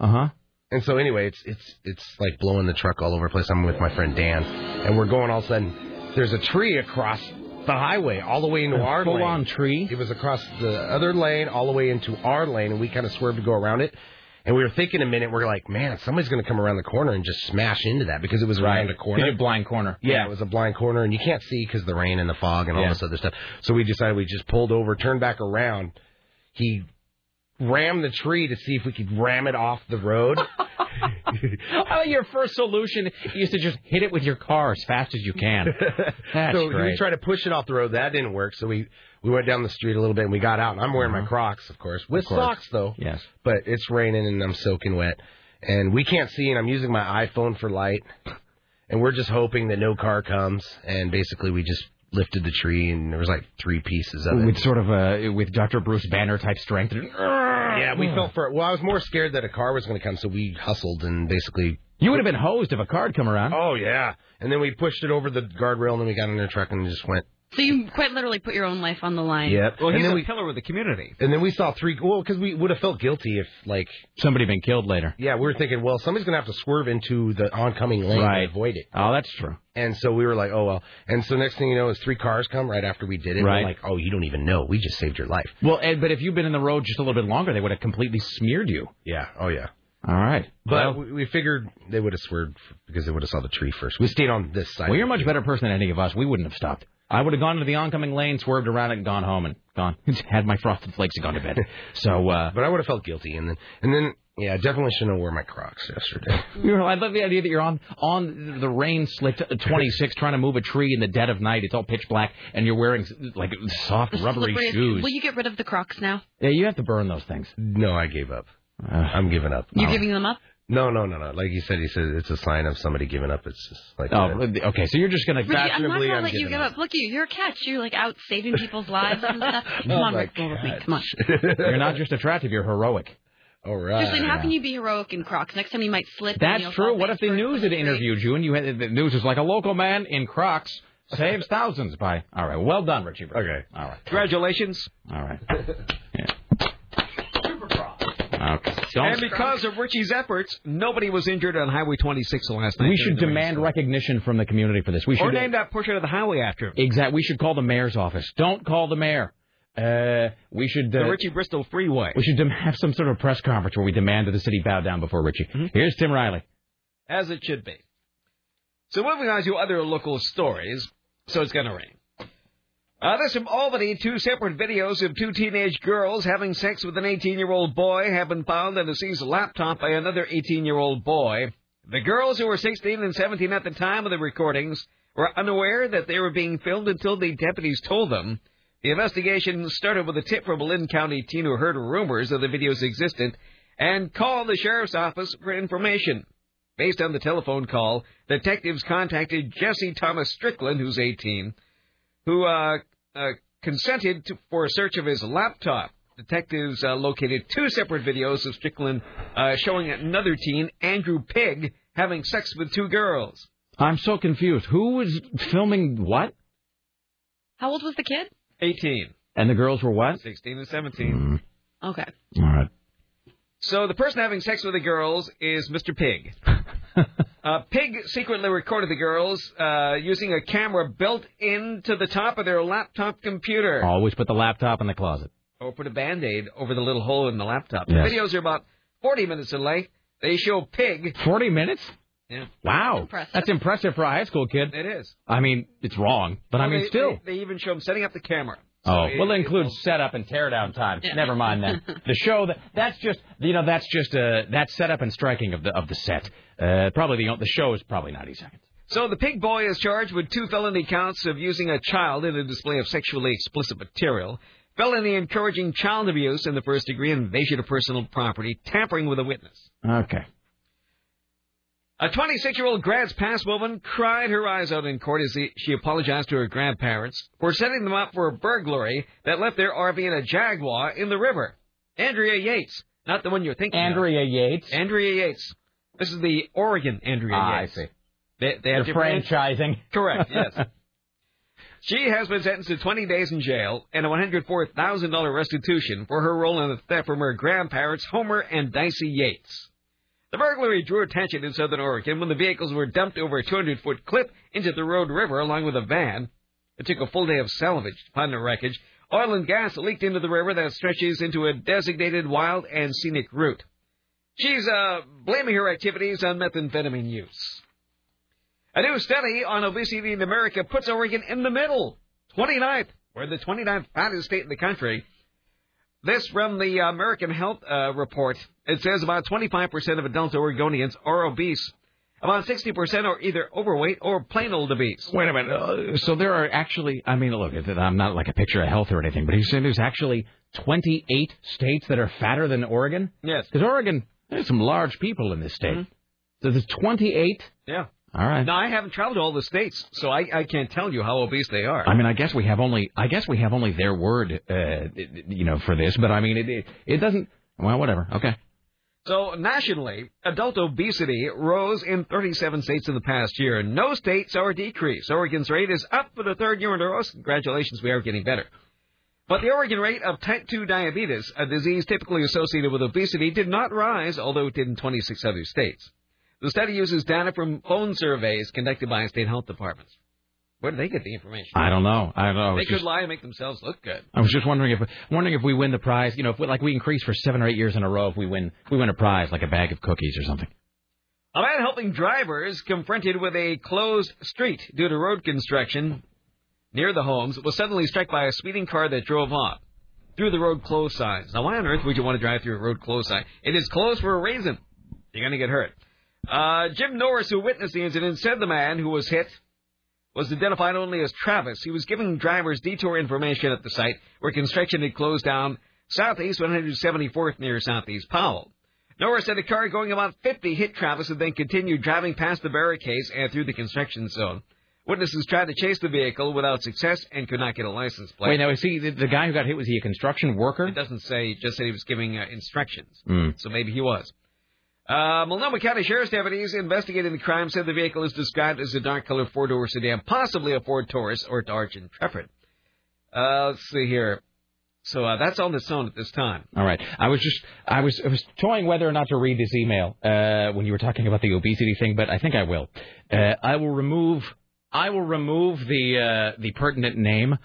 Uh huh. And so anyway, it's it's it's like blowing the truck all over the place. I'm with my friend Dan, and we're going. All of a sudden, there's a tree across the highway, all the way into A our full-on lane. tree. It was across the other lane, all the way into our lane, and we kind of swerved to go around it. And we were thinking a minute. We're like, man, somebody's going to come around the corner and just smash into that because it was around a corner. A blind corner. Yeah, it was a blind corner, and you can't see because the rain and the fog and all Yeah. this other stuff. So we decided we just pulled over, turned back around. He rammed the tree to see if we could ram it off the road. Oh, your first solution is to just hit it with your car as fast as you can. That's so we great. tried to push it off the road. That didn't work. So we we went down the street a little bit and we got out. And I'm wearing my Crocs, of course, with Uh-huh. course. socks though. Yes. But it's raining and I'm soaking wet, and we can't see. And I'm using my iPhone for light, and we're just hoping that no car comes. And basically, we just lifted the tree, and there was like three pieces of it. with sort of a with Dr. Bruce Banner type strength. Yeah, we felt for. Well, I was more scared that a car was going to come, so we hustled and basically. You would have been hosed if a car had come around. Oh yeah, and then we pushed it over the guardrail, and then we got in the truck and just went. So you quite literally put your own life on the line. Yep. Well, and he's then a we pillar of the community. and then we saw three. Well, because we would have felt guilty if like Somebody been killed later. yeah, we were thinking, well, somebody's going to have to swerve into the oncoming lane Right. to avoid it. Oh, that's true. And so we were like, oh well. And so next thing you know, is three cars come right after we did it. Right. We're like, oh, you don't even know. We just saved your life. Well, Ed, but if you'd been in the road just a little bit longer, they would have completely smeared you. Yeah. Oh yeah. All right. But well, we, we figured they would have swerved because they would have saw the tree first. We stayed on this side. well, you're a much better person than any of us. We wouldn't have stopped. I would have gone to the oncoming lane, swerved around it, and gone home and gone. Had my frosted flakes and gone to bed. So, uh, But I would have felt guilty, and then and then yeah, I definitely shouldn't have worn my Crocs yesterday. you know, I love the idea that you're on on the rain slick 26 trying to move a tree in the dead of night. It's all pitch black, and you're wearing like soft rubbery Slippery. shoes. Will you get rid of the Crocs now? Yeah, you have to burn those things. no, I gave up. Uh, I'm giving up. You're giving them up? No, no, no, no. Like you said, he said it's a sign of somebody giving up. It's just like oh, uh, okay. So you're just gonna. Ricky, I'm not gonna I'm let you give up. up. Look, you, you're a catch. You're like out saving people's lives and stuff. Come Oh, on, my Rick, go with me. God. Come on. You're not just attractive. You're heroic. all right. Seriously, how can you be heroic in Crocs? Next time you might slip. That's true. What if the news had interviewed you and you had the news is like a local man in Crocs saves thousands by. All right. Well done, Richie. Okay. All right. Congratulations. All right. Yeah. Okay. And because of Richie's efforts, nobody was injured on Highway 26 last night. we should demand recognition from the community for this. We should Or name that portion of the highway after him. Exactly. We should call the mayor's office. Don't call the mayor. Uh, we should. The Uh, Richie Bristol Freeway. we should dem- have some sort of press conference where we demand that the city bow down before Richie. Mm-hmm. Here's Tim Riley. As it should be. So moving on to other local stories. So it's going to rain. Uh, this from Albany. Two separate videos of two teenage girls having sex with an 18-year-old boy have been found on a seized laptop by another 18-year-old boy. The girls, who were 16 and 17 at the time of the recordings, were unaware that they were being filmed until the deputies told them. The investigation started with a tip from a Linn County teen who heard rumors of the videos existed and called the sheriff's office for information. Based on the telephone call, detectives contacted Jesse Thomas Strickland, who's 18, who uh, uh, consented to, for a search of his laptop. Detectives uh, located two separate videos of Strickland uh, showing another teen, Andrew Pig, having sex with two girls. I'm so confused. Who was filming what? How old was the kid? 18, And the girls were what? 16, and 17. Okay. All right. So the person having sex with the girls is Mr. Pig. uh, Pig secretly recorded the girls uh, using a camera built into the top of their laptop computer. Always put the laptop in the closet. Or put a band-aid over the little hole in the laptop. Yes. The videos are about 40 minutes in length. They show Pig. 40 minutes? Yeah. Wow. Impressive. That's impressive for a high school kid. It is. I mean, it's wrong, but I mean, they, still. They, they even show him setting up the camera. Oh, it- well, it includes setup and teardown time. Never mind that. The show that that's just you know that's just uh that's setup and striking of the of the set. Uh, probably the the show is probably ninety seconds. So the pig boy is charged with two felony counts of using a child in a display of sexually explicit material, felony encouraging child abuse in the first degree, invasion of personal property, tampering with a witness. Okay. A 26-year-old Grants Pass woman cried her eyes out in court as she- apologized to her grandparents for setting them up for a burglary that left their RV and a Jaguar in the river. Andrea Yates, not the one you're thinking Andrea of. Yates. Andrea Yates. This is the Oregon Andrea Ah, I see. They, they They're have franchising. Correct, yes. She has been sentenced to 20 days in jail and a $104,000 restitution for her role in the theft from her grandparents, Homer and Dicey Yates. The burglary drew attention in southern Oregon when the vehicles were dumped over a 200 foot cliff into the Rogue River along with a van. It took a full day of salvage to find the wreckage. Oil and gas leaked into the river that stretches into a designated wild and scenic route. She's uh, blaming her activities on methamphetamine use. A new study on obesity in America puts Oregon in the middle, 29th. We're the 29th fattest state in the country. This from the American Health uh, Report. It says about 25% of adult Oregonians are obese. About 60% are either overweight or plain old obese. Wait a minute. Uh, so there are actually, I mean, look, I'm not like a picture of health or anything, but he's saying there's actually 28 states that are fatter than Oregon? Yes. Because Oregon, there's some large people in this state. So there's 28? Yeah. All right. Now, I haven't traveled to all the states, so I, I can't tell you how obese they are. I mean, I guess we have only, I guess we have only their word, uh, you know, for this, but I mean, it, it, it doesn't, well, whatever. Okay. So nationally, adult obesity rose in 37 states in the past year. No states saw a decrease. Oregon's rate is up for the third year in a row. Congratulations, we are getting better. But the Oregon rate of type 2 diabetes, a disease typically associated with obesity, did not rise, although it did in 26 other states. The study uses data from phone surveys conducted by state health departments. Where do they get the information? I don't know. I don't know. They could just- lie and make themselves look good. I was just wondering if wondering if we win the prize. You know, if we, like we increase for seven or eight years in a row, if we win we win a prize like a bag of cookies or something. A man helping drivers confronted with a closed street due to road construction near the homes was suddenly struck by a speeding car that drove off through the road closed signs. Now, why on earth would you want to drive through a road closed sign? It is closed for a reason. You're going to get hurt. Uh, Jim Norris, who witnessed the incident, said the man who was hit was identified only as Travis. He was giving drivers detour information at the site where construction had closed down southeast 174th near southeast Powell. Norris said a car going about 50 hit Travis and then continued driving past the barricades and through the construction zone. Witnesses tried to chase the vehicle without success and could not get a license plate. Wait, now is he the, the guy who got hit? Was he a construction worker? It doesn't say, just said he was giving uh, instructions. Mm. So maybe he was. Uh, Multnomah County Sheriff's deputies investigating the crime said the vehicle is described as a dark-colored four-door sedan, possibly a Ford Taurus or Dodge Intrepid. Uh, let's see here. So uh, that's on its own at this time. All right. I was just I was I was toying whether or not to read this email uh, when you were talking about the obesity thing, but I think I will. Uh, I will remove I will remove the uh, the pertinent name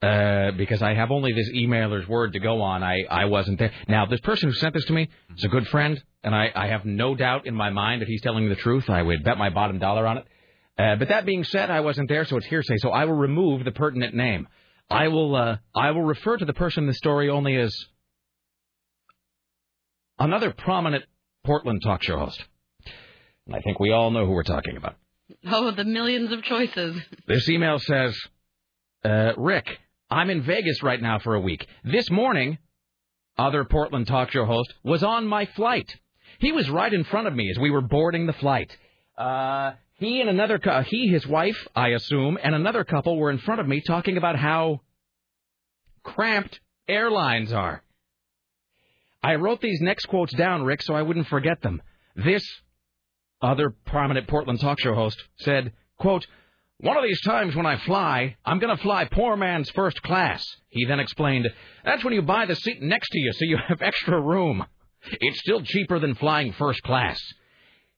uh, because I have only this emailer's word to go on. I I wasn't there. Now this person who sent this to me is a good friend, and I I have no doubt in my mind that he's telling the truth. I would bet my bottom dollar on it. Uh, but that being said, I wasn't there, so it's hearsay. So I will remove the pertinent name. I will uh, I will refer to the person in the story only as another prominent Portland talk show host. And I think we all know who we're talking about. Oh, the millions of choices. This email says, uh, Rick, I'm in Vegas right now for a week. This morning, other Portland talk show host was on my flight. He was right in front of me as we were boarding the flight. Uh, he and another, cou- he, his wife, I assume, and another couple were in front of me talking about how cramped airlines are. I wrote these next quotes down, Rick, so I wouldn't forget them. This other prominent Portland talk show host said, quote, one of these times when I fly, I'm going to fly poor man's first class. He then explained, that's when you buy the seat next to you so you have extra room. It's still cheaper than flying first class.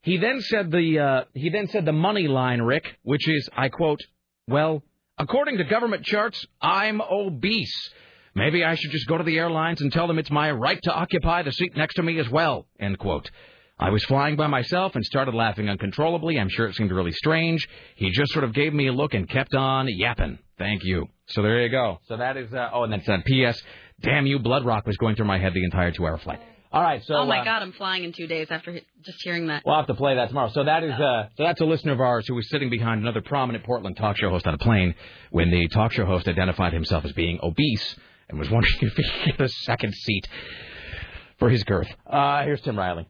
He then said the uh, he then said the money line, Rick, which is I quote, "Well, according to government charts, I'm obese. Maybe I should just go to the airlines and tell them it's my right to occupy the seat next to me as well." End quote. I was flying by myself and started laughing uncontrollably. I'm sure it seemed really strange. He just sort of gave me a look and kept on yapping. Thank you. So there you go. So that is. Uh, oh, and that's uh, P.S. Damn you, Blood Rock was going through my head the entire two-hour flight. All right. So. oh my uh, God, I'm flying in two days after he- just hearing that. We'll have to play that tomorrow. So that is uh, so that's a listener of ours who was sitting behind another prominent Portland talk show host on a plane when the talk show host identified himself as being obese and was wondering if he could get a second seat for his girth. Uh, here's Tim Riley.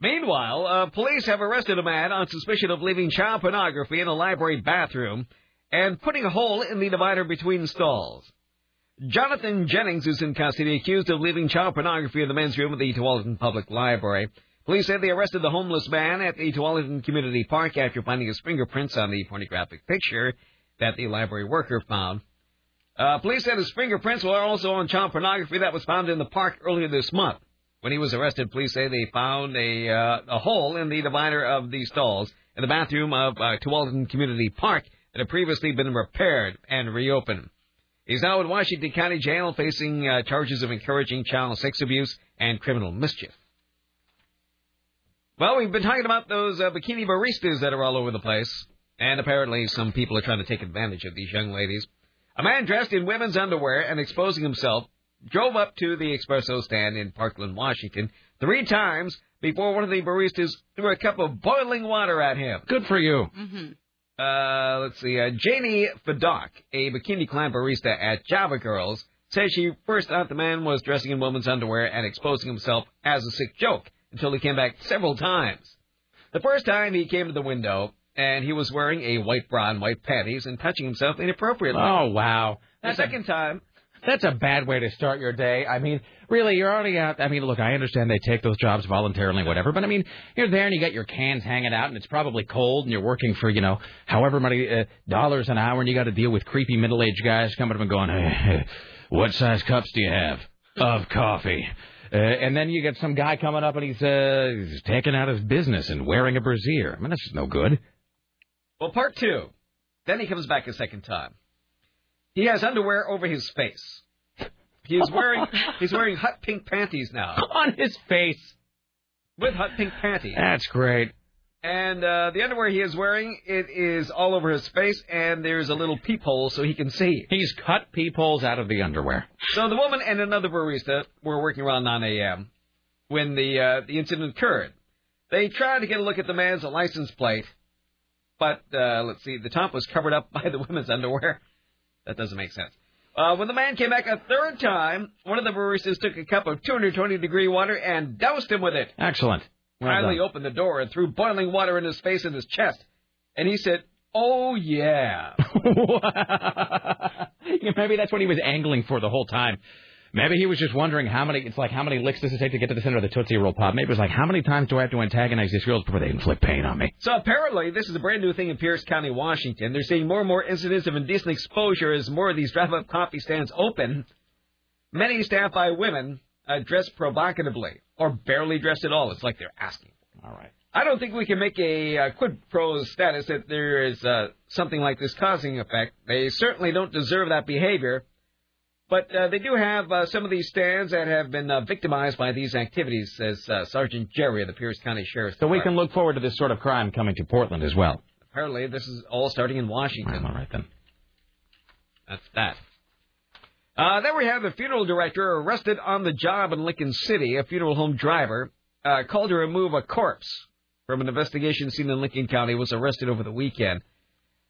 Meanwhile, uh, police have arrested a man on suspicion of leaving child pornography in a library bathroom and putting a hole in the divider between stalls. Jonathan Jennings is in custody, accused of leaving child pornography in the men's room of the Tualatin Public Library. Police said they arrested the homeless man at the Tualatin Community Park after finding his fingerprints on the pornographic picture that the library worker found. Uh, police said his fingerprints were also on child pornography that was found in the park earlier this month. When he was arrested, police say they found a uh, a hole in the divider of the stalls in the bathroom of uh, Tualatin Community Park that had previously been repaired and reopened. He's now in Washington County Jail facing uh, charges of encouraging child sex abuse and criminal mischief. Well, we've been talking about those uh, bikini baristas that are all over the place, and apparently some people are trying to take advantage of these young ladies. A man dressed in women's underwear and exposing himself drove up to the espresso stand in Parkland, Washington, three times before one of the baristas threw a cup of boiling water at him. Good for you. Mm-hmm. Uh, let's see. Uh, Janie Fadock, a bikini clan barista at Java Girls, says she first thought the man was dressing in women's underwear and exposing himself as a sick joke until he came back several times. The first time he came to the window and he was wearing a white bra and white panties and touching himself inappropriately. Oh wow. The second time, That's a bad way to start your day. I mean, really, you're already out. I mean, look, I understand they take those jobs voluntarily, whatever, but I mean, you're there and you got your cans hanging out, and it's probably cold, and you're working for, you know, however many uh, dollars an hour, and you got to deal with creepy middle-aged guys coming up and going, hey, what size cups do you have of coffee? Uh, and then you get some guy coming up and he's, uh, he's taking out his business and wearing a brassiere. I mean, that's no good. well, part two. Then he comes back a second time. He has underwear over his face. He is wearing he's wearing hot pink panties now. On his face. With hot pink panties. That's great. And uh, the underwear he is wearing, it is all over his face, and there's a little peephole so he can see. He's cut peepholes out of the underwear. So the woman and another barista were working around 9 a.m. when the uh, the incident occurred. They tried to get a look at the man's license plate, but uh, let's see, the top was covered up by the women's underwear. That doesn't make sense. Uh, when the man came back a third time, one of the baristas took a cup of 220 degree water and doused him with it. Excellent. Well done. opened the door and threw boiling water in his face and his chest. And he said, Oh, yeah. Yeah, Maybe that's what he was angling for the whole time. Maybe he was just wondering how many. It's like how many licks does it take to get to the center of the Tootsie Roll Pop? Maybe it was like how many times do I have to antagonize these girls before they inflict pain on me? So apparently, this is a brand new thing in Pierce County, Washington. They're seeing more and more incidents of indecent exposure as more of these drive-up coffee stands open. Many staffed by women uh, dressed provocatively or barely dressed at all. It's like they're asking. All right. I don't think we can make a uh, quid pro status that there is uh, something like this causing effect. They certainly don't deserve that behavior. But uh, they do have uh, some of these stands that have been uh, victimized by these activities, says uh, Sergeant Jerry of the Pierce County Sheriff's So we can look forward to this sort of crime coming to Portland as well. Apparently, this is all starting in Washington. All right then. That's that. Uh, then we have the funeral director arrested on the job in Lincoln City. A funeral home driver uh, called to remove a corpse from an investigation seen in Lincoln County was arrested over the weekend.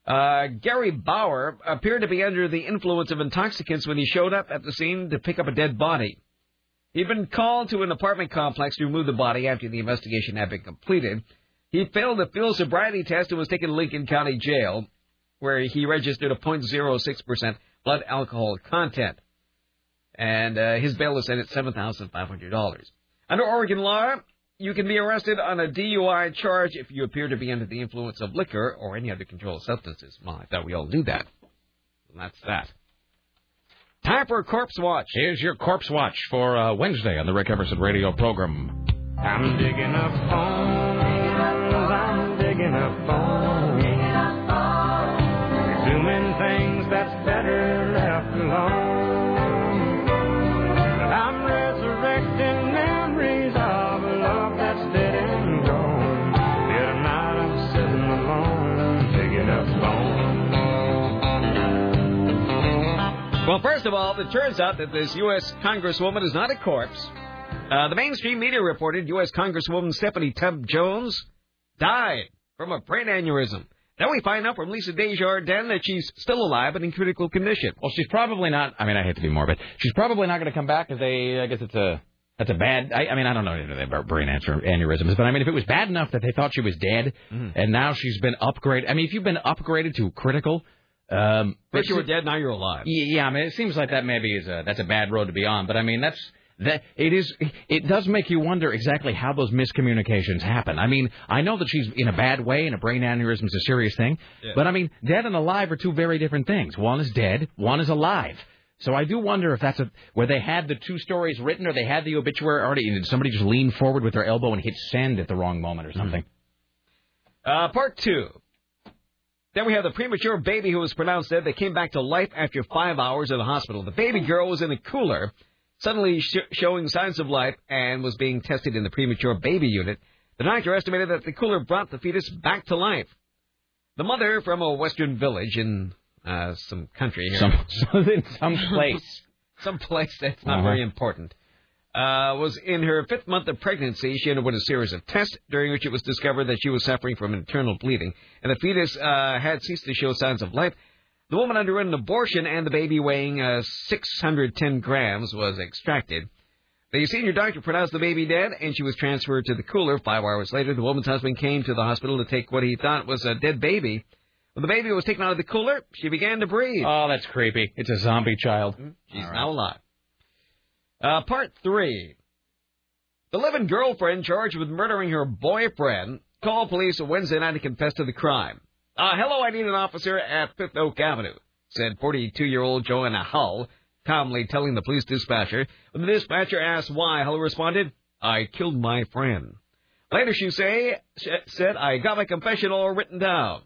Uh, Gary Bauer appeared to be under the influence of intoxicants when he showed up at the scene to pick up a dead body. He'd been called to an apartment complex to remove the body after the investigation had been completed. He failed a field sobriety test and was taken to Lincoln County Jail, where he registered a 0.06% blood alcohol content. And uh, his bail is set at $7,500. Under Oregon law, you can be arrested on a DUI charge if you appear to be under the influence of liquor or any other controlled substances. Well, I thought we all knew that. And that's that. Time for a corpse watch. Here's your corpse watch for uh, Wednesday on the Rick Emerson radio program. I'm digging up bones. I'm digging up bones. Well, first of all, it turns out that this U.S. Congresswoman is not a corpse. Uh, the mainstream media reported U.S. Congresswoman Stephanie Tubb Jones died from a brain aneurysm. Now we find out from Lisa Desjardins that she's still alive but in critical condition. Well, she's probably not. I mean, I hate to be morbid. She's probably not going to come back because they. I guess it's a. That's a bad. I, I mean, I don't know anything about brain aneurysms, but I mean, if it was bad enough that they thought she was dead, and now she's been upgraded. I mean, if you've been upgraded to critical, um, First you were dead, now you're alive. Yeah, I mean, it seems like that maybe is a that's a bad road to be on. But I mean, that's that it is. It does make you wonder exactly how those miscommunications happen. I mean, I know that she's in a bad way, and a brain aneurysm is a serious thing. Yeah. But I mean, dead and alive are two very different things. One is dead, one is alive. So I do wonder if that's a where they had the two stories written, or they had the obituary already, and did somebody just lean forward with their elbow and hit send at the wrong moment or something. Uh, part two. Then we have the premature baby who was pronounced dead. They came back to life after five hours in the hospital. The baby girl was in a cooler, suddenly sh- showing signs of life, and was being tested in the premature baby unit. The doctor estimated that the cooler brought the fetus back to life. The mother from a western village in uh, some country here. Some, in some place. some place that's not Uh-huh. very important. Uh, was in her fifth month of pregnancy. She underwent a series of tests during which it was discovered that she was suffering from internal bleeding, and the fetus uh, had ceased to show signs of life. The woman underwent an abortion, and the baby weighing uh, 610 grams was extracted. The senior doctor pronounced the baby dead, and she was transferred to the cooler. Five hours later, the woman's husband came to the hospital to take what he thought was a dead baby. When the baby was taken out of the cooler, she began to breathe. Oh, that's creepy. It's a zombie child. She's now alive. Uh, part three. The living girlfriend charged with murdering her boyfriend called police Wednesday night to confess to the crime. Uh, hello, I need an officer at Fifth Oak Avenue, said 42-year-old Joanna Hull, calmly telling the police dispatcher. When the dispatcher asked why, Hull responded, I killed my friend. Later, she say, sh- said, I got my confession all written down.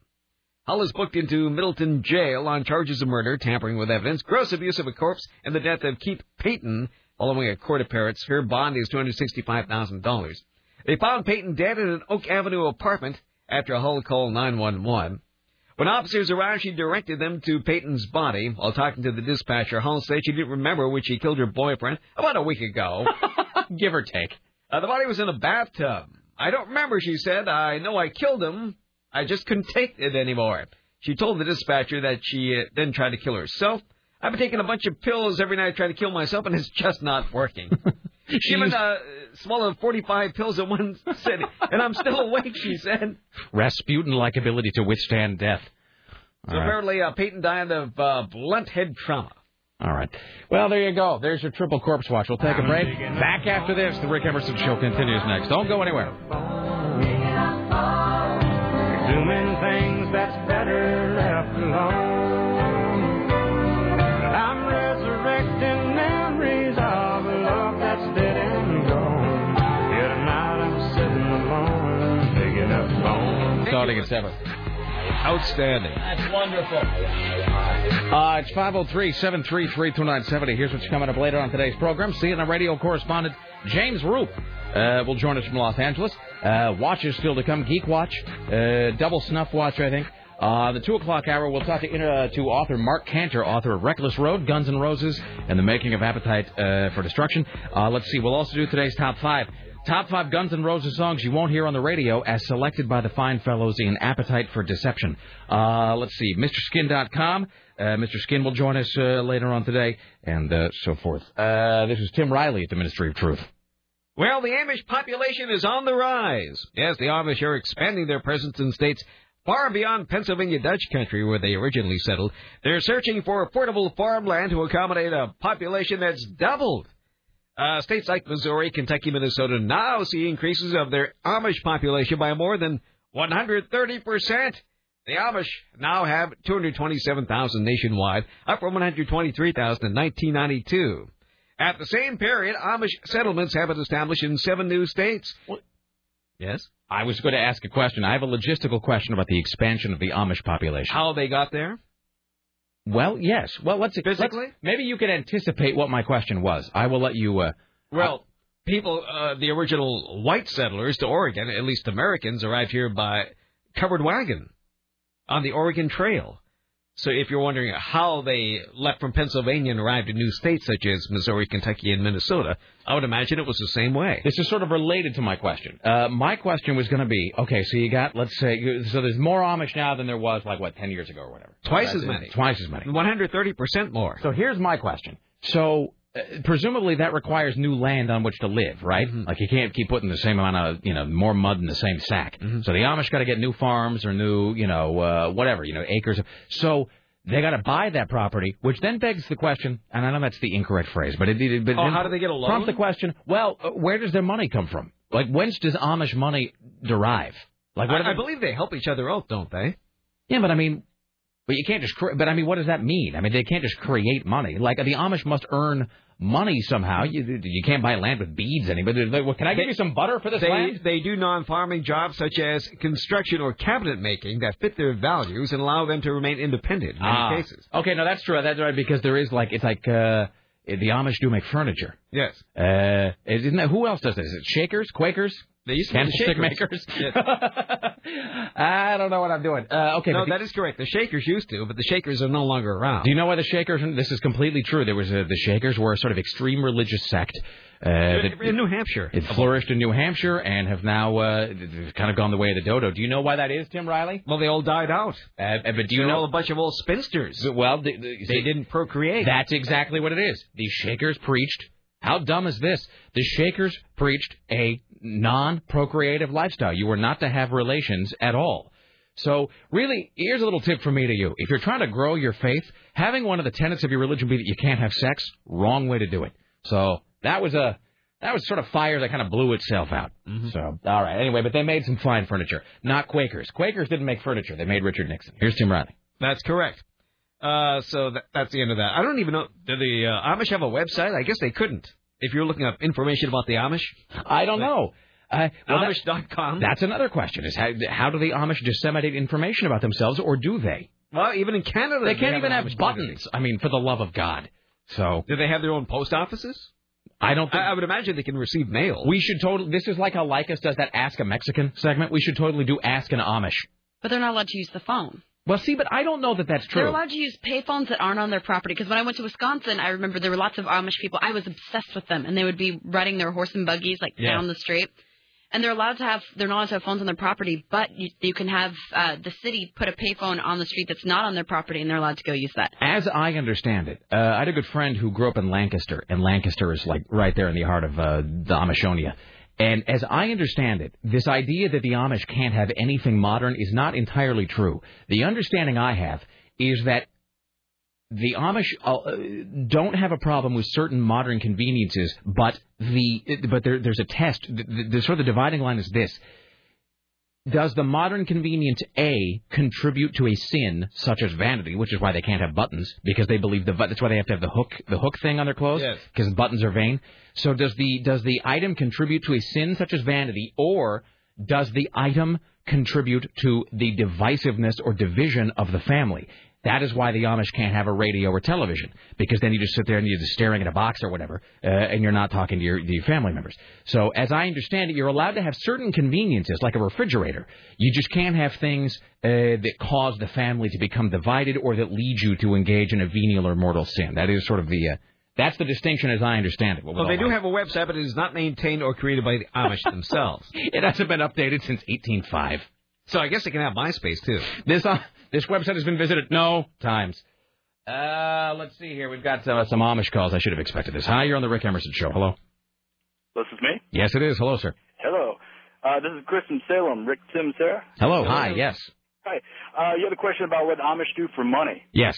Hull is booked into Middleton Jail on charges of murder, tampering with evidence, gross abuse of a corpse, and the death of Keith Payton following a court appearance. Her bond is $265,000. They found Payton dead in an Oak Avenue apartment after a Hull called 911. When officers arrived, she directed them to Payton's body. While talking to the dispatcher, Hull said she didn't remember when she killed her boyfriend about a week ago. Give or take. Uh, the body was in a bathtub. I don't remember, she said. I know I killed him. I just couldn't take it anymore. She told the dispatcher that she uh, then tried to kill herself. I've been taking a bunch of pills every night trying to kill myself, and it's just not working. Given a swallowed 45 pills in one sitting, and I'm still awake, she said. Rasputin-like ability to withstand death. So All right. apparently, uh, Peyton died of uh, blunt head trauma. All right. Well, there you go. There's your triple corpse watch. We'll take a break. Back after this. The Rick Emerson Show continues next. Don't go anywhere. Doing things that's better left alone. Bones. Starting at 7. Outstanding. That's wonderful. Uh, it's 503-733-2970. Here's what's coming up later on today's program. CNN radio correspondent James Roop uh, will join us from Los Angeles. Uh, watches still to come. Geek Watch. Uh, double Snuff Watch, I think. Uh, the 2 o'clock hour, we'll talk to, uh, to author Marc Canter, author of Reckless Road, Guns N' Roses, and the Making of Appetite uh, for Destruction. Uh, let's see. We'll also do today's top five. Top five Guns N' Roses songs you won't hear on the radio as selected by the fine fellows in Appetite for Deception. Uh, let's see, MrSkin.com. Uh, Mr. Skin will join us uh, later on today, and uh, so forth. Uh, this is Tim Riley at the Ministry of Truth. Well, the Amish population is on the rise. Yes, the Amish are expanding their presence in states far beyond Pennsylvania Dutch country where they originally settled. They're searching for affordable farmland to accommodate a population that's doubled. Uh, states like Missouri, Kentucky, Minnesota now see increases of their Amish population by more than 130%. The Amish now have 227,000 nationwide, up from 123,000 in 1992. At the same period, Amish settlements have been established in seven new states. Yes? I was going to ask a question. I have a logistical question about the expansion of the Amish population. How they got there? Well, yes. Well, let's Physically? let's- maybe you can anticipate what my question was. I will let you. Uh, Well, people, uh, the original white settlers to Oregon, at least Americans, arrived here by covered wagon on the Oregon Trail. So if you're wondering how they left from Pennsylvania and arrived in new states such as Missouri, Kentucky, and Minnesota, I would imagine it was the same way. This is sort of related to my question. Uh, my question was going to be, okay, so you got, let's say, so there's more Amish now than there was, like, what, 10 years ago or whatever? Twice Right? as many. Twice as many. 130% more. So here's my question. So presumably that requires new land on which to live, right? Mm-hmm. Like you can't keep putting the same amount of, you know, more mud in the same sack. Mm-hmm. So the Amish got to get new farms or new, you know, uh, whatever, you know, acres. So they got to buy that property, which then begs the question, and I know that's the incorrect phrase, but it, it but Oh, how do they get a loan? Prompts the question. Well, uh, where does their money come from? Like whence does Amish money derive? Like what I, I believe they help each other out, don't they? yeah, but I mean, but you can't just. Cre- but I mean, what does that mean? I mean, they can't just create money. Like the Amish must earn money somehow. You you can't buy land with beads. Like, well, can I give you some butter for this they, land? They do non-farming jobs such as construction or cabinet making that fit their values and allow them to remain independent in many Ah. cases. Okay, no, that's true. That's right because there is like it's like uh the Amish do make furniture. Yes. Uh, isn't that who else does this? Is it Shakers, Quakers? They used to be the Candlestick makers. I don't know what I'm doing. Uh, okay, no, the- that is correct. The Shakers used to, but the Shakers are no longer around. Do you know why the Shakers? This is completely true. There was a, the Shakers were a sort of extreme religious sect. Uh, that, in New Hampshire. It flourished in New Hampshire and have now uh, kind of gone the way of the dodo. Do you know why that is, Tim Riley? Well, they all died out. Uh, uh, but do you They're know a bunch of old spinsters. Well, the, the, They didn't procreate. That's exactly what it is. The Shakers preached. How dumb is this? The Shakers preached a non-procreative lifestyle. You were not to have relations at all. So, really, here's a little tip from me to you. If you're trying to grow your faith, having one of the tenets of your religion be that you can't have sex, wrong way to do it. So, that was a that was sort of fire that kind of blew itself out. Mm-hmm. So, all right. Anyway, but they made some fine furniture. Not Quakers. Quakers didn't make furniture. They made Richard Nixon. Here's Tim Riley. That's correct. Uh, so that, that's the end of that. I don't even know. Do the uh, Amish have a website? I guess they couldn't. If you're looking up information about the Amish, I don't know. Uh, well, that- Amish.com. That's another question: is how, how do the Amish disseminate information about themselves, or do they? Well, even in Canada, They can't have even have Amish buttons. I mean, for the love of God. So Do they have their own post offices? I don't. Think, I, I would imagine they can receive mail. we should totally. This is like how Lycus does that Ask a Mexican segment. We should totally do Ask an Amish. But they're not allowed to use the phone. Well, see, but I don't know that that's true. They're allowed to use payphones that aren't on their property. Because when I went to Wisconsin, I remember there were lots of Amish people. I was obsessed with them, and they would be riding their horse and buggies like Yeah. down the street. And they're allowed to have they're not allowed to have phones on their property, but you, you can have uh, the city put a payphone on the street that's not on their property, and they're allowed to go use that. As I understand it, uh, I had a good friend who grew up in Lancaster, and Lancaster is like right there in the heart of uh, the Amishonia. And as I understand it, this idea that the Amish can't have anything modern is not entirely true. The understanding I have is that the Amish uh, don't have a problem with certain modern conveniences, but the but there, there's a test. The, the, the sort of the dividing line is this: does the modern convenience A contribute to a sin such as vanity, which is why they can't have buttons because they believe the that's why they have to have the hook the hook thing on their clothes Yes. because buttons are vain. So does the does the item contribute to a sin such as vanity, or does the item contribute to the divisiveness or division of the family? That is why the Amish can't have a radio or television because then you just sit there and you're just staring at a box or whatever, uh, and you're not talking to your, to your family members. So, as I understand it, you're allowed to have certain conveniences like a refrigerator. You just can't have things uh, that cause the family to become divided or that lead you to engage in a venial or mortal sin. That is sort of the uh, that's the distinction as I understand it. Well, they do have a website, but it is not maintained or created by the Amish themselves. It hasn't been updated since 1805. So I guess they can have MySpace too. This uh, this website has been visited no times. Uh, let's see here. We've got uh, some Amish calls. I should have expected this. Hi, you're on the Rick Emerson Show. Hello. This is me. Yes, it is. Hello, sir. Hello. Uh, this is Chris from Salem. Rick Sims here. Hello. Hi. Yes. Hi. Uh, you had a question about what Amish do for money. Yes.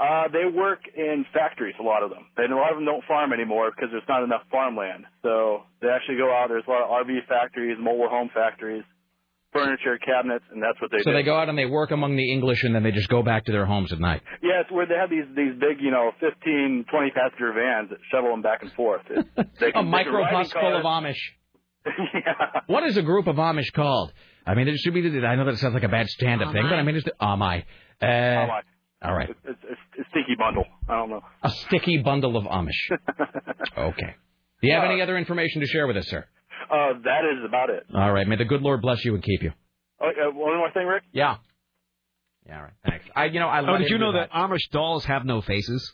Uh, they work in factories, a lot of them. And a lot of them don't farm anymore because there's not enough farmland. So they actually go out. There's a lot of RV factories, mobile home factories, furniture, cabinets, and that's what they So do. So they go out and they work among the English, and then they just go back to their homes at night. Yeah, where they have these these big, you know, 15, 20 passenger vans that shuttle them back and forth. It, they A can, they can ride in microbus full of. Amish. What is a group of Amish called? I mean, it should be. I know that it sounds like a bad stand-up thing, but I mean, it's the Amai. Uh, Amai. All right. It's, it's, it's stinky bundle. I don't know. A sticky bundle of Amish. Okay. Do you have any other information to share with us, sir? Uh, that is about it. All right. May the good Lord bless you and keep you. Oh, uh, one more thing, Rick. Yeah. Yeah, all right. Thanks. I, you know, I. Oh, did you know do that Amish dolls have no faces?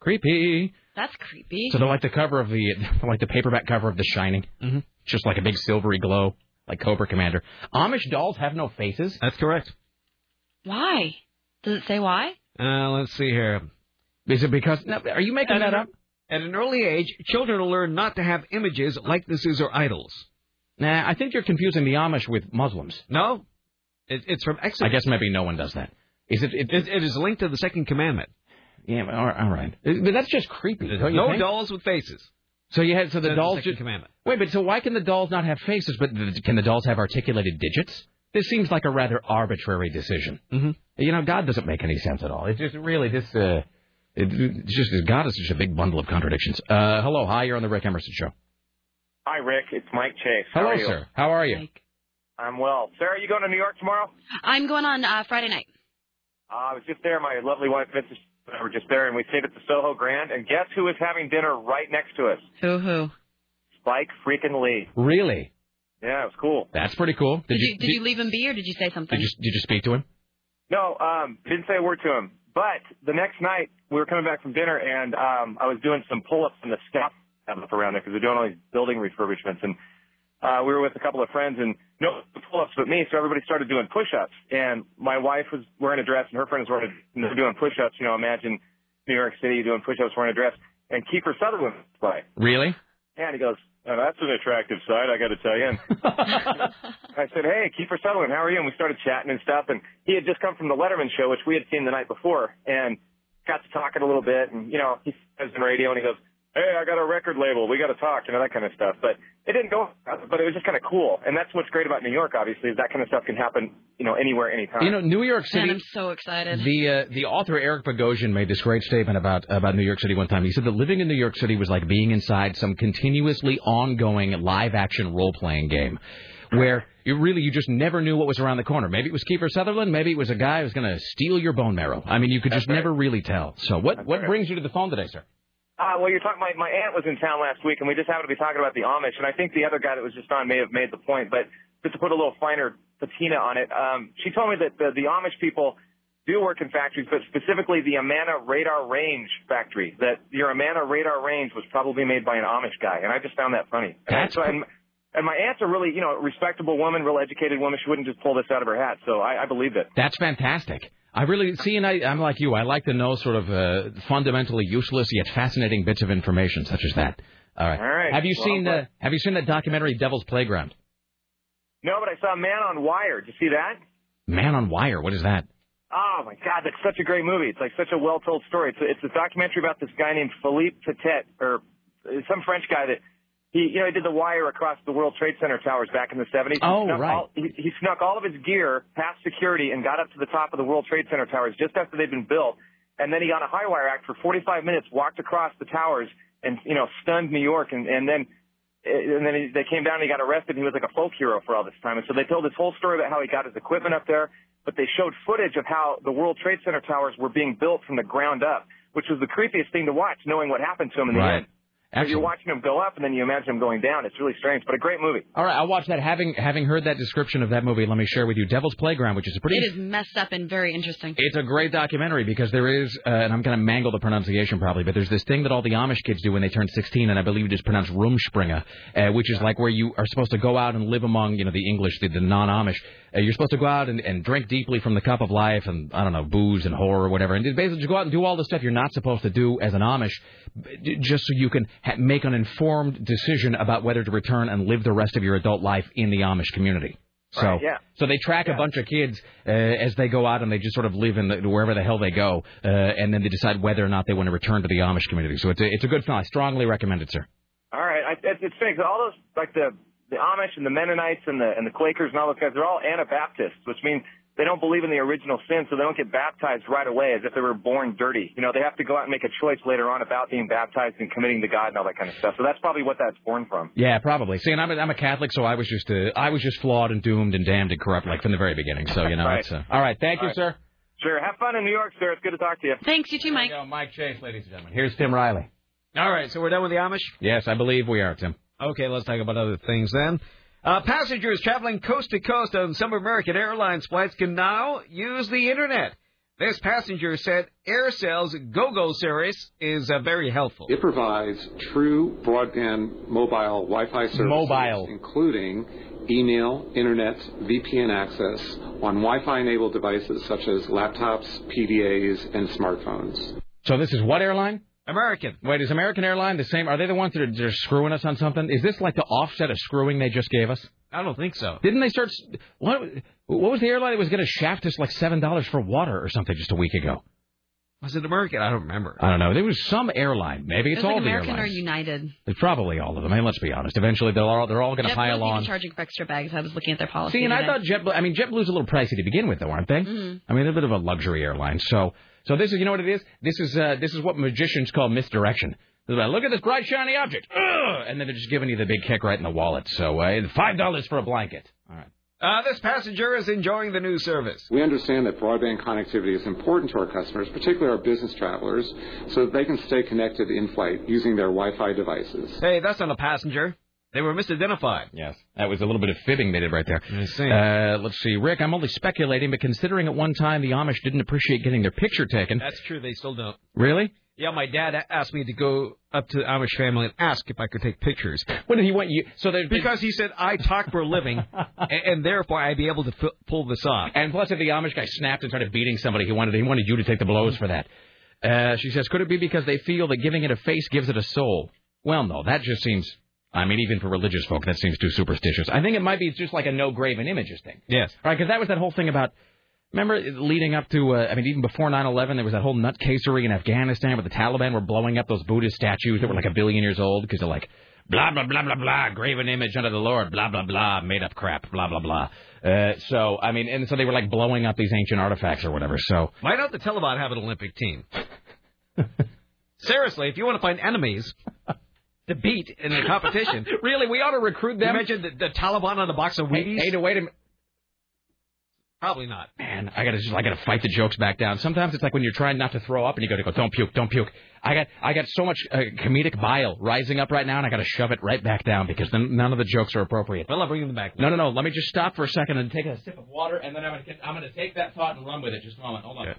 Creepy. That's creepy. So they're like the cover of the, like the paperback cover of The Shining. Mm-hmm. Just like a big silvery glow, like Cobra Commander. Amish dolls have no faces. That's correct. Why? Does it say why? Uh, let's see here. Is it because? No, are you making At that an- up? At an early age, children will learn not to have images, likenesses, or idols. Nah, I think you're confusing the Amish with Muslims. No, it, it's from Exodus. I guess maybe no one does that. Is it? It, It, it is linked to the second commandment. yeah, all right. all right. But that's just creepy. Don't you no think? dolls with faces. So you had so the That's dolls second just commandment. wait, but so why can the dolls not have faces? But can the dolls have articulated digits? This seems like a rather arbitrary decision. Mm-hmm. You know, God doesn't make any sense at all. It's just really this. Uh, it, it's just God is such a big bundle of contradictions. Uh, hello, hi, you're on the Rick Emerson show. Hi, Rick. It's Mike Chase. How Hello, are you? sir. How are you? I'm well. Sarah, are you going to New York tomorrow? I'm going on uh, Friday night. Uh, I was just there. My lovely wife, Mrs. and I were just there, and we stayed at the Soho Grand. And guess who is having dinner right next to us? Who who? Spike freaking Lee. Really? Yeah, it was cool. That's pretty cool. Did, you, did you leave him be or did you say something? Did you did you speak to him? No, um, didn't say a word to him. But the next night, we were coming back from dinner, and um, I was doing some pull-ups in the staff up around there because they're doing all these building refurbishments. And uh, we were with a couple of friends, and no pull-ups but me, so everybody started doing push-ups. And my wife was wearing a dress, and her friends were and they were doing push-ups. You know, imagine New York City doing push-ups wearing a dress. And Kiefer Sutherland was by. Really? And he goes, oh, that's an attractive sight, I got to tell you. And I said, hey, Kiefer Sutherland, how are you? And we started chatting and stuff. And he had just come from the Letterman show, which we had seen the night before, and got to talking a little bit. And, you know, he says in radio, and he goes, hey, I got a record label. We got to talk, you know, that kind of stuff. But it didn't go, but it was just kind of cool. And that's what's great about New York, obviously, is that kind of stuff can happen, you know, anywhere, anytime. You know, New York City. Man, I'm so excited. The uh, the author Eric Bogosian made this great statement about about New York City one time. He said that living in New York City was like being inside some continuously ongoing live action role playing game, where you really you just never knew what was around the corner. Maybe it was Kiefer Sutherland. Maybe it was a guy who was going to steal your bone marrow. I mean, you could just never really tell. So what what brings you to the phone today, sir? Uh, well, you're talking. My my aunt was in town last week, and we just happened to be talking about the Amish. And I think the other guy that was just on may have made the point, but just to put a little finer patina on it, um, she told me that the, the Amish people do work in factories, but specifically the Amana Radarange factory. That your Amana Radarange was probably made by an Amish guy, and I just found that funny. And That's so, and, and my aunt's a really, you know, respectable woman, real educated woman. She wouldn't just pull this out of her hat, so I, I believed it. That's fantastic. I really see, and I, I'm like you. I like to know sort of uh, fundamentally useless yet fascinating bits of information, such as that. All right. All right. Have you Well, seen uh, Have you seen that documentary Devil's Playground? No, but I saw Man on Wire. Did you see that? Man on Wire. What is that? Oh my God, that's such a great movie. It's like such a well-told story. It's a, it's a documentary about this guy named Philippe Petit, or uh, some French guy that he, you know, he did the wire across the World Trade Center towers back in the 70s. Oh, he right. All, he, he snuck all of his gear past security and got up to the top of the World Trade Center towers just after they'd been built. And then he got a high wire act for 45 minutes, walked across the towers, and you know, stunned New York. And and then eh, and then he, they came down and he got arrested. And he was like a folk hero for all this time. And so they told this whole story about how he got his equipment up there, but they showed footage of how the World Trade Center towers were being built from the ground up, which was the creepiest thing to watch, knowing what happened to him in the Right. end. So you're watching them go up, and then you imagine them going down. It's really strange, but a great movie. All right, I'll watch that. Having having heard that description of that movie, let me share with you Devil's Playground, which is a pretty. It is messed up and very interesting. It's a great documentary because there is, uh, and I'm going to mangle the pronunciation probably, but there's this thing that all the Amish kids do when they turn 16, and I believe it is pronounced Rumspringa, uh, which is like where you are supposed to go out and live among, you know, the English, the, the non-Amish. Uh, you're supposed to go out and, and drink deeply from the cup of life, and I don't know, booze and horror or whatever, and basically just go out and do all the stuff you're not supposed to do as an Amish, just so you can ha- make an informed decision about whether to return and live the rest of your adult life in the Amish community. So, Right, yeah. so they track a bunch of kids uh, as they go out and they just sort of live in the, wherever the hell they go, uh, and then they decide whether or not they want to return to the Amish community. So it's a, it's a good film. I strongly recommend it, sir. All right, I, it's, it's funny all those like the the Amish and the Mennonites and the and the Quakers and all those guys, they're all Anabaptists, which means they don't believe in the original sin, so they don't get baptized right away as if they were born dirty. You know, they have to go out and make a choice later on about being baptized and committing to God and all that kind of stuff. So that's probably what that's born from. Yeah, probably. See, and I'm a, I'm a Catholic, so I was just uh, I was just flawed and doomed and damned and corrupt like from the very beginning. So you know, Right. it's uh, all right. Thank you, All right. sir. Sure. Have fun in New York, sir. It's good to talk to you. Thanks, you too, Mike. Mike Chase, ladies and gentlemen. Here's Tim Riley. All right, so we're done with the Amish. Yes, I believe we are, Tim. Okay, let's talk about other things then. Uh, passengers traveling coast to coast on some American Airlines flights can now use the internet. This passenger said AirCell's GoGo service is uh, very helpful. It provides true broadband mobile Wi-Fi services, Mobile. including email, internet, VPN access on Wi-Fi enabled devices such as laptops, PDAs, and smartphones. So this is what airline? American. Wait, is American Airline the same? Are they the ones that are just screwing us on something? Is this like the offset of screwing they just gave us? I don't think so. Didn't they start? What, what was the airline that was going to shaft us like seven dollars for water or something just a week ago? Was it American? I don't remember. I don't know. There was some airline. Maybe it's It's all like the American or. United. It's probably all of them. I mean, let's be honest. Eventually, they're all they're all going to JetBlue's pile even on. charging for extra bags. I was looking at their policy. See, and I thought JetBlue. I mean, JetBlue's a little pricey to begin with, though, aren't they? Mhm. I mean, they're a bit of a luxury airline. So, so this is, you know what it is? This is, uh, this is what magicians call misdirection. Like, Look at this bright shiny object, Ugh! and then they're just giving you the big kick right in the wallet. So, uh, five dollars for a blanket. All right. Uh, this passenger is enjoying the new service. We understand that broadband connectivity is important to our customers, particularly our business travelers, so that they can stay connected in flight using their Wi-Fi devices. Hey, that's not a passenger. They were misidentified. Yes, that was a little bit of fibbing they did right there. see. Uh, let's see, Rick. I'm only speculating, but considering at one time the Amish didn't appreciate getting their picture taken. That's true. They still don't. Really? Yeah, my dad asked me to go up to the Amish family and ask if I could take pictures. What did he want you? So there's because he said I talk for a living, and, and therefore I'd be able to f- pull this off. And plus, if the Amish guy snapped and started beating somebody, he wanted he wanted you to take the blows for that. Uh, she says, could it be because they feel that giving it a face gives it a soul? Well, no, that just seems. I mean, even for religious folk, that seems too superstitious. I think it might be just like a no graven images thing. Yes. Right, because that was that whole thing about. Remember, leading up to, uh, I mean, even before 9/11, there was that whole nutcasery in Afghanistan where the Taliban were blowing up those Buddhist statues that were like a billion years old because they're like, blah blah blah blah blah, graven image under the Lord, blah blah blah, made up crap, blah blah blah. Uh, so, I mean, and so they were like blowing up these ancient artifacts or whatever. So, Why don't the Taliban have an Olympic team? Seriously, if you want to find enemies to beat in the competition, really, we ought to recruit them. You mentioned the, the Taliban on the box of hey, Wheaties. hey, wait a minute. Probably not. Man, I gotta just I gotta fight the jokes back down. Sometimes it's like when you're trying not to throw up and you gotta go, don't puke, don't puke. I got I got so much uh, comedic bile rising up right now, and I gotta shove it right back down because then none of the jokes are appropriate. Well, I'll bring them back. No, no, no. Let me just stop for a second and take a sip of water, and then I'm gonna get- I'm gonna take that thought and run with it. Just a moment. Hold on.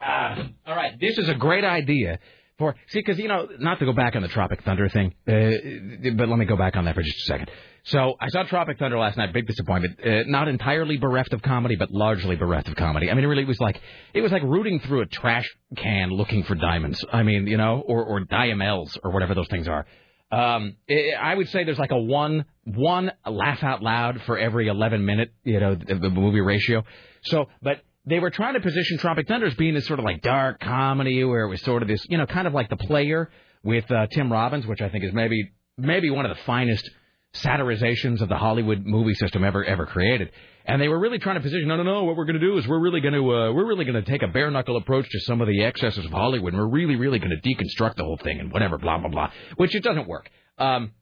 Ah, all right. This is a great idea for see because you know not to go back on the Tropic Thunder thing, uh, but let me go back on that for just a second. So I saw Tropic Thunder last night. Big disappointment. Uh, not entirely bereft of comedy, but largely bereft of comedy. I mean, it really was like it was like rooting through a trash can looking for diamonds. I mean, you know, or or diamels or whatever those things are. Um, i I would say there's like a one one laugh out loud for every 11 minute, you know, the, the movie ratio. So, but they were trying to position Tropic Thunder as being this sort of like dark comedy where it was sort of this, you know, kind of like The Player with uh, Tim Robbins, which I think is maybe maybe one of the finest satirizations of the Hollywood movie system ever ever created. And they were really trying to position, no, no, no. What we're going to do is we're really going to uh, we're really going to take a bare knuckle approach to some of the excesses of Hollywood. And we're really, really going to deconstruct the whole thing and whatever, blah blah blah. Which it doesn't work um,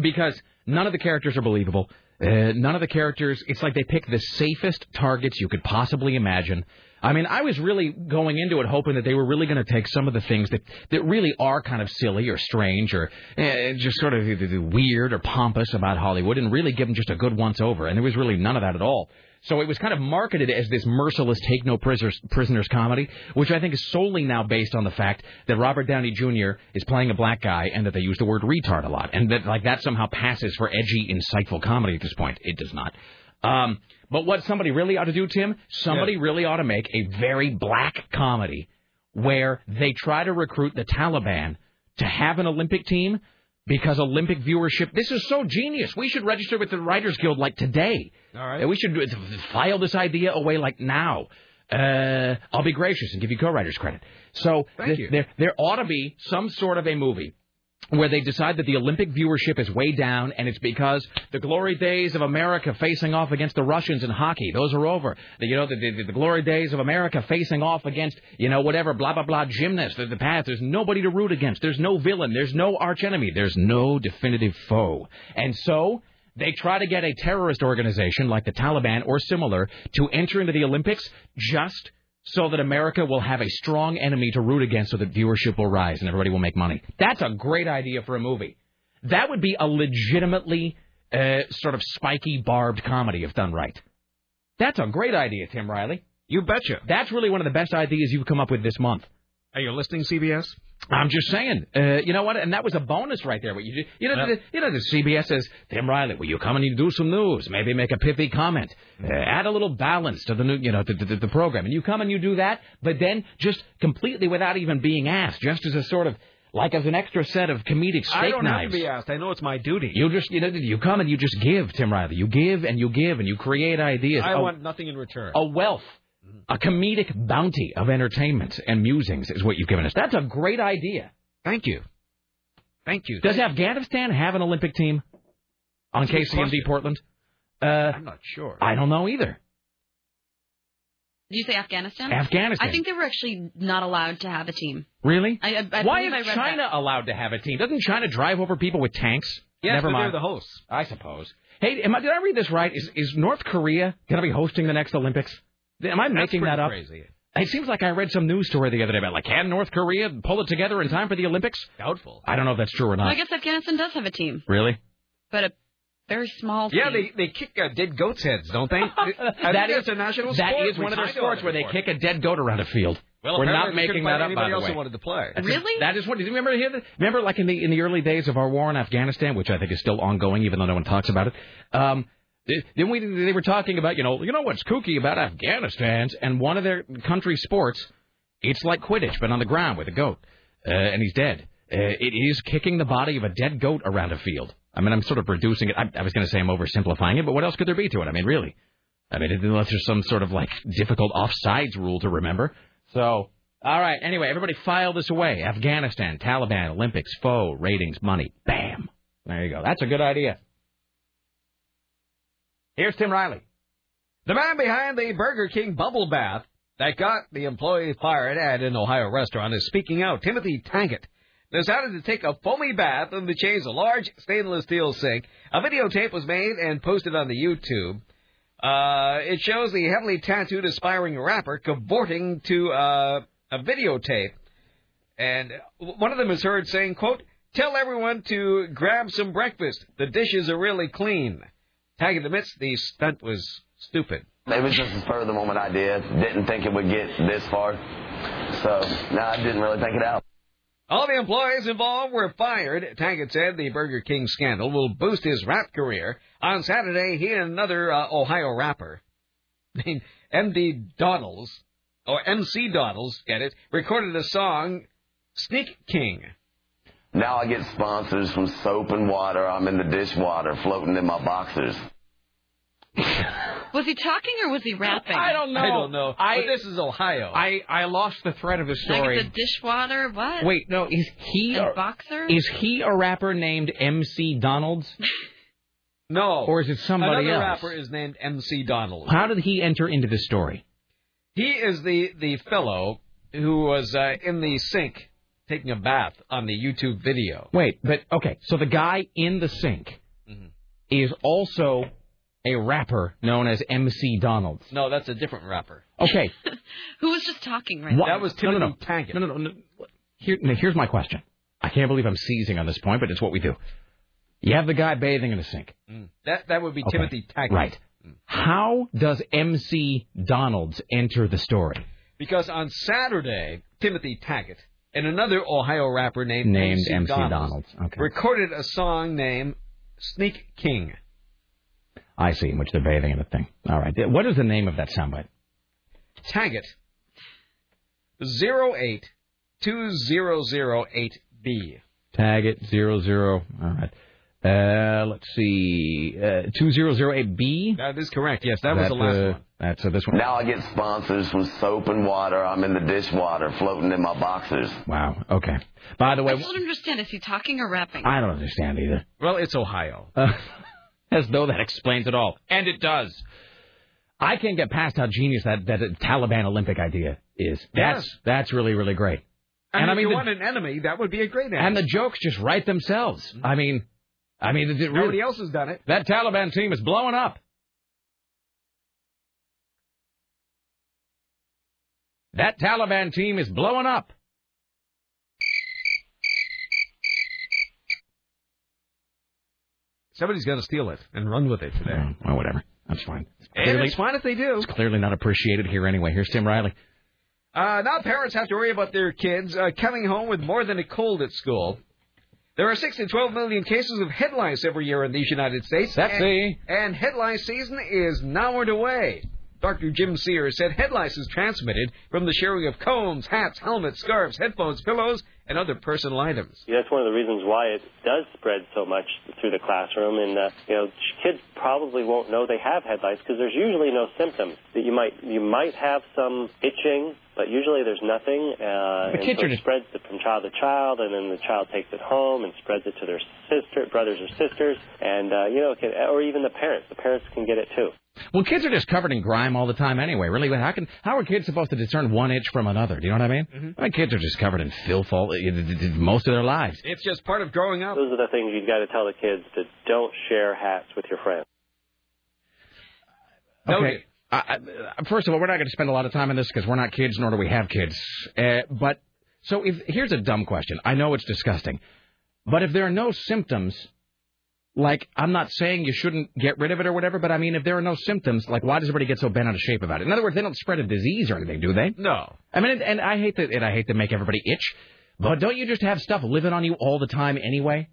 because none of the characters are believable. Uh, none of the characters. It's like they pick the safest targets you could possibly imagine. I mean, I was really going into it hoping that they were really going to take some of the things that, that really are kind of silly or strange or uh, just sort of weird or pompous about Hollywood and really give them just a good once over. And there was really none of that at all. So it was kind of marketed as this merciless take no prisoners, prisoners comedy, which I think is solely now based on the fact that Robert Downey Jr. is playing a black guy and that they use the word retard a lot. And that like that somehow passes for edgy, insightful comedy at this point. It does not. Um, but what somebody really ought to do, Tim, somebody really ought to make a very black comedy where they try to recruit the Taliban to have an Olympic team because Olympic viewership. This is so genius. We should register with the Writers Guild like today. All right. And we should file this idea away like now. Uh, I'll be gracious and give you co-writers credit. So th- there there ought to be some sort of a movie where they decide that the Olympic viewership is way down, and it's because the glory days of America facing off against the Russians in hockey, those are over. The, you know, the, the, the glory days of America facing off against, you know, whatever, blah, blah, blah, gymnasts, the, the path. There's nobody to root against. There's no villain. There's no archenemy. There's no definitive foe. And so they try to get a terrorist organization like the Taliban or similar to enter into the Olympics just so that America will have a strong enemy to root against so that viewership will rise and everybody will make money. That's a great idea for a movie. That would be a legitimately uh, sort of spiky, barbed comedy if done right. That's a great idea, Tim Riley. You betcha. That's really one of the best ideas you've come up with this month. Are you listening, CBS? I'm just saying. Uh, you know what? And that was a bonus right there. What you, you know, the, you know, the CBS says, Tim Riley, will you come and you do some news? Maybe make a pithy comment. Uh, add a little balance to the new, you know, to, to the program. And you come and you do that, but then just completely without even being asked, just as a sort of like as an extra set of comedic steak knives. I don't knives. have to be asked. I know it's my duty. You just, you know, you come and you just give, Tim Riley. You give and you give and you create ideas. I A- want nothing in return. a wealth, a comedic bounty of entertainment and musings is what you've given us. That's a great idea. Thank you. Thank you. Does Afghanistan have an Olympic team on That's KCMD. Portland? Uh, I'm not sure. I don't know either. Did you say Afghanistan? Afghanistan. I think they were actually not allowed to have a team. Really? I, I, I Why believe I is read China allowed to have a team? Doesn't China drive over people with tanks? Yes, Never mind. they're the hosts. I suppose. Hey, am I, did I read this right? Is, is North Korea going to be hosting the next Olympics? Am I making that up? crazy. It seems like I read some news story the other day about like can North Korea pull it together in time for the Olympics? Doubtful. I don't know if that's true or Well, not. I guess Afghanistan does have a team, Really? but a very small Yeah, team. they they kick uh, dead goats' heads, don't they? That is a national that sport. is We one of their sports where they kick a dead goat around a field. Well, We're not making that find up, by anybody the else way. who wanted to play. That's- That is what. Do you remember hear that? Remember, like in the in the early days of our war in Afghanistan, which I think is still ongoing, even though no one talks about it. Um, th- then we they were talking about you know you know what's kooky about Afghanistan's and one of their country sports. It's like Quidditch, but on the ground with a goat, uh, and he's dead. Uh, it is kicking the body of a dead goat around a field. I mean, I'm sort of reducing it. I, I was going to say I'm oversimplifying it, but what else could there be to it? I mean, really. I mean, unless there's some sort of like difficult offsides rule to remember. So, all right. Anyway, everybody file this away. Afghanistan, Taliban, Olympics, foe, ratings, money. Bam. There you go. That's a good idea. Here's Tim Riley. The man behind the Burger King bubble bath that got the employee fired at an Ohio restaurant is speaking out. Timothy Tankett decided to take a foamy bath in the chain's large stainless steel sink. A videotape was made and posted on the YouTube. Uh, it shows the heavily tattooed aspiring rapper cavorting to uh, a videotape. And one of them is heard saying, quote, Tell everyone to grab some breakfast. The dishes are really clean. Taggett admits the stunt was stupid. It was just a spur of the moment idea. Didn't think it would get this far. So, no, I didn't really think it out. All the employees involved were fired. Tankett said the Burger King scandal will boost his rap career. On Saturday, he and another uh, Ohio rapper named MD Donalds, or MC Donalds, get it, recorded a song, Sneak King. Now I get sponsors from soap and water. I'm in the dishwater floating in my boxers. Was he talking or was he rapping? I don't know. I don't know. I- but this is Ohio. I, I lost the thread of the Like story. the dishwater? What? Wait, no, is he a, boxer? is he a rapper named MC Donalds? no. Or is it somebody Another else? rapper is named MC Donalds. How did he enter into the story? He is the, the fellow who was uh, in the sink taking a bath on the YouTube video. Wait, but okay, so the guy in the sink Mm-hmm. is also a rapper known as MC Donalds. No, that's a different rapper. Okay, Who was just talking right What- now? That was no, no, Timothy no. Tankett. No, no, no. no. Here, no, here's my question. I can't believe I'm seizing on this point, but it's what we do. You have the guy bathing in the sink. Mm. That that would be Okay. Timothy Tankett. Right. How does MC Donalds enter the story? Because on Saturday, Timothy Tackett and another Ohio rapper named, Named MC, MC Donalds, Donalds. Okay. recorded a song named Sneak King. I see, in which they're bathing in the thing. All right. What is the name of that soundbite? Taggett 082008B. Tag it zero zero. All right. Uh, let's see. Uh, two zero zero eight B. That is correct. Yes, that was the last uh, one. That's uh, this one. Now I get sponsors from soap and water. I'm in the dishwater floating in my boxers. Wow. Okay. By the way, I don't understand. Is he talking or rapping? I don't understand either. Well, it's Ohio. As though that explains it all, and it does. I can't get past how genius that that Taliban Olympic idea is. That's Yes. that's really really great. And, And I mean, you the- want an enemy, that would be a great enemy. And the jokes just write themselves. Mm-hmm. I mean, I mean, it Nobody really, else has done it. that Taliban team is blowing up. That Taliban team is blowing up. Somebody's going to steal it and run with it today. Oh, well, whatever. That's fine. and it's fine if they do. It's clearly not appreciated here anyway. Here's Tim Riley. Uh, now parents have to worry about their kids uh, coming home with more than a cold at school. There are 6 to 12 million cases of head lice every year in these United States. That's and, and head lice season is now underway. Dr. Jim Sears said head lice is transmitted from the sharing of combs, hats, helmets, scarves, headphones, pillows, and other personal items. Yeah, that's one of the reasons why it does spread so much through the classroom. And uh, you know, kids probably won't know they have head lice because there's usually no symptoms. That you might you might have some itching, but usually there's nothing. Uh, The and kids so are it just- spreads it from child to child, and then the child takes it home and spreads it to their sister, brothers or sisters, and uh, you know, it can, or even the parents. The parents can get it too. Well, kids are just covered in grime all the time anyway. Really, how can how are kids supposed to discern one itch from another? Do you know what I mean? Mm-hmm. I mean, kids are just covered in filth all most of their lives. It's just part of growing up. Those are the things you've got to tell the kids to don't share hats with your friends. Okay. I, I, first of all, we're not going to spend a lot of time on this because we're not kids, nor do we have kids. Uh, but so, if here's a dumb question. I know it's disgusting, but if there are no symptoms, like I'm not saying you shouldn't get rid of it or whatever, but I mean, if there are no symptoms, like why does everybody get so bent out of shape about it? In other words, they don't spread a disease or anything, do they? No. I mean, and, and I hate that, and I hate to make everybody itch, but don't you just have stuff living on you all the time anyway?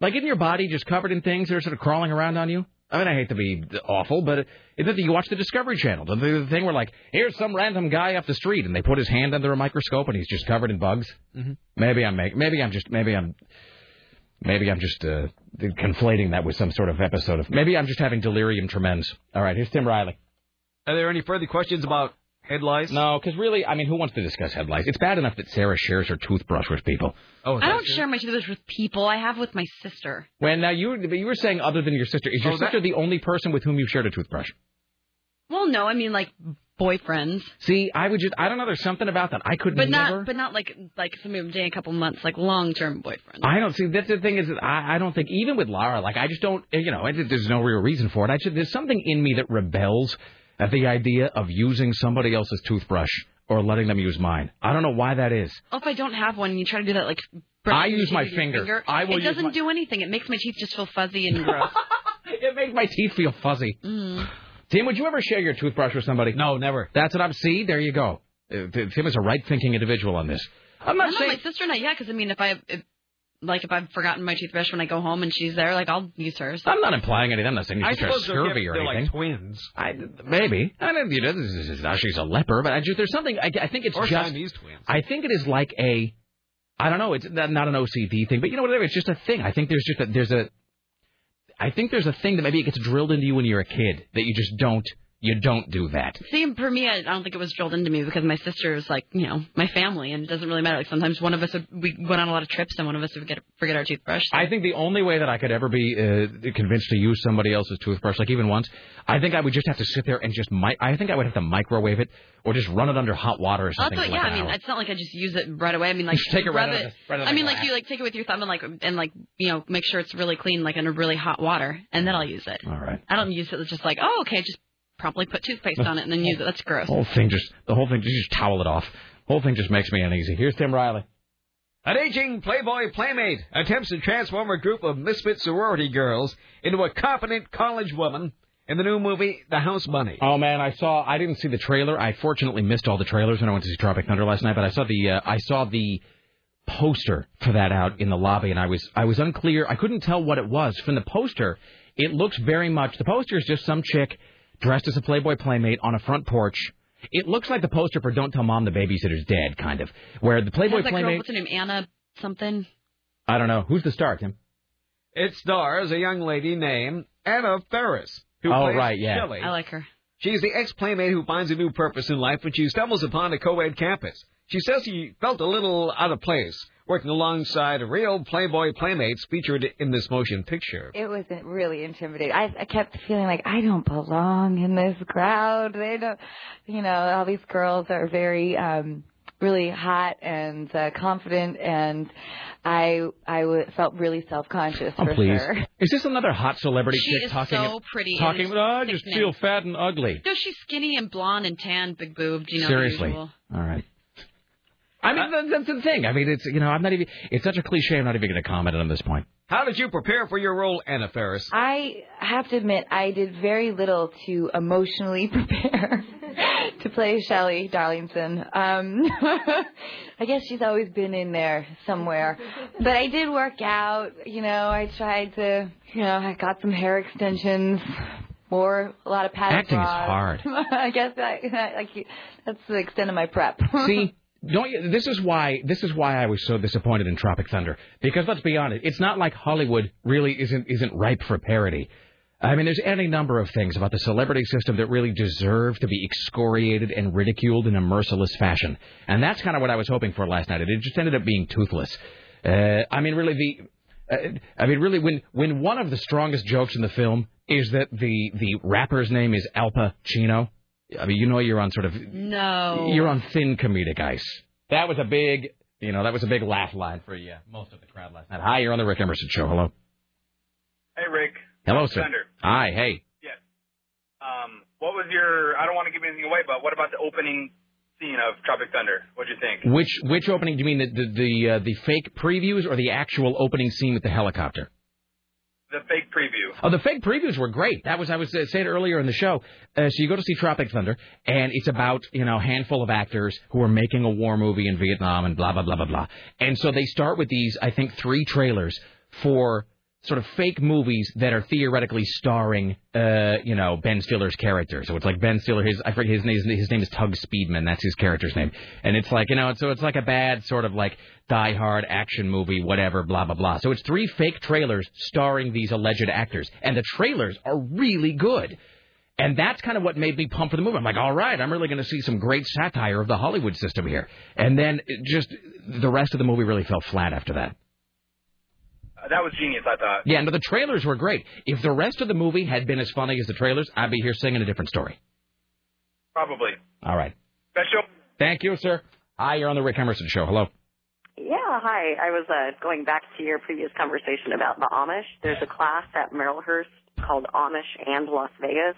Like, isn't your body just covered in things that are sort of crawling around on you? I mean, I hate to be awful, but isn't it you watch the Discovery Channel? The, the thing where, like, here's some random guy off the street, and they put his hand under a microscope, and he's just covered in bugs. Mhm. Maybe I'm make, maybe I'm just maybe I'm maybe I'm just uh, conflating that with some sort of episode of maybe I'm just having delirium tremens. All right, here's Tim Riley. Are there any further questions about head lice? No, because really, I mean, who wants to discuss head lice? It's bad enough that Sarah shares her toothbrush with people. Oh, I don't share my toothbrush with people. I have with my sister. When now you you were saying other than your sister, is your Oh, that- sister the only person with whom you've shared a toothbrush? Well, no, I mean like boyfriends, See, I would just I don't know. There's something about that I could but never. not but not like like somebody I'm dating a couple months, like long term boyfriends. I don't see. That's the thing is, that I, I don't think even with Lara, like I just don't. You know, it, there's no real reason for it. I just there's something in me that rebels at the idea of using somebody else's toothbrush or letting them use mine. I don't know why that is. Oh, if I don't have one, and you try to do that like. I use my with your finger. I will it use doesn't my- do anything. It makes my teeth just feel fuzzy and gross. it makes my teeth feel fuzzy. Mm. Tim, would you ever share your toothbrush with somebody? No, never. That's what I'm. See, there you go. Uh, Tim is a right-thinking individual on this. I'm not I know saying. my sister not yet, because I mean, if I if, like if I've forgotten my toothbrush when I go home and she's there, like I'll use hers. I'm not implying anything. I'm not saying you I should share scurvy or anything. like twins. I, maybe. I mean, you know, this is, this is, she's a leper, but I just, there's something. I, I think it's Or just. Siamese twins. I think it is like a. I don't know. It's not not an OCD thing, but you know whatever. It's just a thing. I think there's just a there's a. I think there's a thing that maybe it gets drilled into you when you're a kid that you just don't you don't do that. See, for me, I don't think it was drilled into me because my sister is like, you know, my family, and it doesn't really matter. Like sometimes one of us would, we went on a lot of trips, and one of us would get forget our toothbrush. I think the only way that I could ever be uh, convinced to use somebody else's toothbrush, like even once, I think I would just have to sit there and just mi- I think I would have to microwave it or just run it under hot water or something. that's for what, like yeah, I mean, hour. it's not like I just use it right away. I mean, like Just take it right of it. the- right I mean, like you like take it with your thumb and like and like you know make sure it's really clean, like in a really hot water, and then I'll use it. All right. I don't use it just like, oh, okay, just promptly put toothpaste on it and then use it. That's gross. The whole thing just the whole thing just, just towel it off. The whole thing just makes me uneasy. Here's Tim Riley. An aging Playboy playmate attempts to transform a group of misfit sorority girls into a competent college woman in the new movie The House Bunny. Oh man, I saw. I didn't see the trailer. I fortunately missed all the trailers when I went to see Tropic Thunder last night. But I saw the. Uh, I saw the poster for that out in the lobby, and I was. I was unclear. I couldn't tell what it was from the poster. It looks very much. The poster is just some chick dressed as a Playboy playmate on a front porch. It looks like the poster for "Don't Tell Mom the Babysitter's Dead," kind of, where the Playboy Has that girl, what's her name, Anna something? I don't know who's the star, Tim. It stars a young lady named Anna Faris. Who Oh, plays right, yeah. Shelley. I like her. She's the ex-playmate who finds a new purpose in life when she stumbles upon a co-ed campus. She says she felt a little out of place working alongside real Playboy playmates featured in this motion picture. It was really intimidating. I, I kept feeling like I don't belong in this crowd. They don't, you know, all these girls are very, um, really hot and uh, confident, and I I w- felt really self conscious Oh, for please. sure. Is this another hot celebrity She chick is talking? so pretty and Talking. Oh, I just feel fat and ugly. No, she's skinny and blonde and tan, big boobed. You know, the Seriously. usual. All right. I mean, that- that's the thing. I mean, it's you know, I'm not even. It's such a cliche. I'm not even going to comment on this point. How did you prepare for your role, Anna Faris? I have to admit, I did very little to emotionally prepare to play Shelley Darlington. Um, I guess she's always been in there somewhere. But I did work out. You know, I tried to. You know, I got some hair extensions. Wore a lot of padded Acting is bras. hard. I guess I, like that's the extent of my prep. See, don't you, this is why this is why I was so disappointed in Tropic Thunder because let's be honest, it's not like Hollywood really isn't isn't ripe for parody. I mean, there's any number of things about the celebrity system that really deserve to be excoriated and ridiculed in a merciless fashion, and that's kind of what I was hoping for last night. It just ended up being toothless. Uh, I mean, really, the uh, I mean, really, when when one of the strongest jokes in the film is that the the rapper's name is Al Pacino. I mean, you know, you're on sort of No. you're on thin comedic ice. That was a big, you know, that was a big laugh line for you, most of the crowd last night. Hi, you're on the Rick Emerson show. Hello. Hey, Rick. Hello, sir. Thunder. Hi. Hey. Yes. Um, what was your? I don't want to give anything away, but what about the opening scene of Tropic Thunder? What'd you think? Which which opening do you mean the the the, uh, the fake previews or the actual opening scene with the helicopter? The fake preview. Oh, the fake previews were great. That was I was uh, saying earlier in the show. Uh, so you go to see Tropic Thunder, and it's about you know a handful of actors who are making a war movie in Vietnam, and blah blah blah blah blah. And so they start with these, I think, three trailers for sort of fake movies that are theoretically starring, uh, you know, Ben Stiller's character. So it's like Ben Stiller. His I forget his name. His name is Tugg Speedman. That's his character's name. And it's like you know, so it's like a bad sort of like Die Hard action movie, whatever, blah blah blah. So it's three fake trailers starring these alleged actors, and the trailers are really good. And that's kind of what made me pump for the movie. I'm like, all right, I'm really going to see some great satire of the Hollywood system here. And then just the rest of the movie really fell flat after that. That was genius, I thought. Yeah, no, the trailers were great. If the rest of the movie had been as funny as the trailers, I'd be here singing a different story. Probably. All right. Best show. Thank you, sir. Hi, you're on the Rick Emerson Show. Hello. Yeah, hi. I was uh, going back to your previous conversation about the Amish. There's a class at Marylhurst called Amish and Las Vegas,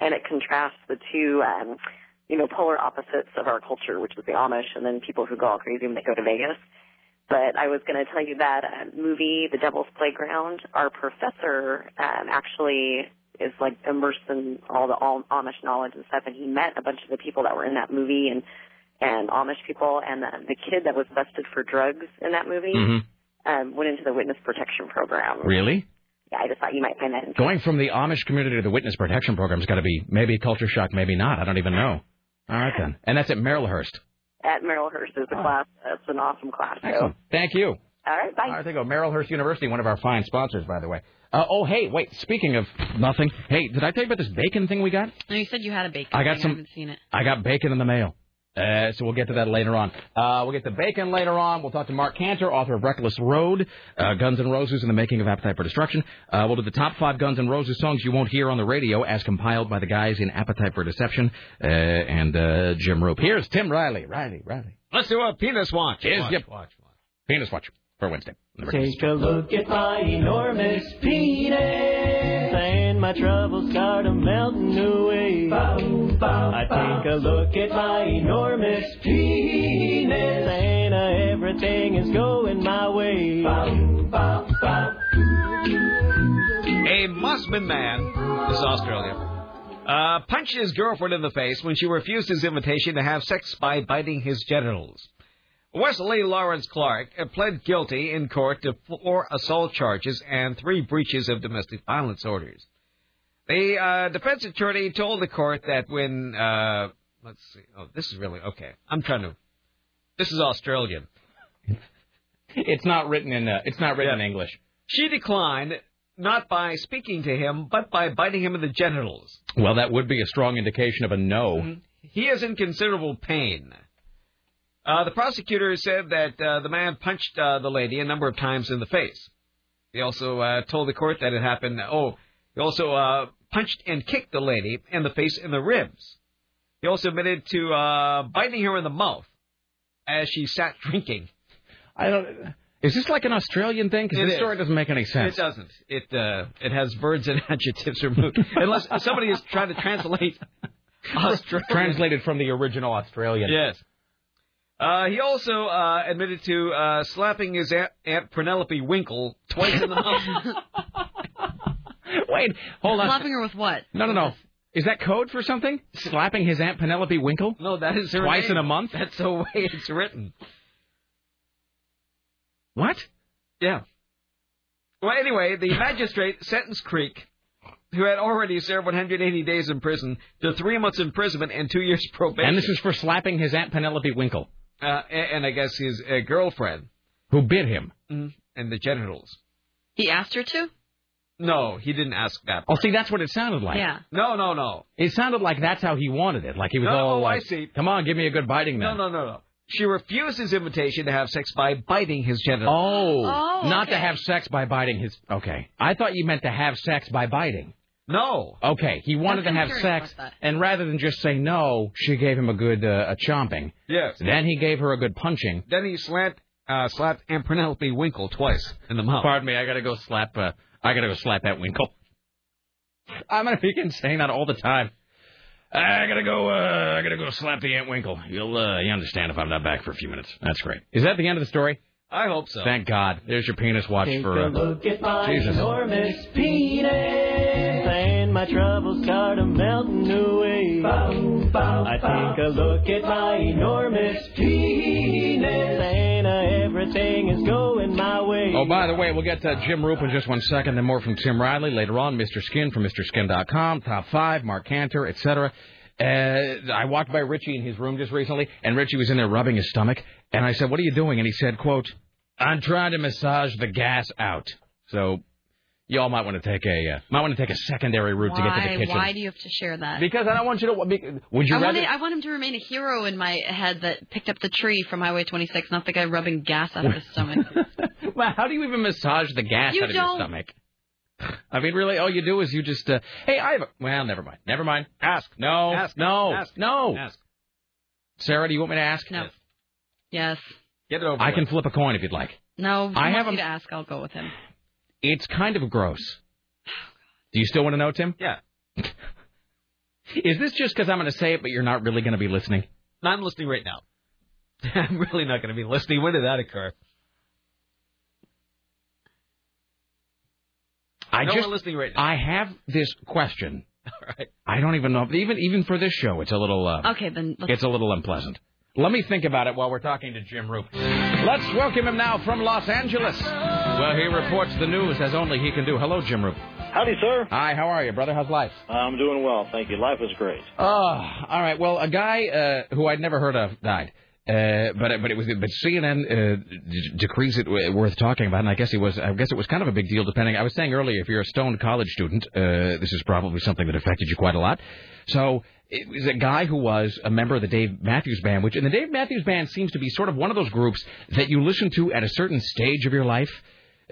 and it contrasts the two, um, you know, polar opposites of our culture, which is the Amish, and then people who go all crazy when they go to Vegas. But I was going to tell you that uh, movie, The Devil's Playground. Our professor um, actually is like immersed in all the all Amish knowledge and stuff, and he met a bunch of the people that were in that movie and and Amish people, and the, the kid that was busted for drugs in that movie Mm-hmm. um, went into the witness protection program. Really? Yeah, I just thought you might find that interesting. Going from the Amish community to the witness protection program's got to be maybe culture shock, maybe not. I don't even know. All right then. And that's at Marylhurst. At Marylhurst is a class. It's an awesome class. So. Excellent. Thank you. All right, bye. All right, there you go. Marylhurst University, one of our fine sponsors, by the way. Uh, oh, hey, wait. Speaking of nothing, hey, did I tell you about this bacon thing we got? No, you said you had a bacon. I got thing. some- I haven't seen it. I got bacon in the mail. Uh, so we'll get to that later on. Uh, we'll get to bacon later on. We'll talk to Marc Canter, author of Reckless Road, uh, Guns N' Roses and the Making of Appetite for Destruction. Uh, we'll do the top five Guns N' Roses songs you won't hear on the radio as compiled by the guys in Appetite for Deception uh, and uh, Jim Roop. Here's Tim Riley. Riley, Riley. Let's do a penis watch. Here's watch, yep. watch. Penis Watch for Wednesday. on the Rick Take a look at my enormous penis, and my troubles start a melting away. I take a look at my enormous penis, and everything is going my way. A Mossman man, this is Australia, uh, punched his girlfriend in the face when she refused his invitation to have sex by biting his genitals. Wesley Lawrence Clark uh, pled guilty in court to four assault charges and three breaches of domestic violence orders. The uh, defense attorney told the court that when, uh, let's see, oh, this is really, okay, I'm trying to, this is Australian. It's not written in. Uh, it's not written in English. She declined not by speaking to him, but by biting him in the genitals. Well, that would be a strong indication of a no. He is in considerable pain. Uh, the prosecutor said that uh, the man punched uh, the lady a number of times in the face. He also uh, told the court that it happened. Oh, he also uh, punched and kicked the lady in the face and the ribs. He also admitted to uh, biting her in the mouth as she sat drinking. I don't. Is this like an Australian thing? Because It this is. story doesn't make any sense. It doesn't. It uh, it has verbs and adjectives removed, unless somebody is trying to translate Australian. Translated from the original Australian. Yes. Uh, he also uh, admitted to uh, slapping his aunt, aunt Penelope Winkle twice in the mouth. Wait, hold on. Slapping her with what? No, no, no. Is that code for something? Slapping his aunt Penelope Winkle? No, that is her Twice name. in a month? That's the way it's written. What? Yeah. Well, anyway, the magistrate sentenced Creek, who had already served 180 days in prison, to three months imprisonment and two years probation. And this is for slapping his aunt Penelope Winkle, uh, and, and I guess his uh, girlfriend who bit him. mm, and the genitals. He asked her to? No, he didn't ask that. Oh, see, that's what it sounded like. Yeah. No, no, no. It sounded like that's how he wanted it. Like he was No, all oh, I like, see. "Come on, give me a good biting No, then." no, no, no. She refused his invitation to have sex by biting his genitals. Oh, Oh, not to have sex by biting his. Okay, I thought you meant to have sex by biting. No. Okay, he wanted to I'm have sex, and rather than just say no, she gave him a good uh, a chomping. Yes. Then he gave her a good punching. Then he slapped, uh, slapped Aunt Penelope Winkle twice in the mouth. Pardon me, I gotta go slap. Uh, I gotta go slap that Winkle. I'm gonna begin saying that all the time. I gotta go. Uh, I gotta go slap the Ant Winkle. You'll uh, you understand if I'm not back for a few minutes. That's great. Is that the end of the story? I hope so. Thank God. There's your penis watch Take for. a Uh, look at my Jesus. enormous penis, and my troubles start a melting away. I take a look at my enormous penis, everything is going my way. Oh, by the way, we'll get to Jim Roop in just one second, then more from Tim Riley later on. Mr. Skin from MrSkin.com, Top Five, Marc Canter, etc. Uh, I walked by Richie in his room just recently, and Richie was in there rubbing his stomach, and I said, "What are you doing?" And he said, "Quote, I'm trying to massage the gas out." So, y'all might want to take a uh, might want to take a secondary route to get to the Why? kitchen. Why do you have to share that? Because I don't want you to. Would you I want, rather? it, I want him to remain a hero in my head that picked up the tree from Highway 26, not the guy rubbing gas out of his stomach. Well, how do you even massage the gas You out of your don't. stomach? I mean, really, all you do is you just, uh, hey, I have a, well, never mind. Never mind. Ask. No. Ask. No. Ask. No. Ask. Sarah, do you want me to ask? No. Yes. Get it over I with. can flip a coin if you'd like. No. I wants have you him- to ask. I'll go with him. It's kind of gross. Do you still want to know, Tim? Yeah. Is this just because I'm going to say it, but you're not really going to be listening? I'm listening right now. I'm really not going to be listening. When did that occur? I no, just, we're listening right now. I have this question. All right. I don't even know. Even even for this show, it's a little. Uh, Okay, then let's. It's a little unpleasant. Let me think about it while we're talking to Jim Roop. Let's welcome him now from Los Angeles, Well, he reports the news as only he can do. Hello, Jim Roop. Howdy, sir. Hi, how are you, brother? How's life? I'm doing well, thank you. Life is great. Oh, all right. Well, a guy uh, who I'd never heard of died. Uh, but but it was but CNN uh, d- decrees it w- worth talking about, and I guess it was I guess it was kind of a big deal. Depending, I was saying earlier, if you're a stoned college student, uh, this is probably something that affected you quite a lot. So it was a guy who was a member of the Dave Matthews Band, which and the Dave Matthews Band seems to be sort of one of those groups that you listen to at a certain stage of your life.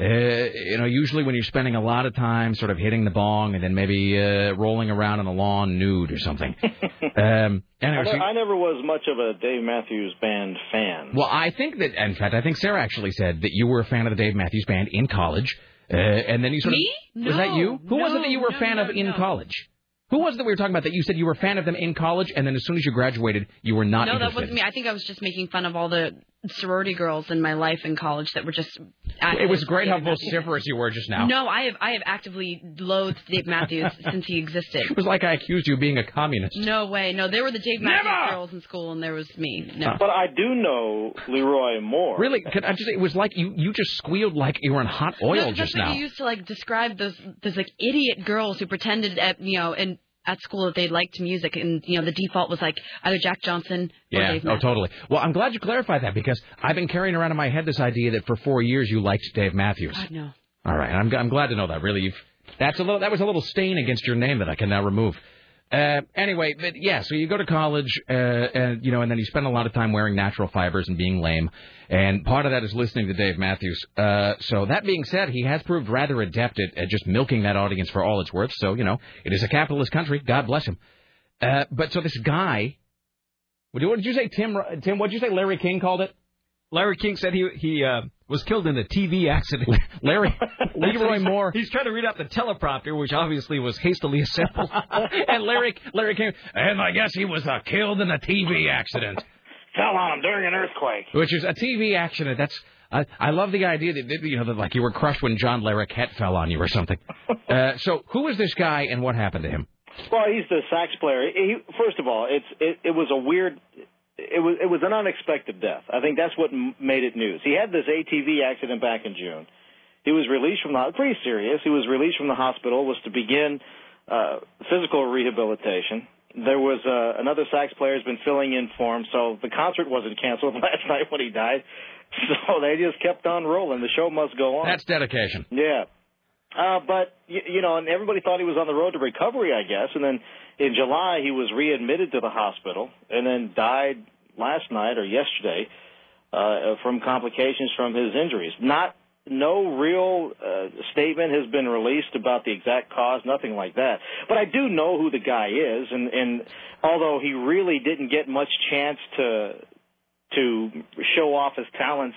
Uh, you know, usually when you're spending a lot of time sort of hitting the bong and then maybe uh, rolling around on a lawn nude or something. um, I, anyway, so- ne- I never was much of a Dave Matthews Band fan. well, I think that, in fact, I think Sarah actually said that you were a fan of the Dave Matthews Band in college, uh, and then you sort Me? of was that No, you? Who was it that you were a no, fan no, of in no. college? Who was it that we were talking about that you said you were a fan of them in college, and then as soon as you graduated, you were not no, that wasn't me. I think I was just making fun of all the sorority girls in my life in college that were just. It was great how vociferous you were just now. No, I have I have actively loathed Dave Matthews since he existed. It was like I accused you of being a communist. No way. No, there were the Dave Never! Matthews girls in school, and there was me. No. But I do know LeRoi Moore. Really? Could I just? It was like you you just squealed like you were in hot oil no, just that's what now. you used to like describe those those like idiot girls who pretended at you know in at school that they liked music, and you know the default was like either Jack Johnson or Yeah, Dave oh, Matthews. totally. Well, I'm glad you clarified that because I've been carrying around in my head this idea that for four years you liked Dave Matthews. God no. All right, I'm I'm glad to know that. Really, you've that's a little that was a little stain against your name that I can now remove. Uh, anyway, but yeah, so you go to college, uh, and you know, and then you spend a lot of time wearing natural fibers and being lame, and part of that is listening to Dave Matthews. Uh, so that being said, he has proved rather adept at, at just milking that audience for all it's worth. So you know, it is a capitalist country. God bless him. Uh, but so this guy, what did you say, Tim? Tim, what did you say? Larry King called it. Larry King said he he uh, was killed in a TV accident. Larry LeRoi Moore. He's trying to read out the teleprompter, which obviously was hastily assembled. and Larry Larry King, and I guess he was uh, killed in a TV accident. fell on him during an earthquake. which is a TV accident. That's I I love the idea that that, you know that like you were crushed when John Larroquette fell on you or something. uh, so who is this guy and what happened to him? Well, he's the sax player. He, first of all, it's it, it was a weird. It was it was an unexpected death. I think that's what m- made it news. He had this ATV accident back in June. He was released from the pretty serious. He was released from the hospital. Was to begin uh, physical rehabilitation. There was uh, another sax player has been filling in for him, so the concert wasn't canceled last night when he died. So they just kept on rolling. The show must go on. That's dedication. Yeah. Uh, but you, you know, and everybody thought he was on the road to recovery, I guess. And then in July, he was readmitted to the hospital, and then died last night or yesterday uh, from complications from his injuries. Not no real uh, statement has been released about the exact cause, nothing like that. But I do know who the guy is, and, and although he really didn't get much chance to to show off his talents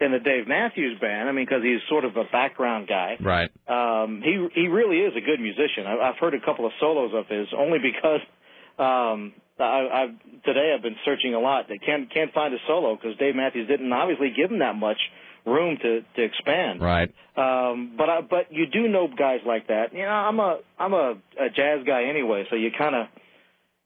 in the Dave Matthews Band, I mean, because he's sort of a background guy. Right. Um, he he really is a good musician. I, I've heard a couple of solos of his, only because um, I, I've today I've been searching a lot. They can't can't find a solo because Dave Matthews didn't obviously give him that much room to to expand. Right. Um, but I, but you do know guys like that. You know, I'm a I'm a, a jazz guy anyway, so you kind of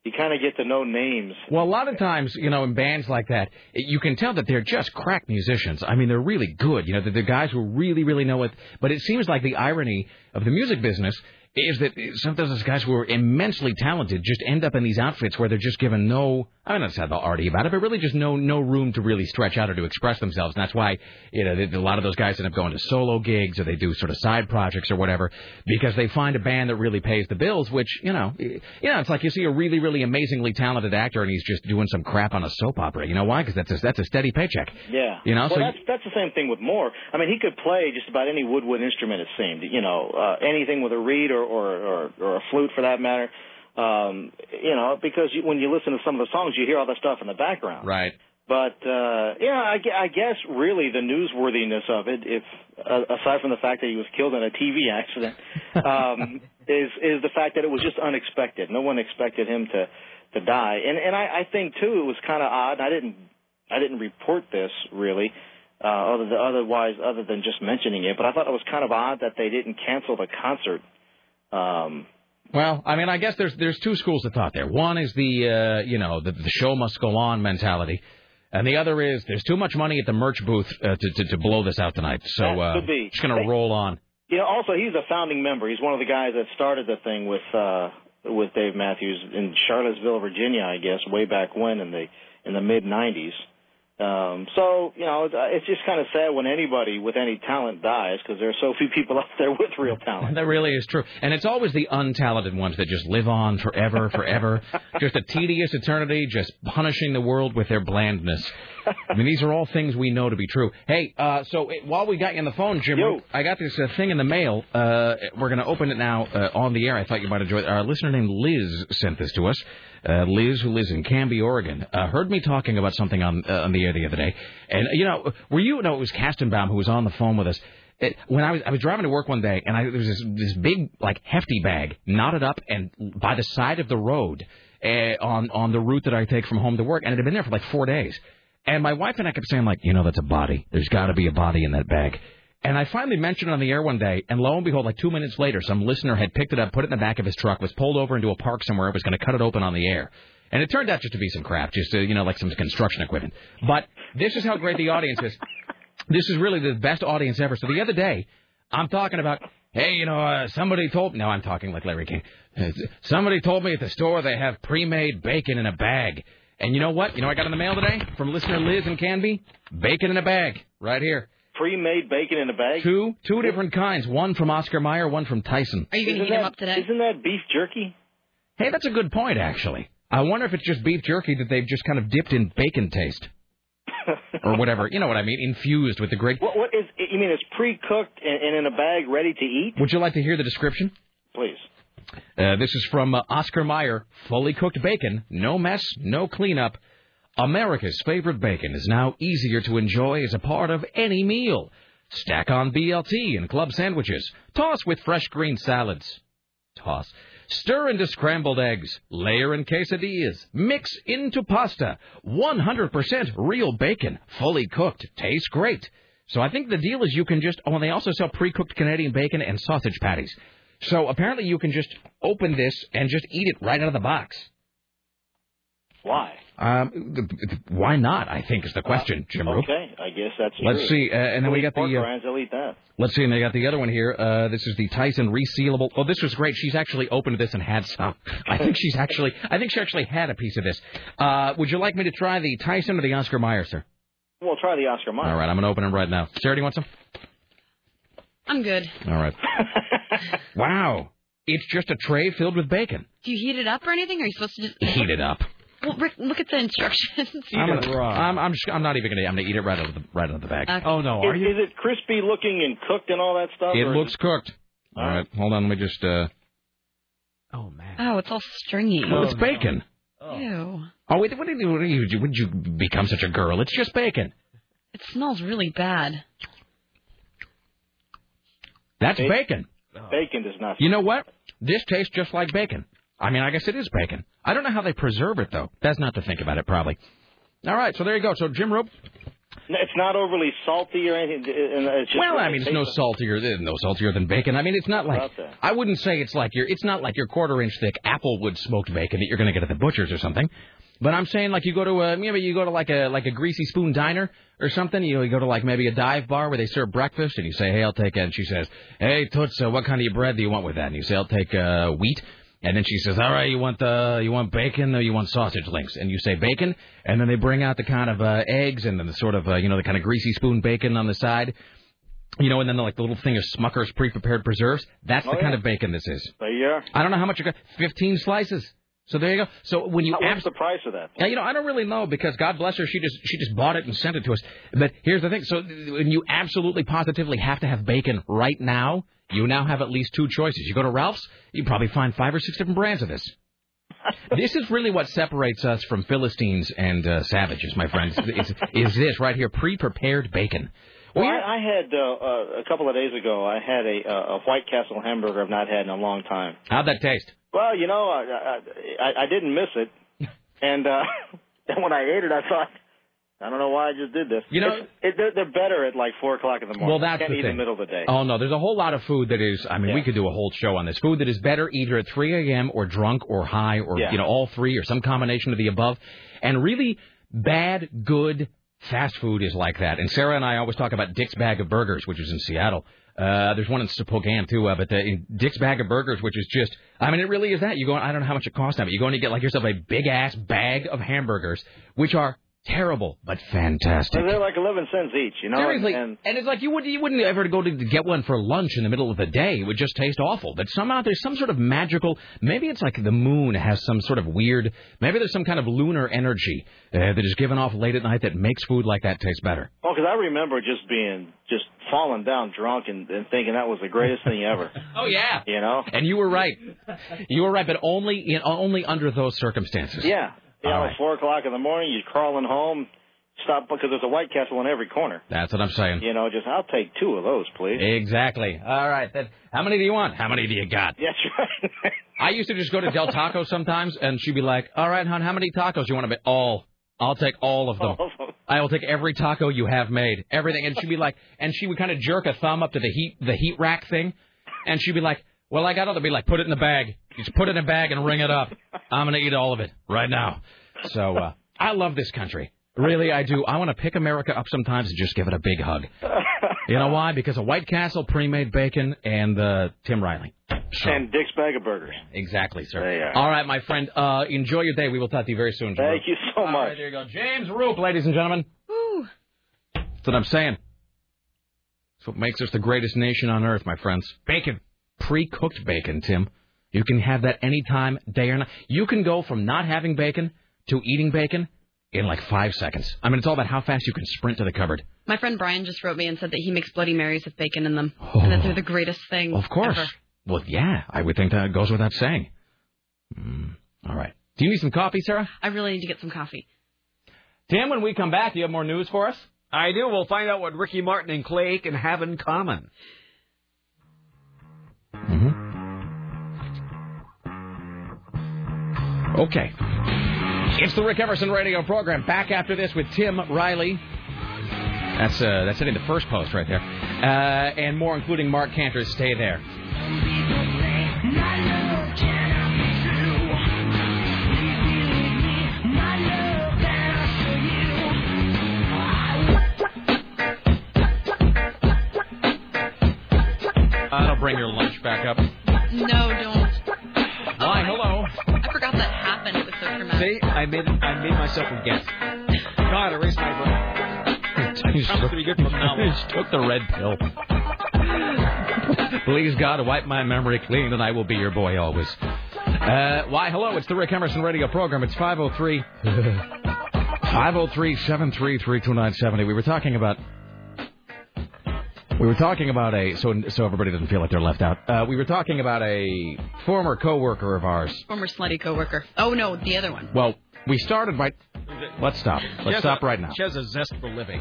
you kind of get to know names. Well, a lot of times, you know, in bands like that, you can tell that they're just crack musicians. I mean, they're really good. You know, they're the guys who really, really know it. But it seems like the irony of the music business is that sometimes those guys who are immensely talented just end up in these outfits where they're just given no, I don't know how they'll about it, but really just no no room to really stretch out or to express themselves. And that's why, you know, a lot of those guys end up going to solo gigs or they do sort of side projects or whatever because they find a band that really pays the bills, which, you know, you know, it's like you see a really, really amazingly talented actor and he's just doing some crap on a soap opera. You know why? Because that's a, that's a steady paycheck. Yeah. You know, well, so that's that's the same thing with Moore. I mean, he could play just about any woodwind instrument. It seemed, you know, uh, anything with a reed or or or, or a flute for that matter. Um, you know, because you, when you listen to some of the songs, you hear all that stuff in the background. Right. But uh, yeah, I, I guess really the newsworthiness of it, if uh, aside from the fact that he was killed in a TV accident, um, is is the fact that it was just unexpected. No one expected him to to die, and and I, I think too it was kind of odd. I didn't I didn't report this really, uh, other than, otherwise other than just mentioning it. But I thought it was kind of odd that they didn't cancel the concert. Um, Well, I mean, I guess there's there's two schools of thought there. One is the uh, you know the, the show must go on mentality, and the other is there's too much money at the merch booth uh, to, to to blow this out tonight. So uh, be. just gonna roll on. You know, also he's a founding member. He's one of the guys that started the thing with uh with Dave Matthews in Charlottesville, Virginia, I guess, way back when in the in the mid '90s. Um, so you know, it's- just kind of sad when anybody with any talent dies because there are so few people out there with real talent. That really is true, and it's always the untalented ones that just live on forever, forever. just a tedious eternity, just punishing the world with their blandness. I mean, these are all things we know to be true. Hey, uh, so uh, while we got you on the phone, Jim, I got this uh, thing in the mail. Uh, we're going to open it now uh, on the air. I thought you might enjoy it. Our listener named Liz sent this to us. Uh, Liz, who lives in Canby, Oregon, uh, heard me talking about something on uh, on the air the other day, and you know, were you? No, it was Kastenbaum who was on the phone with us. It, when I was I was driving to work one day, and I, there was this this big like hefty bag knotted up and by the side of the road uh, on on the route that I take from home to work, and it had been there for like four days. And my wife and I kept saying like, you know, that's a body. There's got to be a body in that bag. And I finally mentioned it on the air one day, and lo and behold, like two minutes later, some listener had picked it up, put it in the back of his truck, was pulled over into a park somewhere, was going to cut it open on the air. And it turned out just to be some crap, just uh, you know, like some construction equipment. But this is how great the audience is. This is really the best audience ever. So the other day, I'm talking about, hey, you know, uh, somebody told me. No, I'm talking like Larry King. Somebody told me at the store they have pre-made bacon in a bag. And you know what? You know I got in the mail today from listener Liz in Canby? Bacon in a bag, right here. Pre-made bacon in a bag. Two, two different kinds. One from Oscar Mayer, one from Tyson. Isn't that- Isn't that beef jerky? Hey, that's a good point, actually. I wonder if it's just beef jerky that they've just kind of dipped in bacon taste. or whatever. You know what I mean? Infused with the great. What, what is? You mean it's pre-cooked and, and in a bag, ready to eat? Would you like to hear the description? Please. Uh, this is from uh, Oscar Mayer. Fully cooked bacon, no mess, no cleanup. America's favorite bacon is now easier to enjoy as a part of any meal. Stack on BLT and club sandwiches. Toss with fresh green salads. Toss. Stir into scrambled eggs. Layer in quesadillas. Mix into pasta. 100% real bacon. Fully cooked. Tastes great. So I think the deal is you can just. Oh, and they also sell pre-cooked Canadian bacon and sausage patties. So apparently you can just open this and just eat it right out of the box. Why? Um, th- th- why not? I think is the question, Jim Roop. Okay, I guess that's Let's true. see, uh, and then we got the, uh, rinds, they'll eat that. Let's see, and they got the other one here. Uh, this is the Tyson resealable. Oh, this was great. She's actually opened this and had some. I think she's actually. I think she actually had a piece of this. Uh, would you like me to try the Tyson or the Oscar Mayer, sir? We'll try the Oscar Mayer. All right, I'm going to open them right now. Sarah, do you want some? I'm good. All right. wow, it's just a tray filled with bacon. Do you heat it up or anything? Or are you supposed to just Heat it up. Well, Rick, look at the instructions. I'm, gonna, I'm, I'm, just, I'm not even going to. I'm going to eat it right out of the right out of the bag. Oh, no, are is, is it crispy looking and cooked and all that stuff? It or- looks cooked. All right, hold on. Let me just. uh Oh, man. Oh, it's all stringy. Well, it's bacon. Ew. Oh, wait, what did you, what did you, when did you become such a girl? It's just bacon. It smells really bad. That's bacon. Bacon does not. You know what? This tastes just like bacon. I mean, I guess it is bacon. I don't know how they preserve it, though. That's not to think about it, probably. All right, so there you go. So, Jim Roop. It's not overly salty or anything. It's just Well, I mean, it's no saltier than no saltier than bacon. I mean, it's not like I wouldn't say it's like your it's not like your quarter inch thick applewood smoked bacon that you're going to get at the butcher's or something. But I'm saying like you go to a maybe you go to like a like a greasy spoon diner or something. You know, you go to like maybe a dive bar where they serve breakfast, and you say, "Hey, I'll take it." And she says, "Hey, Toots, uh, what kind of bread do you want with that?" And you say, "I'll take uh, wheat." And then she says, "All right, you want the you want bacon or you want sausage links?" And you say bacon, and then they bring out the kind of uh, eggs and then the sort of uh, you know the kind of greasy spoon bacon on the side. You know, and then like the little thing of Smucker's pre-prepared preserves. That's the Oh, kind of bacon this is. There you are. I don't know how much you got. Fifteen slices. So there you go. So when you abs- the price of that? yeah, you know, I don't really know because God bless her, she just she just bought it and sent it to us. But here's the thing: so when you absolutely positively have to have bacon right now, you now have at least two choices. You go to Ralph's, you probably find five or six different brands of this. this is really what separates us from Philistines and uh, savages, my friends. Is, is this right here, pre-prepared bacon? Well, I, I had uh, uh, a couple of days ago. I had a, uh, a White Castle hamburger I've not had in a long time. How'd that taste? Well, you know, I I, I, didn't miss it, and uh, then when I ate it, I thought, I don't know why I just did this. You know- it, they're, they're better at like four o'clock in the morning. Well, that's Can't the eat thing. in the middle of the day. Oh no, there's a whole lot of food that is. I mean, we could do a whole show on this. Food that is better either at 3 a.m. or drunk or high or Yeah. you know all three or some combination of the above. And really bad, good fast food is like that. And Sarah and I always talk about Dick's Bag of Burgers, which is in Seattle. Uh, there's one in Spokane too, uh, but uh, in Dick's Bag of Burgers, which is just, I mean, it really is that. You go, I don't know how much it costs now, but you go and you get like yourself a big ass bag of hamburgers, which are terrible but fantastic. They're like eleven cents each, you know. Seriously, And, and it's like you wouldn't you wouldn't ever go to get one for lunch in the middle of the day. It would just taste awful. But somehow there's some sort of magical. Maybe it's like the moon has some sort of weird. Maybe there's some kind of lunar energy uh, that is given off late at night that makes food like that taste better. oh, because I remember just being just falling down drunk and, and thinking that was the greatest thing ever. Oh yeah, you know. And you were right. You were right, but only in, only under those circumstances. Yeah. You know, right. four o'clock in the morning, you're crawling home, stop because there's a White Castle in every corner. That's what I'm saying. You know, just I'll take two of those, please. Exactly. All right. Then how many do you want? How many do you got? That's right. I used to just go to Del Taco sometimes, and she'd be like, "All right, hon, how many tacos you want to be? All. I'll take all of them. I will take every taco you have made, everything." And she'd be like, and she would kind of jerk a thumb up to the heat, the heat rack thing, and she'd be like, "Well, I got other." Be like, "Put it in the bag. Just put it in a bag and ring it up. I'm gonna eat all of it right now." So uh, I love this country. Really, I do. I want to pick America up sometimes and just give it a big hug. You know why? Because of White Castle, pre-made bacon, and uh, Tim Riley. So, And Dick's Bag of Burgers. exactly, sir. There you are. All right, my friend. Uh, enjoy your day. We will talk to you very soon. Jim Thank you so All much. right, there you go. James Roop, ladies and gentlemen. Woo. That's what I'm saying. That's what makes us the greatest nation on earth, my friends. Bacon. Pre-cooked bacon, Tim. You can have that anytime, day or night. You can go from not having bacon to eating bacon in like five seconds. I mean, it's all about how fast you can sprint to the cupboard. My friend Brian just wrote me and said that he makes Bloody Marys with bacon in them, and that they're the greatest thing. Of course. ever. Well, yeah, I would think that goes without saying. Mm, all right. Do you need some coffee, Sarah? I really need to get some coffee. Tim, when we come back, do you have more news for us? I do. We'll find out what Ricky Martin and Clay Aiken have in common. Okay. It's the Rick Emerson radio program. Back after this with Tim Riley. That's uh, that's hitting the first post right there. Uh, and more, including Marc Canter. Stay there. Don't bring your lunch back up. No, don't. Why? Hello. I forgot that happened. It was so traumatic. See, I made I made myself forget. God, erase my brain. You just took, be good from now you just took the red pill. Please, God, wipe my memory clean, and I will be your boy always. Uh, why, hello, it's the Rick Emerson radio program. It's 503 503 733 2970. We were talking about. We were talking about a so so everybody doesn't feel like they're left out. Uh, we were talking about a former coworker of ours. Former slutty coworker. Oh no, the other one. Well, we started by. Let's stop. Let's stop a- right now. She has a zest for living.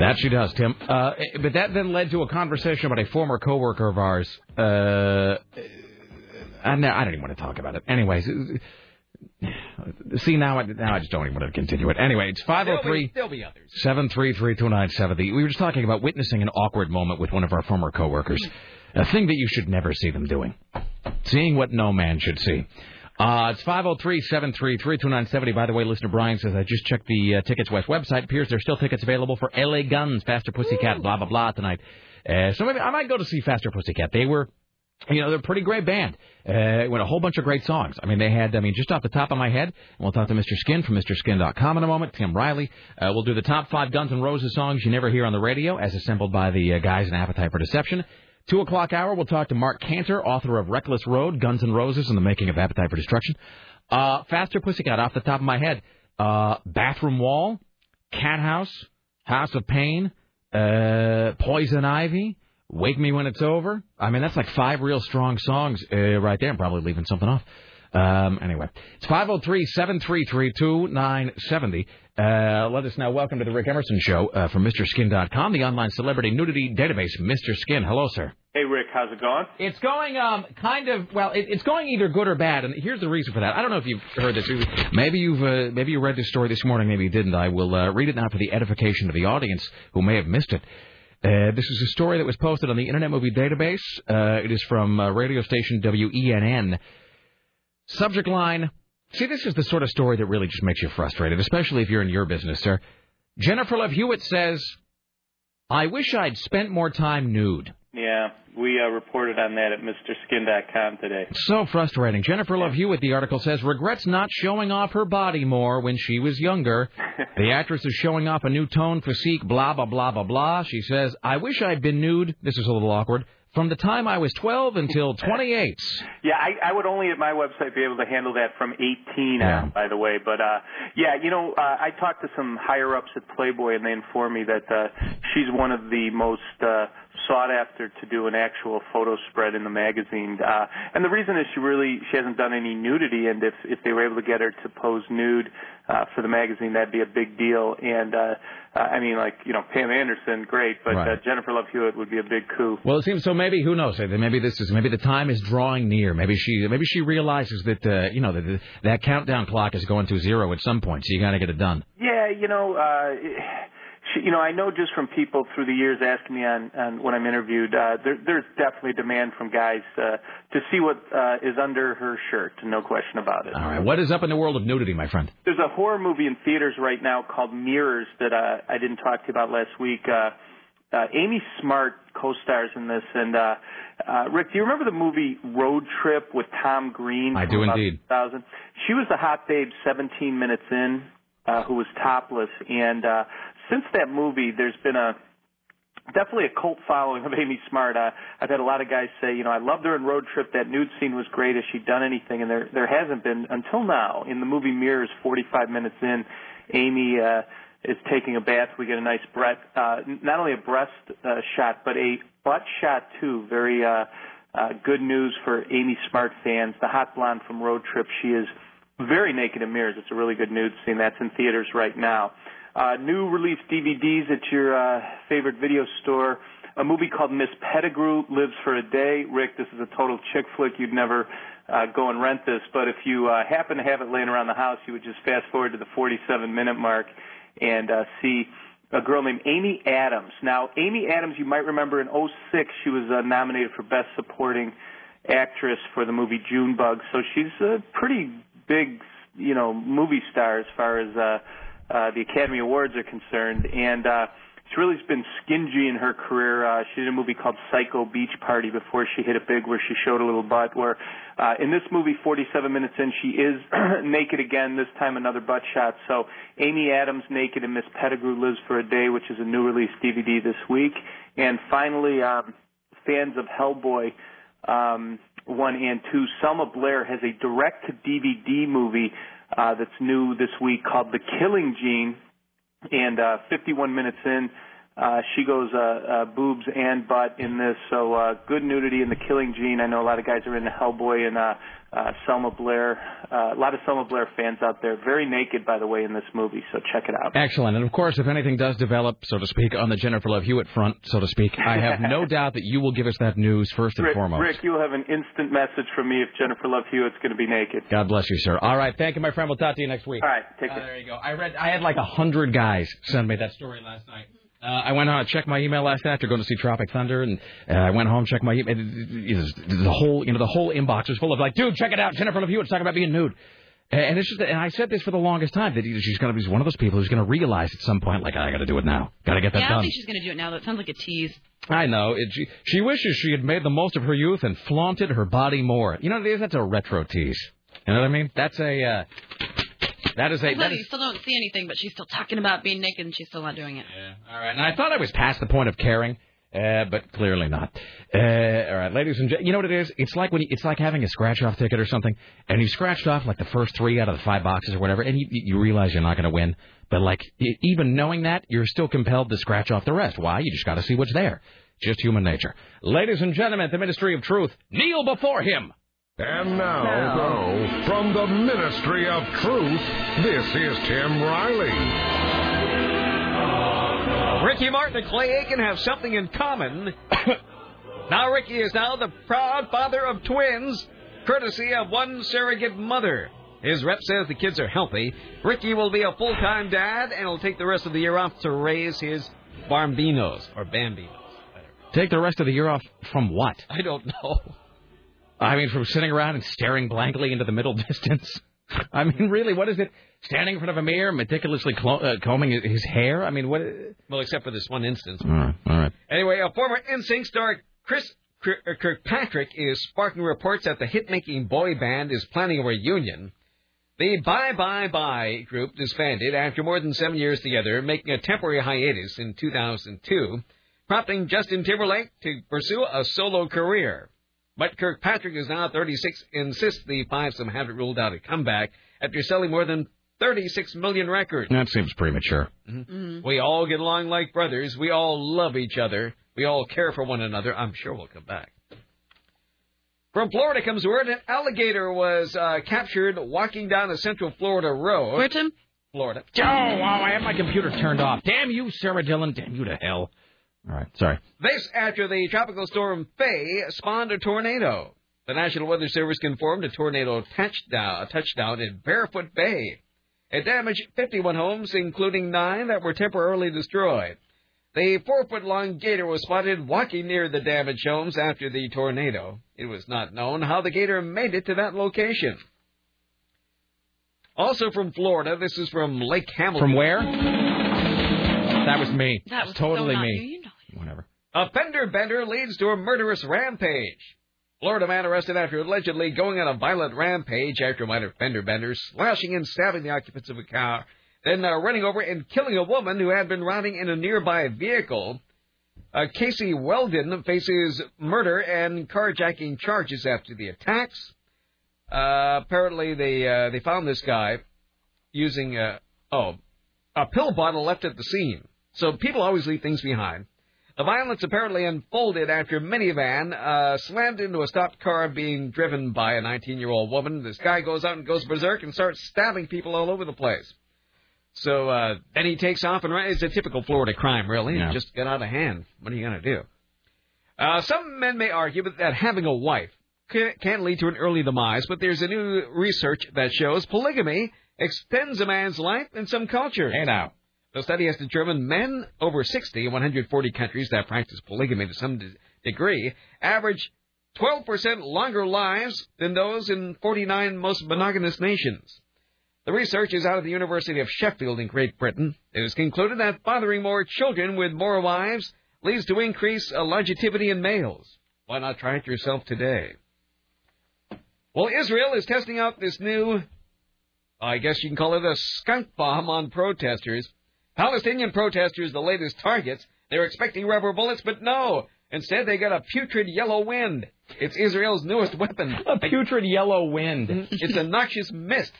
That she does, Tim. Uh, but that then led to a conversation about a former coworker of ours. Uh, I, I don't even want to talk about it. Anyways, see now, I, now I just don't even want to continue it. Anyway, it's five zero three There'll be others. seven three three two nine seventy. We were just talking about witnessing an awkward moment with one of our former coworkers, a thing that you should never see them doing, seeing what no man should see. Uh, it's 503-733-2970. By the way, listener Brian says, I just checked the uh, Tickets West website. Appears there's still tickets available for LA Guns, Faster Pussycat, blah, blah, blah tonight. Uh, so maybe I might go to see Faster Pussycat. They were, you know, they're a pretty great band. Uh, with a whole bunch of great songs. I mean, they had, I mean, just off the top of my head, and we'll talk to Mr. Skin from MrSkin.com in a moment, Tim Riley. Uh, we'll do the top five Guns N' Roses songs you never hear on the radio, as assembled by the uh, guys in Appetite for Deception. Two o'clock hour, we'll talk to Marc Canter, author of Reckless Road, Guns N' Roses, and the Making of Appetite for Destruction. Uh, Faster Pussycat, off the top of my head. Uh, Bathroom Wall, Cat House, House of Pain, uh, Poison Ivy, Wake Me When It's Over. I mean, that's like five real strong songs uh, right there. I'm probably leaving something off. Um, anyway, it's 503 733 2970. Uh, let us know. Welcome to the Rick Emerson Show uh, from MrSkin.com, the online celebrity nudity database. Mr. Skin, hello, sir. Hey, Rick, how's it going? It's going um kind of well. It, it's going either good or bad, and here's the reason for that. I don't know if you've heard this. Maybe you've uh, maybe you read this story this morning. Maybe you didn't. I will uh, read it now for the edification of the audience who may have missed it. Uh, this is a story that was posted on the Internet Movie Database. Uh, it is from uh, radio station WENN. Subject line. See, this is the sort of story that really just makes you frustrated, especially if you're in your business, sir. Jennifer Love Hewitt says, "I wish I'd spent more time nude." Yeah, we uh, reported on that at MrSkin.com today. So frustrating. Jennifer Love Hewitt, the article says, regrets not showing off her body more when she was younger. the actress is showing off a new tone, physique, blah, blah, blah, blah, blah. She says, I wish I'd been nude. This is a little awkward. From the time I was 12 until 28. Yeah, I, I would only at my website be able to handle that from 18 Yeah. on, by the way. But uh, yeah, you know, uh, I talked to some higher ups at Playboy, and they informed me that uh, she's one of the most uh, sought after to do an actual photo spread in the magazine. Uh, and the reason is she really she hasn't done any nudity, and if if they were able to get her to pose nude uh, for the magazine, that'd be a big deal. And uh, uh, I mean, like you know, Pam Anderson, great, but Right. uh, Jennifer Love Hewitt would be a big coup. Well, it seems so. Maybe who knows? Maybe this is maybe the time is drawing near. Maybe she maybe she realizes that uh, you know that that countdown clock is going to zero at some point. So you got to get it done. Yeah, you know, uh, she, you know, I know just from people through the years asking me on, on when I'm interviewed, uh, there, there's definitely demand from guys uh, to see what uh, is under her shirt, no question about it. All right. What is up in the world of nudity, my friend? There's a horror movie in theaters right now called Mirrors that uh, I didn't talk to you about last week. Uh, uh, Amy Smart co-stars in this, and uh, uh, Rick, do you remember the movie Road Trip with Tom Green? I do indeed. 2000? She was the hot babe 17 minutes in, uh, who was topless, and uh, since that movie, there's been a definitely a cult following of Amy Smart. Uh, I've had a lot of guys say, you know, I loved her in Road Trip. That nude scene was great. Has she done anything? And there there hasn't been until now. In the movie Mirrors, 45 minutes in, Amy uh, is taking a bath. We get a nice breast, uh, not only a breast uh, shot, but a butt shot too. Very uh, uh, good news for Amy Smart fans. The hot blonde from Road Trip. She is very naked in mirrors. It's a really good nude scene. That's in theaters right now. Uh, new release DVDs at your uh, favorite video store. a movie called Miss Pettigrew Lives for a Day. Rick, this is a total chick flick. You'd never uh, go and rent this, but if you uh, happen to have it laying around the house, you would just fast forward to the 47 minute mark and uh, see a girl named Amy Adams. Now, Amy Adams, you might remember in '06, she was uh, nominated for Best Supporting Actress for the movie Junebug. So she's a pretty big, you know, movie star as far as uh, uh, the Academy Awards are concerned. And uh, really been stingy in her career. Uh, she did a movie called Psycho Beach Party before she hit it big, where she showed a little butt. Where uh, in this movie, 47 minutes in, she is naked again. This time, another butt shot. So Amy Adams naked and Miss Pettigrew lives for a day, which is a new release DVD this week. And finally, um, fans of Hellboy. Um, one and two. Selma Blair has a direct to DVD movie uh, that's new this week called The Killing Gene, and uh, 51 minutes in, she goes uh, uh, boobs and butt in this. So uh, good nudity in The Killing Gene. I know a lot of guys are into Hellboy and uh, uh, Selma Blair. Uh, a lot of Selma Blair fans out there. Very naked, by the way, in this movie. So check it out. Excellent. And of course, if anything does develop, so to speak, on the Jennifer Love Hewitt front, so to speak, I have no doubt that you will give us that news first and Rick, foremost. Rick, you'll have an instant message from me if Jennifer Love Hewitt's going to be naked. God bless you, sir. All right, thank you, my friend. We'll talk to you next week. All right, take Uh, care. there you go. I read. I had like a hundred guys send me that story last night. Uh, I went on, checked my email last night after going to see Tropic Thunder, and uh, I went home, checked my email. The whole, you know, the whole inbox was full of like, dude, check it out. Jennifer Love Hewitt's talking about being nude. And it's just, and I said this for the longest time that she's going to be one of those people who's going to realize at some point, like, I got to do it now, got to get that yeah, I don't done. think she's going to do it now. That sounds like a tease. I know. It, she, she wishes she had made the most of her youth and flaunted her body more. You know, what it is? that's a retro tease. You know what I mean? That's a. Uh, that is a. You is, still don't see anything, but she's still talking about being naked, and she's still not doing it. Yeah. All right. And I thought I was past the point of caring, uh, but clearly not. Uh, all right, ladies and gentlemen, you know what it is? It's like when you, it's like having a scratch-off ticket or something, and you scratched off like the first three out of the five boxes or whatever, and you, you realize you're not going to win. But like even knowing that, you're still compelled to scratch off the rest. Why? You just got to see what's there. Just human nature. Ladies and gentlemen, the Ministry of Truth, kneel before him. And now, go from the Ministry of Truth, this is Tim Riley. Ricky Martin and Clay Aiken have something in common. now Ricky is now the proud father of twins, courtesy of one surrogate mother. His rep says the kids are healthy. Ricky will be a full-time dad and will take the rest of the year off to raise his bambinos or bambinos. Take the rest of the year off from what? I don't know. I mean, from sitting around and staring blankly into the middle distance. I mean, really, what is it? Standing in front of a mirror, meticulously clo- uh, combing his- hair? I mean, what? Well, except for this one instance. All right, all right. Anyway, a former NSYNC star Chris uh, Kirkpatrick is sparking reports that the hit-making boy band is planning a reunion. The Bye Bye Bye group disbanded after more than seven years together, making a temporary hiatus in 2002, prompting Justin Timberlake to pursue a solo career. But Kirkpatrick is now 36, insists the fivesome haven't ruled out a comeback after selling more than 36 million records. That seems premature. We all get along like brothers. We all love each other. We all care for one another. I'm sure we'll come back. From Florida comes word an alligator was uh, captured walking down a central Florida road. Where, Tim? Florida. Oh, wow, I have my computer turned off. Damn you, Sarah Dillon. Damn you to hell. All right, sorry. This after the tropical storm Faye spawned a tornado. The National Weather Service confirmed a tornado touchdown, a uh, touchdown in Barefoot Bay. It damaged 51 homes, including nine that were temporarily destroyed. The four-foot-long gator was spotted walking near the damaged homes after the tornado. It was not known how the gator made it to that location. Also from Florida, this is from Lake Hamilton. From where? That was me. That was totally so not me. Whatever. A fender bender leads to a murderous rampage. Florida man arrested after allegedly going on a violent rampage after a minor fender bender slashing and stabbing the occupants of a car, then uh, running over and killing a woman who had been riding in a nearby vehicle. Uh, Casey Weldon faces murder and carjacking charges after the attacks. Uh, apparently, they uh, they found this guy using a oh a pill bottle left at the scene. So people always leave things behind. The violence apparently unfolded after minivan uh, slammed into a stopped car being driven by a 19-year-old woman. This guy goes out and goes berserk and starts stabbing people all over the place. So uh, then he takes off and runs. It's a typical Florida crime, really. Yeah. Just get out of hand. What are you going to do? Uh, some men may argue that having a wife can, can lead to an early demise, but there's a new research that shows polygamy extends a man's life in some cultures. Hey now. The study has determined men over 60 in 140 countries that practice polygamy to some de- degree average 12% longer lives than those in 49 most monogamous nations. The research is out of the University of Sheffield in Great Britain. It has concluded that fathering more children with more wives leads to increased longevity in males. Why not try it yourself today? Well, Israel is testing out this new, I guess you can call it a skunk bomb on protesters. Palestinian protesters, the latest targets. They're expecting rubber bullets, but no. Instead, they got a putrid yellow wind. It's Israel's newest weapon. A putrid yellow wind. It's a noxious mist,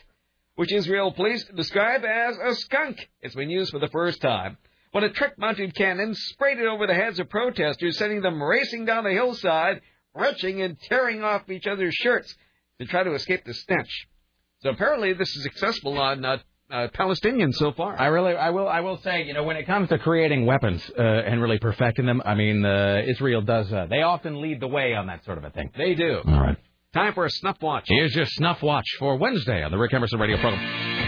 which Israel police describe as a skunk. It's been used for the first time. When a truck-mounted cannon sprayed it over the heads of protesters, sending them racing down the hillside, retching and tearing off each other's shirts to try to escape the stench. So apparently, this is successful on uh, uh, Palestinians so far. I really, I will, I will say, you know, when it comes to creating weapons uh, and really perfecting them, I mean, uh, Israel does. Uh, they often lead the way on that sort of a thing. They do. All right. Time for a snuff watch. Here's your snuff watch for Wednesday on the Rick Emerson Radio program.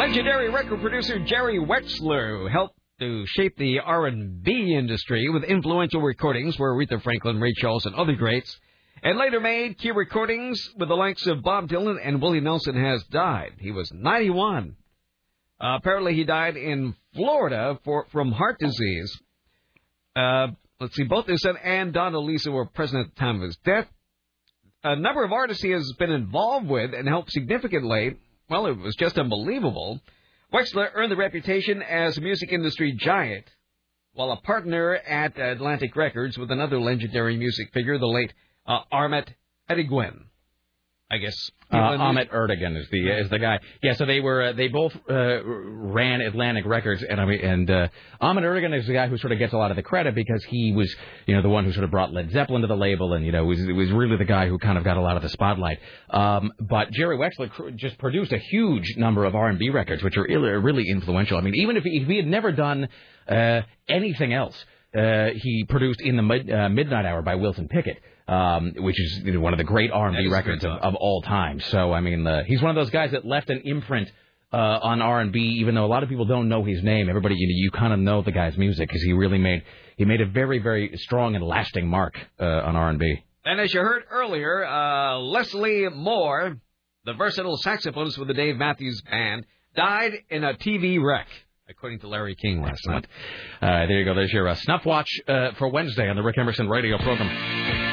Legendary record producer Jerry Wexler helped to shape the R&B industry with influential recordings for Aretha Franklin, Ray Charles, and other greats, and later made key recordings with the likes of Bob Dylan and Willie Nelson has died. He was 91. Uh, apparently, he died in Florida for from heart disease. Uh, let's see, both his son and Donna Lisa were present at the time of his death. A number of artists he has been involved with and helped significantly. Well, it was just unbelievable. Wexler earned the reputation as a music industry giant, while a partner at Atlantic Records with another legendary music figure, the late uh, Ahmet Ertegun. I guess. Uh, Ahmet Ertegun is the is the guy. Yeah, so they were uh, they both uh, ran Atlantic Records, and I mean, and uh, Ahmet Ertegun is the guy who sort of gets a lot of the credit because he was you know the one who sort of brought Led Zeppelin to the label, and you know was was really the guy who kind of got a lot of the spotlight. Um, but Jerry Wexler cr- just produced a huge number of R&B records, which are ill- really influential. I mean, even if he, if he had never done uh, anything else, uh, he produced in the mid, uh, Midnight Hour by Wilson Pickett um, which is you know, one of the great R&B records of, of all time. So I mean, uh, he's one of those guys that left an imprint uh, on R&B, even though a lot of people don't know his name. Everybody, you, you kind of know the guy's music because he really made he made a very very strong and lasting mark uh, on R&B. And as you heard earlier, uh, Leslie Moore, the versatile saxophonist with the Dave Matthews Band, died in a TV wreck. According to Larry King last night. Uh, there you go. There's your uh, snuff watch uh, for Wednesday on the Rick Emerson radio program.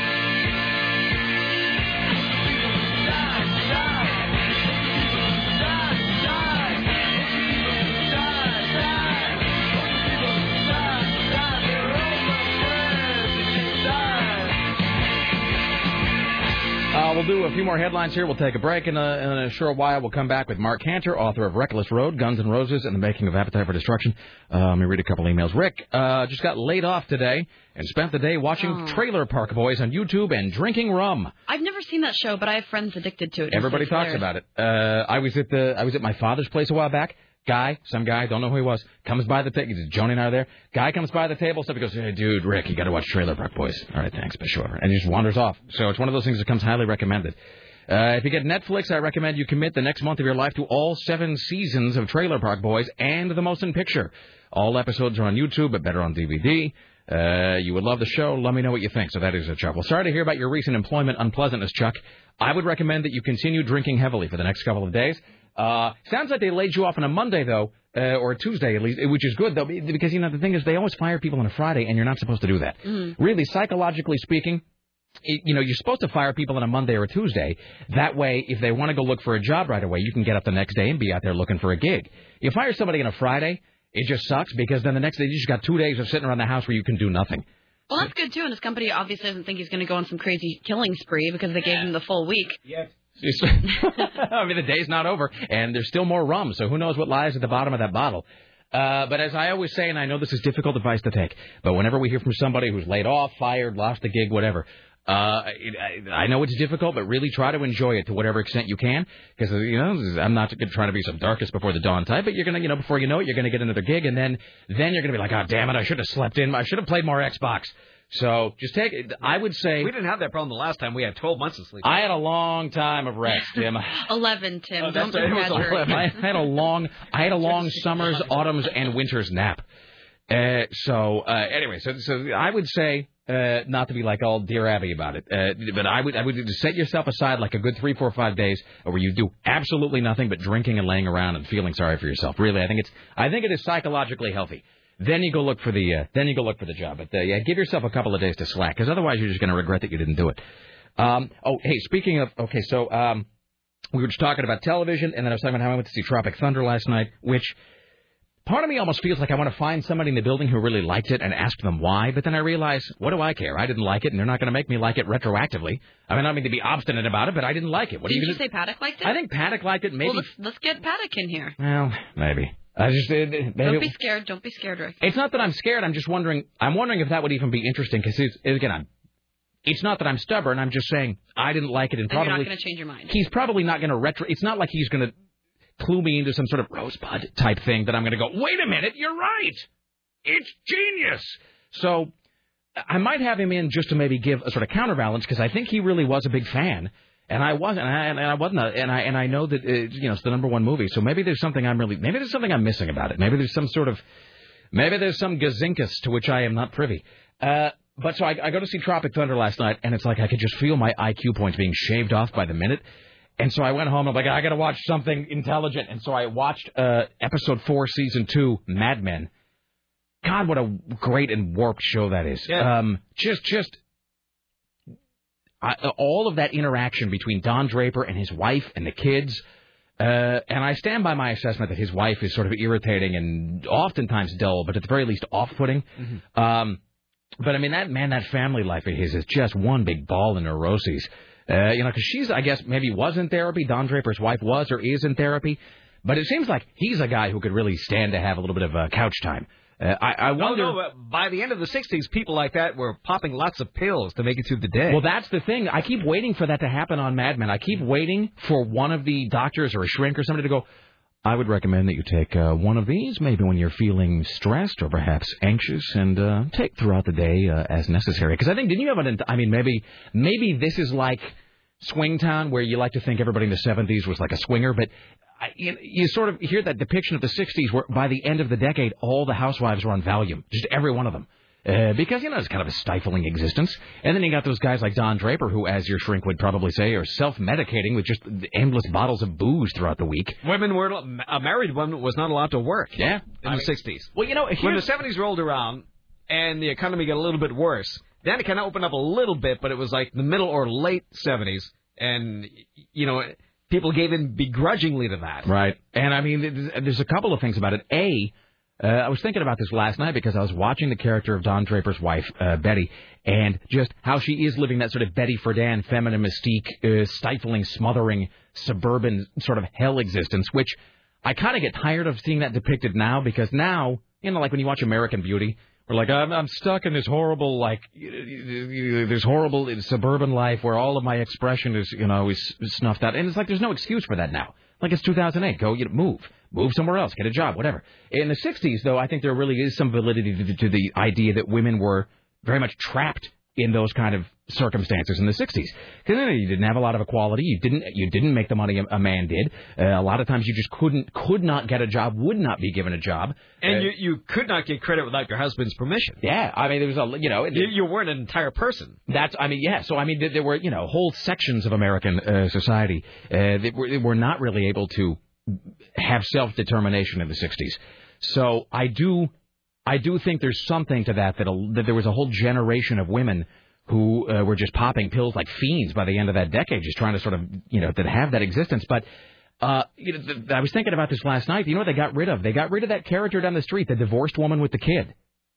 We'll do a few more headlines here. We'll take a break in a, in a short while. We'll come back with Marc Canter, author of Reckless Road, Guns N' Roses, and the Making of Appetite for Destruction. Uh, let me read a couple emails. Rick uh, just got laid off today and spent the day watching Oh. Trailer Park Boys on YouTube and drinking rum. I've never seen that show, but I have friends addicted to it. Everybody talks about it. Uh, I was at the I was at my father's place a while back. Guy, some guy, don't know who he was, comes by the table. Joni and I are there. Guy comes by the table, stuff. He goes, "Hey, dude, Rick, you got to watch Trailer Park Boys." All right, thanks, but sure. And he just wanders off. So it's one of those things that comes highly recommended. Uh, if you get Netflix, I recommend you commit the next month of your life to all seven seasons of Trailer Park Boys and The Motion Picture. All episodes are on YouTube, but better on DVD. Uh, you would love the show. Let me know what you think. So that is a Chuck. Well, sorry to hear about your recent employment unpleasantness, Chuck. I would recommend that you continue drinking heavily for the next couple of days. Uh, sounds like they laid you off on a Monday though, uh, or a Tuesday at least, which is good though, because you know the thing is they always fire people on a Friday, and you're not supposed to do that. Really, psychologically speaking, it, you know, you're supposed to fire people on a Monday or a Tuesday. That way, if they want to go look for a job right away, you can get up the next day and be out there looking for a gig. You fire somebody on a Friday, it just sucks because then the next day you just got two days of sitting around the house where you can do nothing. Well, that's good too. And his company obviously doesn't think he's going to go on some crazy killing spree because they gave him the full week. Yes. I mean, the day's not over, and there's still more rum, so who knows what lies at the bottom of that bottle. Uh, but as I always say, and I know this is difficult advice to take, but whenever we hear from somebody who's laid off, fired, lost a gig, whatever, uh, it, I, I know it's difficult, but really try to enjoy it to whatever extent you can. Because you know, I'm not trying to be some darkest before the dawn type, but you're gonna, you know, before you know it, you're gonna get another gig, and then then you're gonna be like, oh damn it, I should have slept in, I should have played more Xbox. So just take it. I would say We didn't have that problem the last time. We had 12 months of sleep. I had a long time of rest, Jim. 11, Tim. Oh, Don't that's- it was exaggerate. I had a long, I had a long summers, autumns, and winters nap. Uh, so uh, anyway, so so I would say uh, not to be like all dear Abby about it, uh, but I would I would set yourself aside like a good three, four, five days where you do absolutely nothing but drinking and laying around and feeling sorry for yourself. Really, I think it's I think it is psychologically healthy. Then you go look for the uh, then you go look for the job. But uh, yeah, give yourself a couple of days to slack because otherwise you're just going to regret that you didn't do it. Um, oh, hey, speaking of okay, so um, we were just talking about television, and then I was talking about how I went to see Tropic Thunder last night, which part of me almost feels like I want to find somebody in the building who really liked it and ask them why. But then I realize, what do I care? I didn't like it, and they're not going to make me like it retroactively. I mean, I don't mean to be obstinate about it, but I didn't like it. What Didn't you you say Paddock liked it? I think Paddock liked it. Maybe. Well, let's, let's get Paddock in here. Well, maybe. I just uh, maybe. Don't be scared. Don't be scared, Rick. It's not that I'm scared. I'm just wondering. I'm wondering if that would even be interesting because again, I'm. It's not that I'm stubborn. I'm just saying I didn't like it, and And you're probably not going to change your mind. he's probably not going to retro. It's not like he's going to clue me into some sort of rosebud type thing that I'm going to go. Wait a minute, you're right. It's genius. So I might have him in just to maybe give a sort of counterbalance because I think he really was a big fan. And I wasn't, and I, and I wasn't, a, and I and I know that uh, you know it's the number one movie. So maybe there's something I'm really, maybe there's something I'm missing about it. Maybe there's some sort of, maybe there's some gazinkus to which I am not privy. Uh, but so I, I go to see Tropic Thunder last night, and it's like I could just feel my IQ points being shaved off by the minute. And so I went home. I'm like, I got to watch something intelligent. And so I watched uh, episode four, season two, Mad Men. God, what a great and warped show that is. Um, just, just I, all of that interaction between Don Draper and his wife and the kids. Uh, and I stand by my assessment that his wife is sort of irritating and oftentimes dull, but at the very least off-putting. Um, but I mean, that man, that family life of his is just one big ball of neuroses. Uh, you know, because she's, I guess, maybe was in therapy. Don Draper's wife was or is in therapy. But it seems like he's a guy who could really stand to have a little bit of uh, couch time. Uh, I, I No, wonder. no, but by the end of the 60s, people like that were popping lots of pills to make it through the day. Well, that's the thing. I keep waiting for that to happen on Mad Men. I keep waiting for one of the doctors or a shrink or somebody to go. I would recommend that you take uh, one of these, maybe when you're feeling stressed or perhaps anxious, and uh, take throughout the day uh, as necessary. Because I think didn't you have an? I mean, maybe maybe this is like Swingtown, where you like to think everybody in the '70s was like a swinger, but I, you, you sort of hear that depiction of the '60s, where by the end of the decade, all the housewives were on Valium, just every one of them. Uh, because you know it's kind of a stifling existence, and then you got those guys like Don Draper, who, as your shrink would probably say, are self-medicating with just endless bottles of booze throughout the week. Women were a married woman was not allowed to work. Yeah, in I the mean- 60s. Well, you know, when the 70s rolled around and the economy got a little bit worse, then it kind of opened up a little bit, but it was like the middle or late 70s, and you know people gave in begrudgingly to that. Right. And I mean, there's- a couple of things about it. A, uh, I was thinking about this last night because I was watching the character of Don Draper's wife, uh, Betty, and just how she is living that sort of Betty Friedan feminine mystique, uh, stifling, smothering, suburban sort of hell existence, which I kind of get tired of seeing that depicted now because now, you know, like when you watch American Beauty, we're like, I'm, I'm stuck in this horrible, like, this horrible uh, suburban life where all of my expression is, you know, is snuffed out. And it's like there's no excuse for that now. Like it's 2008. Go, you know, move, move somewhere else, get a job, whatever. In the 60s, though, I think there really is some validity to the idea that women were very much trapped in those kind of circumstances in the 60s. Because you didn't have a lot of equality. You didn't you didn't make the money a, a man did. Uh, a lot of times you just couldn't could not get a job, would not be given a job. And Uh, you you could not get credit without your husband's permission. yeah, I mean there was a you know You, you weren't an entire person. that's, I mean, yeah. So, I mean, there, there were, you know, whole sections of American uh, society uh, that were, that were not really able to have self determination in the '60s. So, I do, I do think there's something to that that, a, that there was a whole generation of women who uh, were just popping pills like fiends by the end of that decade, just trying to sort of, you know, that have that existence. But uh, you know, th- I was thinking about this last night. You know what they got rid of? They got rid of that character down the street, the divorced woman with the kid.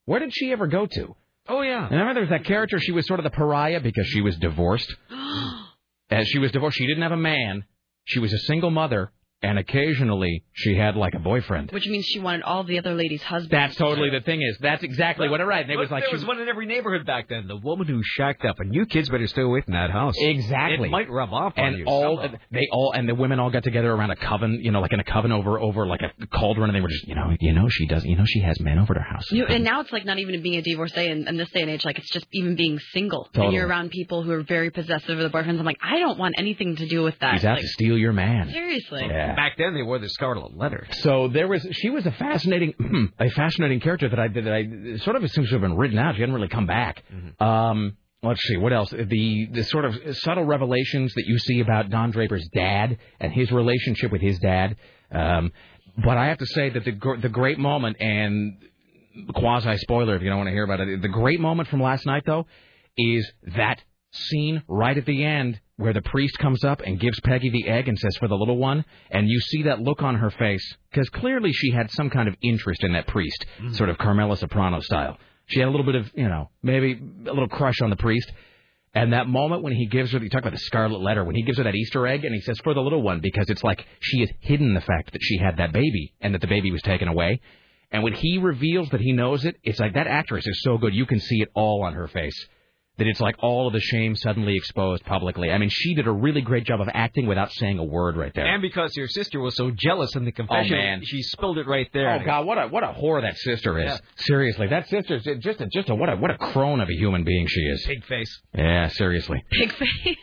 Where did she ever go to? Oh yeah. Remember, there was that character. She was sort of the pariah because she was divorced. As she was divorced, she didn't have a man. She was a single mother, and occasionally she had like a boyfriend. Which means she wanted all the other ladies' husbands. That's totally the thing is. That's exactly what it right. And it was like there she was one in every neighborhood back then. The woman who shacked up, and you kids better stay away from that house. Exactly. It might rub off on and you. all somehow. they all and the women all got together around a coven, you know, like in a coven over over like a cauldron, and they were just, you know, you know, she does, you know, she has men over at her house. You, and now it's like not even being a divorcee in, in this day and age. Like it's just even being single. Totally. And you're around people who are very possessive of their boyfriends. I'm like, I don't want anything to do with that. He's out like, to steal your man. seriously. Yeah. Back then, they wore the scarlet letter. So there was, she was a fascinating, a fascinating character that I that I sort of seems to have been written out. She hadn't really come back. Um, let's see, what else? The the sort of subtle revelations that you see about Don Draper's dad and his relationship with his dad. Um, but I have to say that the gr- the great moment and quasi spoiler if you don't want to hear about it. The great moment from last night though is that scene right at the end where the priest comes up and gives Peggy the egg and says for the little one, and you see that look on her face because clearly she had some kind of interest in that priest, mm. sort of Carmela Soprano style. She had a little bit of, you know, maybe a little crush on the priest. And that moment when he gives her, you talk about the scarlet letter, when he gives her that Easter egg and he says for the little one because it's like she has hidden the fact that she had that baby and that the baby was taken away. And when he reveals that he knows it, it's like that actress is so good. You can see it all on her face. That it's like all of the shame suddenly exposed publicly. I mean, she did a really great job of acting without saying a word right there. And because your sister was so jealous in the confession, oh, man. she spilled it right there. Oh God, what a what a whore that sister is. Yeah. Seriously, that sister's just a, just a what a what a crone of a human being she is. Pig face. Yeah, seriously. Pig face.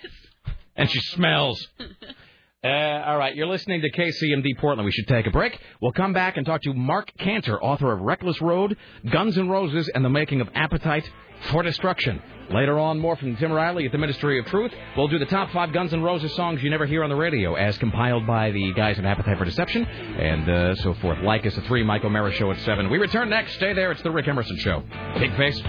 And she smells. Uh, all right, you're listening to KCMD Portland. We should take a break. We'll come back and talk to Marc Canter, author of Reckless Road, Guns N' Roses, and the Making of Appetite for Destruction. Later on, more from Tim Riley at the Ministry of Truth. We'll do the top five Guns N' Roses songs you never hear on the radio, as compiled by the guys at Appetite for Deception, and uh, so forth. Like us at three, Michael O'Mara Show at seven. We return next. Stay there. It's the Rick Emerson Show. Big face.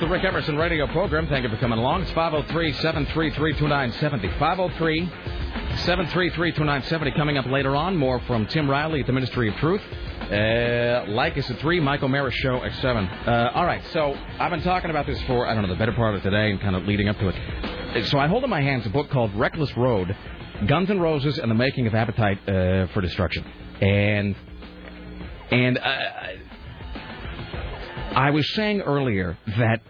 The Rick Emerson radio program. Thank you for coming along. It's 503 733 2970. 503 733 2970. Coming up later on, more from Tim Riley at the Ministry of Truth. Uh, like us at 3, Michael Maris Show at 7. Uh, all right, so I've been talking about this for, I don't know, the better part of today and kind of leading up to it. Uh, So I hold in my hands a book called Reckless Road Guns N' Roses and the Making of Appetite uh, for Destruction. And, and, uh, I was saying earlier that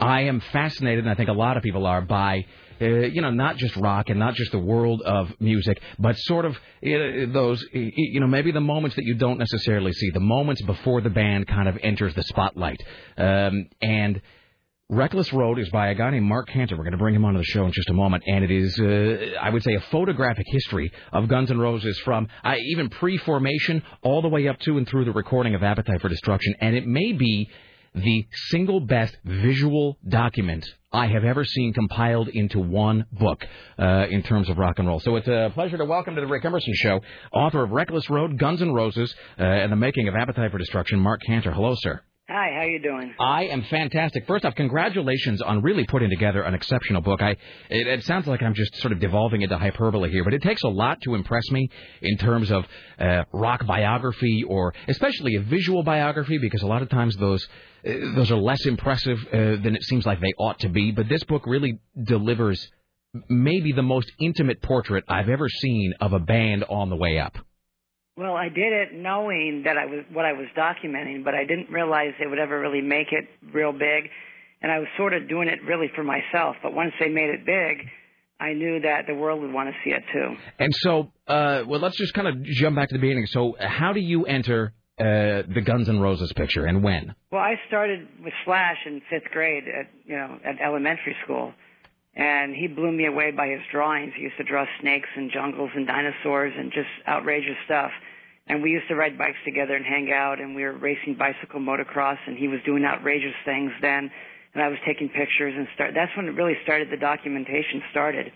I am fascinated, and I think a lot of people are, by, uh, you know, not just rock and not just the world of music, but sort of uh, those, you know, maybe the moments that you don't necessarily see, the moments before the band kind of enters the spotlight. Um, and Reckless Road is by a guy named Marc Canter. We're going to bring him onto the show in just a moment, and it is, uh, I would say, a photographic history of Guns N' Roses from uh, even pre-formation all the way up to and through the recording of Appetite for Destruction, and it may be the single best visual document I have ever seen compiled into one book uh, in terms of rock and roll. So it's a pleasure to welcome to the Rick Emerson Show, author of Reckless Road, Guns N' Roses, uh, and the making of Appetite for Destruction, Marc Canter. Hello, sir. Hi, how you doing? I am fantastic. First off, congratulations on really putting together an exceptional book. I it, it sounds like I'm just sort of devolving into hyperbole here, but it takes a lot to impress me in terms of uh, rock biography or especially a visual biography because a lot of times those uh, those are less impressive uh, than it seems like they ought to be. But this book really delivers maybe the most intimate portrait I've ever seen of a band on the way up. Well, I did it knowing that I was what I was documenting, but I didn't realize they would ever really make it real big. And I was sort of doing it really for myself. But once they made it big, I knew that the world would want to see it too. And so, uh, well, let's just kind of jump back to the beginning. So, how do you enter uh, the Guns N' Roses picture, and when? Well, I started with Slash in fifth grade at you know at elementary school, and he blew me away by his drawings. He used to draw snakes and jungles and dinosaurs and just outrageous stuff. And we used to ride bikes together and hang out, and we were racing bicycle motocross, and he was doing outrageous things then, and I was taking pictures and start. That's when it really started. The documentation started.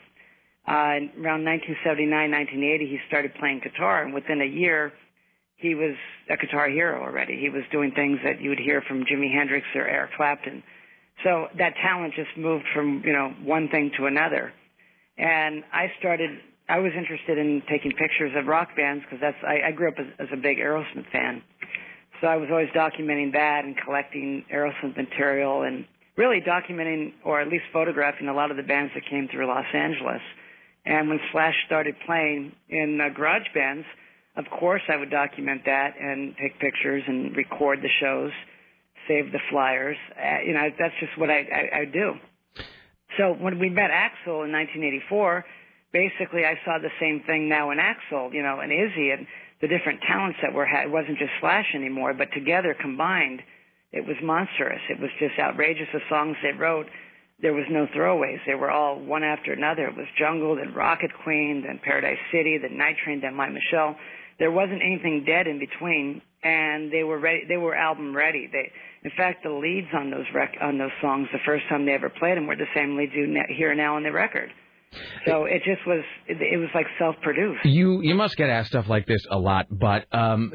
Uh, around 1979, 1980, he started playing guitar, and within a year, he was a guitar hero already. He was doing things that you would hear from Jimi Hendrix or Eric Clapton. So that talent just moved from, you know, one thing to another. And I started, I was interested in taking pictures of rock bands because that's, I, I grew up as, as a big Aerosmith fan. So I was always documenting that and collecting Aerosmith material and really documenting or at least photographing a lot of the bands that came through Los Angeles. And when Slash started playing in uh, garage bands, of course I would document that and take pictures and record the shows, save the flyers. Uh, you know, that's just what I, I, I do. So when we met Axl in 1984, basically I saw the same thing now in Axl, you know, and Izzy and the different talents that were had. It wasn't just Slash anymore, but together combined, it was monstrous. It was just outrageous. The songs they wrote, there was no throwaways. They were all one after another. It was Jungle, then Rocket Queen, then Paradise City, then Night Train, then My Michelle. There wasn't anything dead in between, and they were ready. They were album ready. They, in fact, the leads on those rec- on those songs, the first time they ever played them, were the same leads you ne- hear now on the record. So it just was. It, was like self-produced. You you must get asked stuff like this a lot, but um,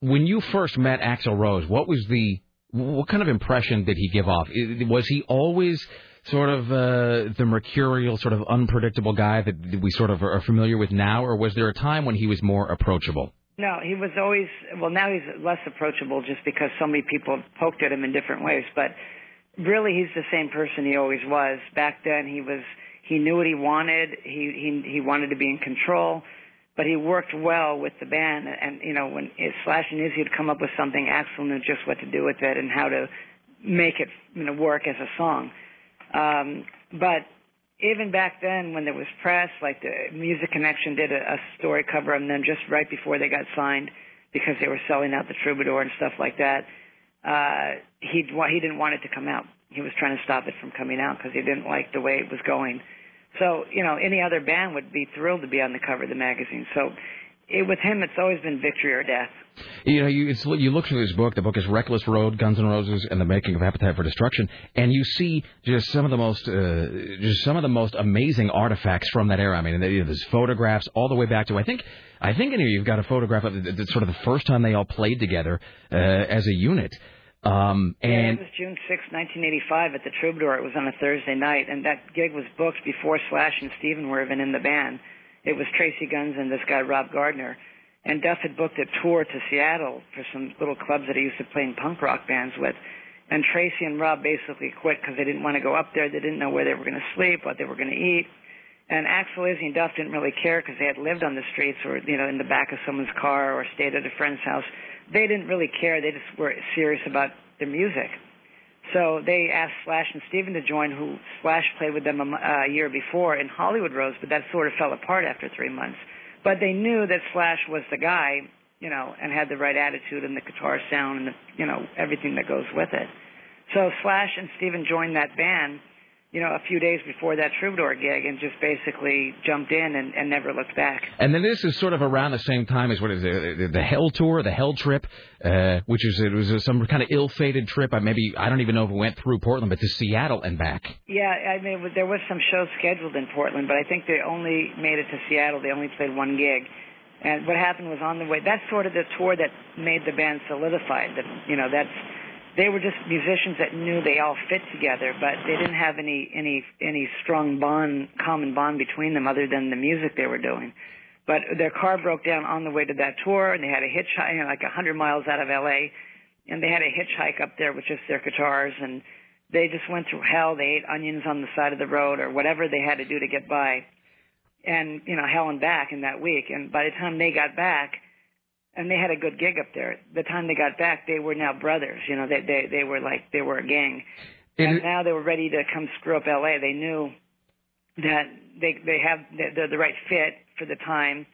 when you first met Axl Rose, what was the what kind of impression did he give off? Was he always sort of uh, the mercurial, sort of unpredictable guy that we sort of are familiar with now, or was there a time when he was more approachable? No, he was always well. Now he's less approachable just because so many people poked at him in different ways. But really, he's the same person he always was. Back then, he was he knew what he wanted. He he he wanted to be in control, but he worked well with the band. And you know, when Slash and Izzy would come up with something, Axl knew just what to do with it and how to make it you know work as a song. Um, but even back then, when there was press, like the Music Connection did a, a story cover on them just right before they got signed because they were selling out the Troubadour and stuff like that. Uh, he he didn't want it to come out. He was trying to stop it from coming out because he didn't like the way it was going. So you know, any other band would be thrilled to be on the cover of the magazine. So it, with him, it's always been victory or death. You know, you, it's, you look through this book. The book is Reckless Road, Guns N' Roses, and the Making of Appetite for Destruction, and you see just some of the most, uh, just some of the most amazing artifacts from that era. I mean, there's photographs all the way back to I think, I think in here you've got a photograph of the, the, sort of the first time they all played together uh, as a unit. Um, Yeah, and it was June 6, 1985 at the Troubadour. It was on a Thursday night, and that gig was booked before Slash and Steven were even in the band. It was Tracii Guns and this guy, Rob Gardner. And Duff had booked a tour to Seattle for some little clubs that he used to play in punk rock bands with. And Tracii and Rob basically quit because they didn't want to go up there. They didn't know where they were going to sleep, what they were going to eat. And Axl, Izzy, and Duff didn't really care because they had lived on the streets or, you know, in the back of someone's car or stayed at a friend's house. They didn't really care. They just were serious about their music. So they asked Slash and Steven to join, who Slash played with them a, a year before in Hollywood Rose, but that sort of fell apart after three months. But they knew that Slash was the guy, you know, and had the right attitude and the guitar sound and the, you know everything that goes with it. So Slash and Steven joined that band, you know, a few days before that Troubadour gig, and just basically jumped in and, and never looked back. And then this is sort of around the same time as what is it, the, the Hell Tour, the Hell Trip, uh, which is it was some kind of ill-fated trip. I maybe I don't even know if it went through Portland, but to Seattle and back. Yeah, I mean, there was some shows scheduled in Portland, but I think they only made it to Seattle. They only played one gig. And what happened was on the way, that's sort of the tour that made the band solidified. That, you know, that's, they were just musicians that knew they all fit together, but they didn't have any, any, any strong bond, common bond between them other than the music they were doing. But their car broke down on the way to that tour, and they had a hitchhike, like a hundred miles out of LA, and they had a hitchhike up there with just their guitars, and they just went through hell. They ate onions on the side of the road or whatever they had to do to get by, and you know, hell and back in that week. And by the time they got back, and they had a good gig up there. The time they got back, they were now brothers. You know, they they they were like they were a gang, and now they were ready to come screw up L.A. They knew that they they have they're the right fit for the time,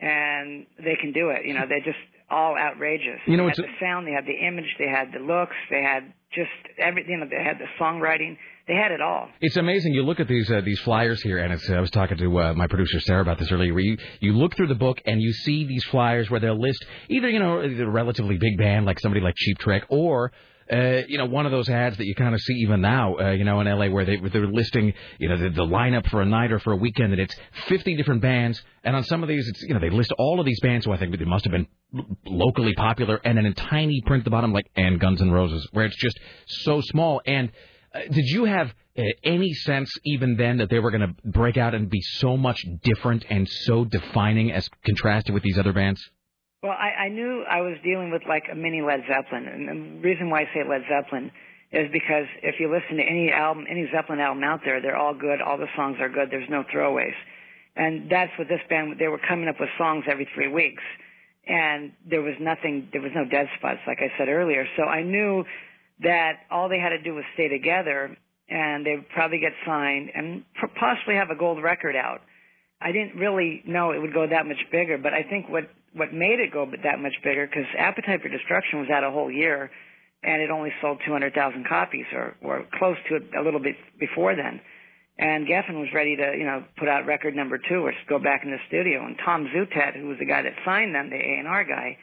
and they can do it. You know, they're just all outrageous. You know, they it's had the sound, they had the image, they had the looks, they had just everything. You know, they had the songwriting, they had it all. It's amazing. You look at these uh, these flyers here, and it's. I was talking to uh, my producer Sarah about this earlier. Where you you look through the book and you see these flyers where they'll list either you know a relatively big band like somebody like Cheap Trick or. Uh, you know, one of those ads that you kind of see even now, uh, you know, in LA where they they're listing, you know, the, the lineup for a night or for a weekend, and it's 50 different bands, and on some of these, it's you know, they list all of these bands, so I think they must have been locally popular, and then in tiny print at the bottom, like and Guns N' Roses, where it's just so small. And did you have uh, any sense even then that they were going to break out and be so much different and so defining as contrasted with these other bands? Well, I, I knew I was dealing with like a mini Led Zeppelin, and the reason why I say Led Zeppelin is because if you listen to any album, any Zeppelin album out there, they're all good. All the songs are good. There's no throwaways, and that's what this band. They were coming up with songs every three weeks, and there was nothing. There was no dead spots, like I said earlier. So I knew that all they had to do was stay together, and they'd probably get signed and possibly have a gold record out. I didn't really know it would go that much bigger, but I think what what made it go that much bigger because Appetite for Destruction was out a whole year, and it only sold 200,000 copies, or or close to it a little bit before then. And Geffen was ready to, you know, put out record number two or go back in the studio. And Tom Zutaut, who was the guy that signed them, the A&R guy,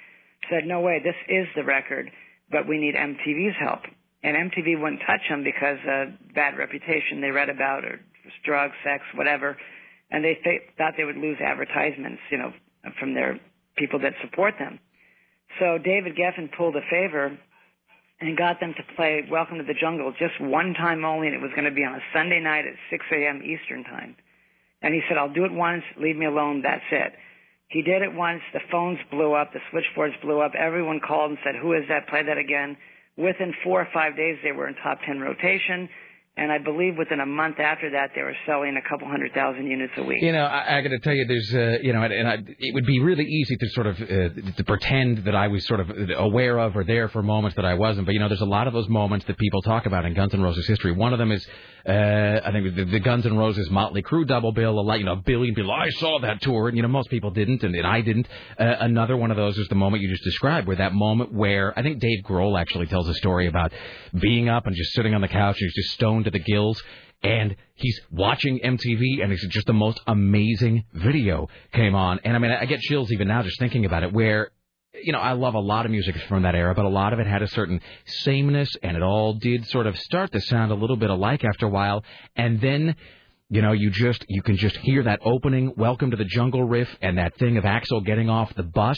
said, "No way, this is the record, but we need MTV's help." And MTV wouldn't touch them because uh, bad reputation they read about, or drugs, sex, whatever. And they th- thought they would lose advertisements, you know, from their people that support them. So David Geffen pulled a favor and got them to play Welcome to the Jungle just one time only, and it was going to be on a Sunday night at 6 a.m. Eastern Time. And he said, I'll do it once, leave me alone, that's it. He did it once, the phones blew up, the switchboards blew up, everyone called and said, who is that, play that again. Within four or five days, they were in top 10 rotation. And I believe within a month after that, they were selling a couple hundred thousand units a week. You know, I, I got to tell you, there's, uh, you know, and, and I, it would be really easy to sort of uh, to pretend that I was sort of aware of or there for moments that I wasn't. But you know, there's a lot of those moments that people talk about in Guns N' Roses history. One of them is, uh, I think, the, the Guns N' Roses Motley Crue double bill. A lot, you know, a billion people. I saw that tour, and you know, most people didn't, and, and I didn't. Uh, another one of those is the moment you just described, where that moment where I think Dave Grohl actually tells a story about being up and just sitting on the couch, and he's just stoned to the gills and he's watching MTV, and it's just the most amazing video came on. And I mean, I get chills even now just thinking about it. Where, you know, I love a lot of music from that era, but a lot of it had a certain sameness, and it all did sort of start to sound a little bit alike after a while, and then. You know, you just you can just hear that opening "Welcome to the Jungle" riff and that thing of Axl getting off the bus,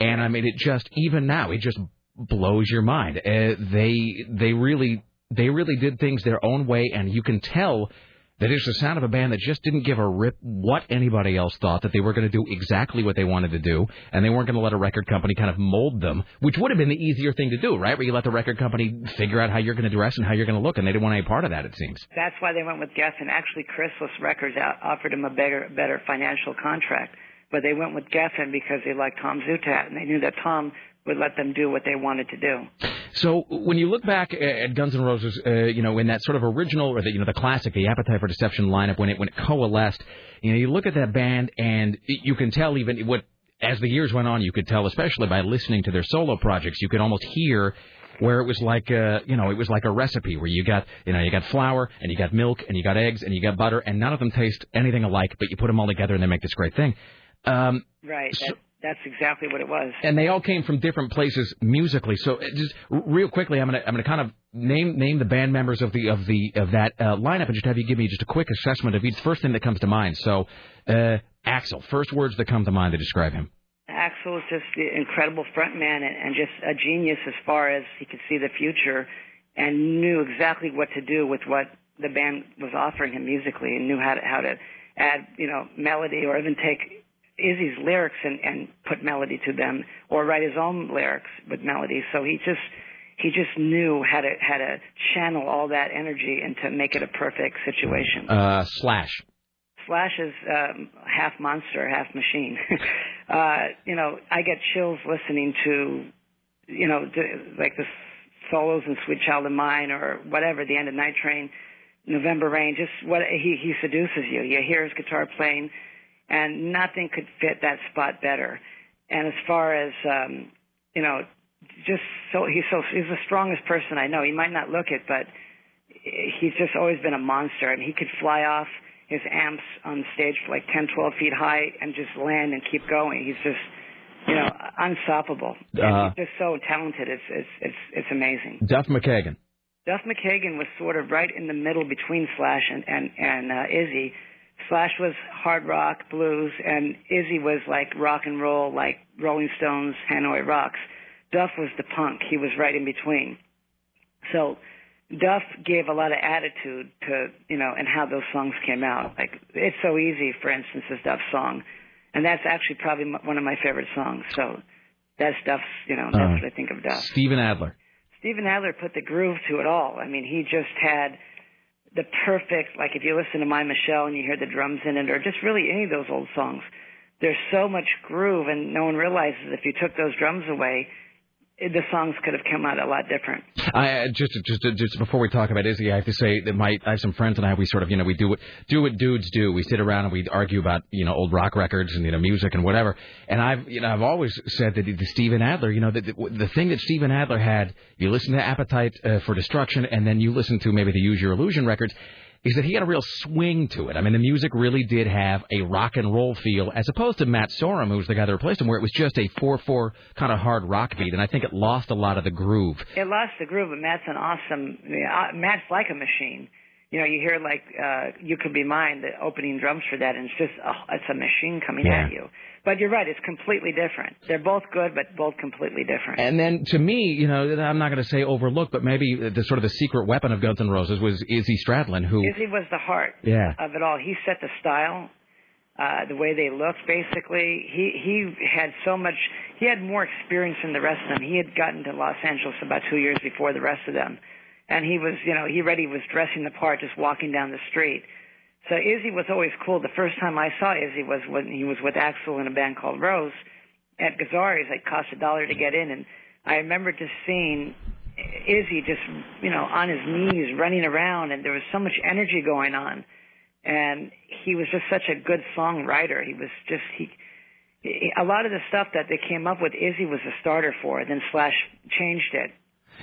and I mean, it just even now it just blows your mind. Uh, they they really they really did things their own way, and you can tell that it's the sound of a band that just didn't give a rip what anybody else thought, that they were going to do exactly what they wanted to do, and they weren't going to let a record company kind of mold them, which would have been the easier thing to do, right? Where you let the record company figure out how you're going to dress and how you're going to look, and they didn't want any part of that, it seems. That's why they went with Geffen. Actually, Chrysalis Records offered him a better, better financial contract, but they went with Geffen because they liked Tom Zutaut, and they knew that Tom would let them do what they wanted to do. So when you look back at Guns N' Roses, uh, you know, in that sort of original or the you know the classic, the Appetite for Deception lineup when it when it coalesced, you know, you look at that band and you can tell even what as the years went on, you could tell, especially by listening to their solo projects, you could almost hear where it was like uh you know it was like a recipe where you got you know you got flour and you got milk and you got eggs and you got butter and none of them taste anything alike but you put them all together and they make this great thing um Right. That, that's exactly what it was. and they all came from different places musically. So uh, just real quickly, I'm gonna I'm gonna kind of name name the band members of the of the of that uh, lineup and just have you give me just a quick assessment of each first thing that comes to mind. So, uh, Axl, first words that come to mind to describe him. Axl is just the incredible frontman and, and just a genius as far as he could see the future and knew exactly what to do with what the band was offering him musically and knew how to how to add you know melody or even take Izzy's lyrics and, and put melody to them or write his own lyrics with melody. So he just he just knew how to how to channel all that energy and to make it a perfect situation. Uh, Slash. Slash is um, half monster, half machine. uh, you know, I get chills listening to, you know, like the solos in Sweet Child of Mine or whatever, the end of Night Train, November Rain. Just what he he seduces you. You hear his guitar playing, and nothing could fit that spot better. And as far as um, you know, just so he's so he's the strongest person I know. He might not look it, but he's just always been a monster, and he could fly off his amps on stage for like 10, 12 feet high and just land and keep going. He's just, you know, unstoppable. Uh, and he's just so talented. It's it's it's it's amazing. Duff McKagan. Duff McKagan was sort of right in the middle between Slash and and and uh, Izzy. Slash was hard rock, blues, and Izzy was like rock and roll, like Rolling Stones, Hanoi Rocks. Duff was the punk. He was right in between. So Duff gave a lot of attitude to, you know, and how those songs came out. Like, It's So Easy, for instance, is Duff's song. And that's actually probably one of my favorite songs. So that's stuff's you know that's Uh, what I think of Duff. Steven Adler. Steven Adler put the groove to it all. I mean, he just had the perfect, like if you listen to My Michelle and you hear the drums in it, or just really any of those old songs, there's so much groove, and no one realizes if you took those drums away, the songs could have come out a lot different. I uh, just just just before we talk about Izzy, I have to say that my I have some friends and I we sort of you know we do what do what dudes do. We sit around and we argue about you know old rock records and you know music and whatever. And I've you know I've always said that the Steven Adler, you know the the, thing that Steven Adler had, you listen to Appetite uh, for Destruction and then you listen to maybe the Use Your Illusion records. Is that he had a real swing to it? I mean, the music really did have a rock and roll feel, as opposed to Matt Sorum, who was the guy that replaced him, where it was just a four-four kind of hard rock beat, and I think it lost a lot of the groove. It lost the groove, but Matt's an awesome. Matt's like a machine. You know, you hear like uh, "You Could Be Mine," the opening drums for that, and it's just oh, it's a machine coming Yeah. at you. But you're right; it's completely different. They're both good, but both completely different. And then to me, you know, I'm not going to say overlooked, but maybe the sort of the secret weapon of Guns N' Roses was Izzy Stradlin, who Izzy was the heart Yeah. of it all. He set the style, uh, the way they looked. Basically, he he had so much. He had more experience than the rest of them. He had gotten to Los Angeles about two years before the rest of them, and he was, you know, he already was dressing the part, just walking down the street. So Izzy was always cool. The first time I saw Izzy was when he was with Axl in a band called Rose at Gazzari's. It cost a dollar to get in, and I remember just seeing Izzy just, you know, on his knees running around, and there was so much energy going on, and he was just such a good songwriter. He was just he. A lot of the stuff that they came up with, Izzy was the starter for. Then Slash changed it.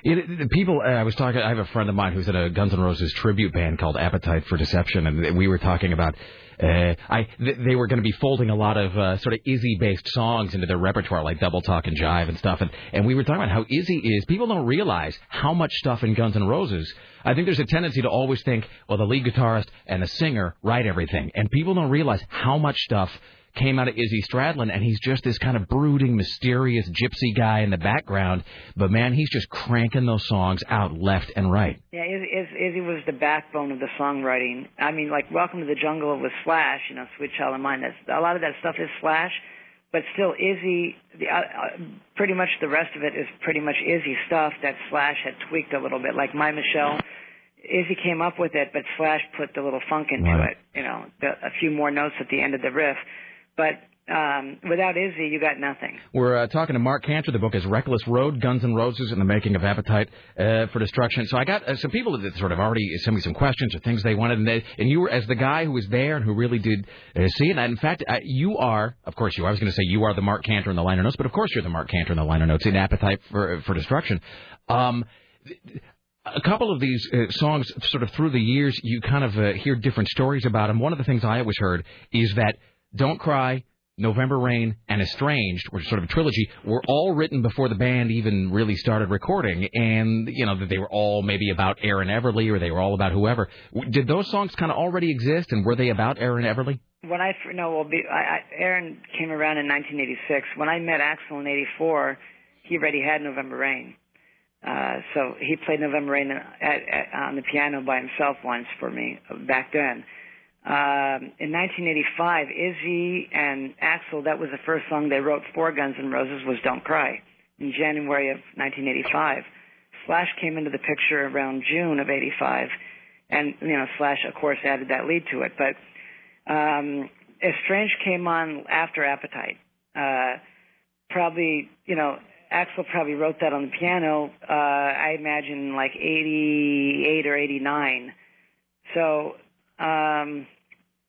It, the people, uh, I was talking. I have a friend of mine who's in a Guns N' Roses tribute band called Appetite for Deception, and we were talking about. Uh, I th- they were going to be folding a lot of uh, sort of Izzy-based songs into their repertoire, like Double Talk and Jive and stuff. And and we were talking about how Izzy is. People don't realize how much stuff in Guns N' Roses. I think there's a tendency to always think, well, the lead guitarist and the singer write everything, and people don't realize how much stuff came out of Izzy Stradlin, and he's just this kind of brooding, mysterious gypsy guy in the background. But man, he's just cranking those songs out left and right. Yeah, Izzy, Izzy was the backbone of the songwriting. I mean, like Welcome to the Jungle was Slash, you know, Sweet Child of Mine. That's a lot of that stuff is Slash, but still Izzy. The uh, uh, pretty much the rest of it is pretty much Izzy stuff that Slash had tweaked a little bit, like My Michelle. Izzy came up with it, but Slash put the little funk into Right. it. You know, the, a few more notes at the end of the riff. But um, without Izzy, you got nothing. We're uh, talking to Marc Canter. The book is Reckless Road, Guns N' Roses, and the Making of Appetite uh, for Destruction. So I got uh, some people that sort of already sent me some questions or things they wanted, and, they, and you were as the guy who was there and who really did uh, see it. And in fact, uh, you are, of course, you. I was going to say you are the Marc Canter in the liner notes, but of course you're the Marc Canter in the liner notes in Appetite for for Destruction. Um, a couple of these uh, songs, sort of through the years, you kind of uh, hear different stories about them. One of the things I always heard is that "Don't Cry," "November Rain," and "Estranged," which is sort of a trilogy, were all written before the band even really started recording, and you know that they were all maybe about Erin Everly or they were all about whoever. Did those songs kind of already exist, and were they about Erin Everly? when I no, well, be, I, I, Erin came around in 1986. When I met Axl in '84, he already had November Rain. Uh, so he played November Rain at, at, on the piano by himself once for me back then. Um, in 1985, Izzy and Axl, that was the first song they wrote for Guns N' Roses was "Don't Cry" in January of 1985. Slash came into the picture around June of '85, and you know Slash, of course, added that lead to it, but um, Estrange came on after Appetite. Uh, probably, you know, Axl probably wrote that on the piano, uh, I imagine like 88 or 89. So, um,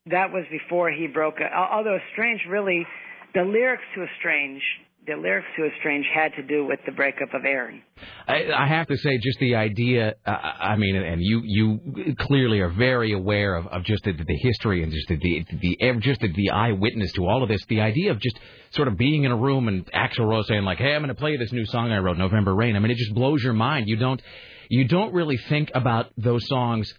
that was before he broke, al- although Strange really, the lyrics to Estrange, the lyrics to Estrange had to do with the breakup of Erin. I, I have to say, just the idea. Uh, I mean, and you you clearly are very aware of, of just the, the history and just the, the the just the, the eyewitness to all of this. The idea of just sort of being in a room and Axl Rose saying like, "Hey, I'm going to play this new song I wrote, November Rain." I mean, it just blows your mind. You don't you don't really think about those songs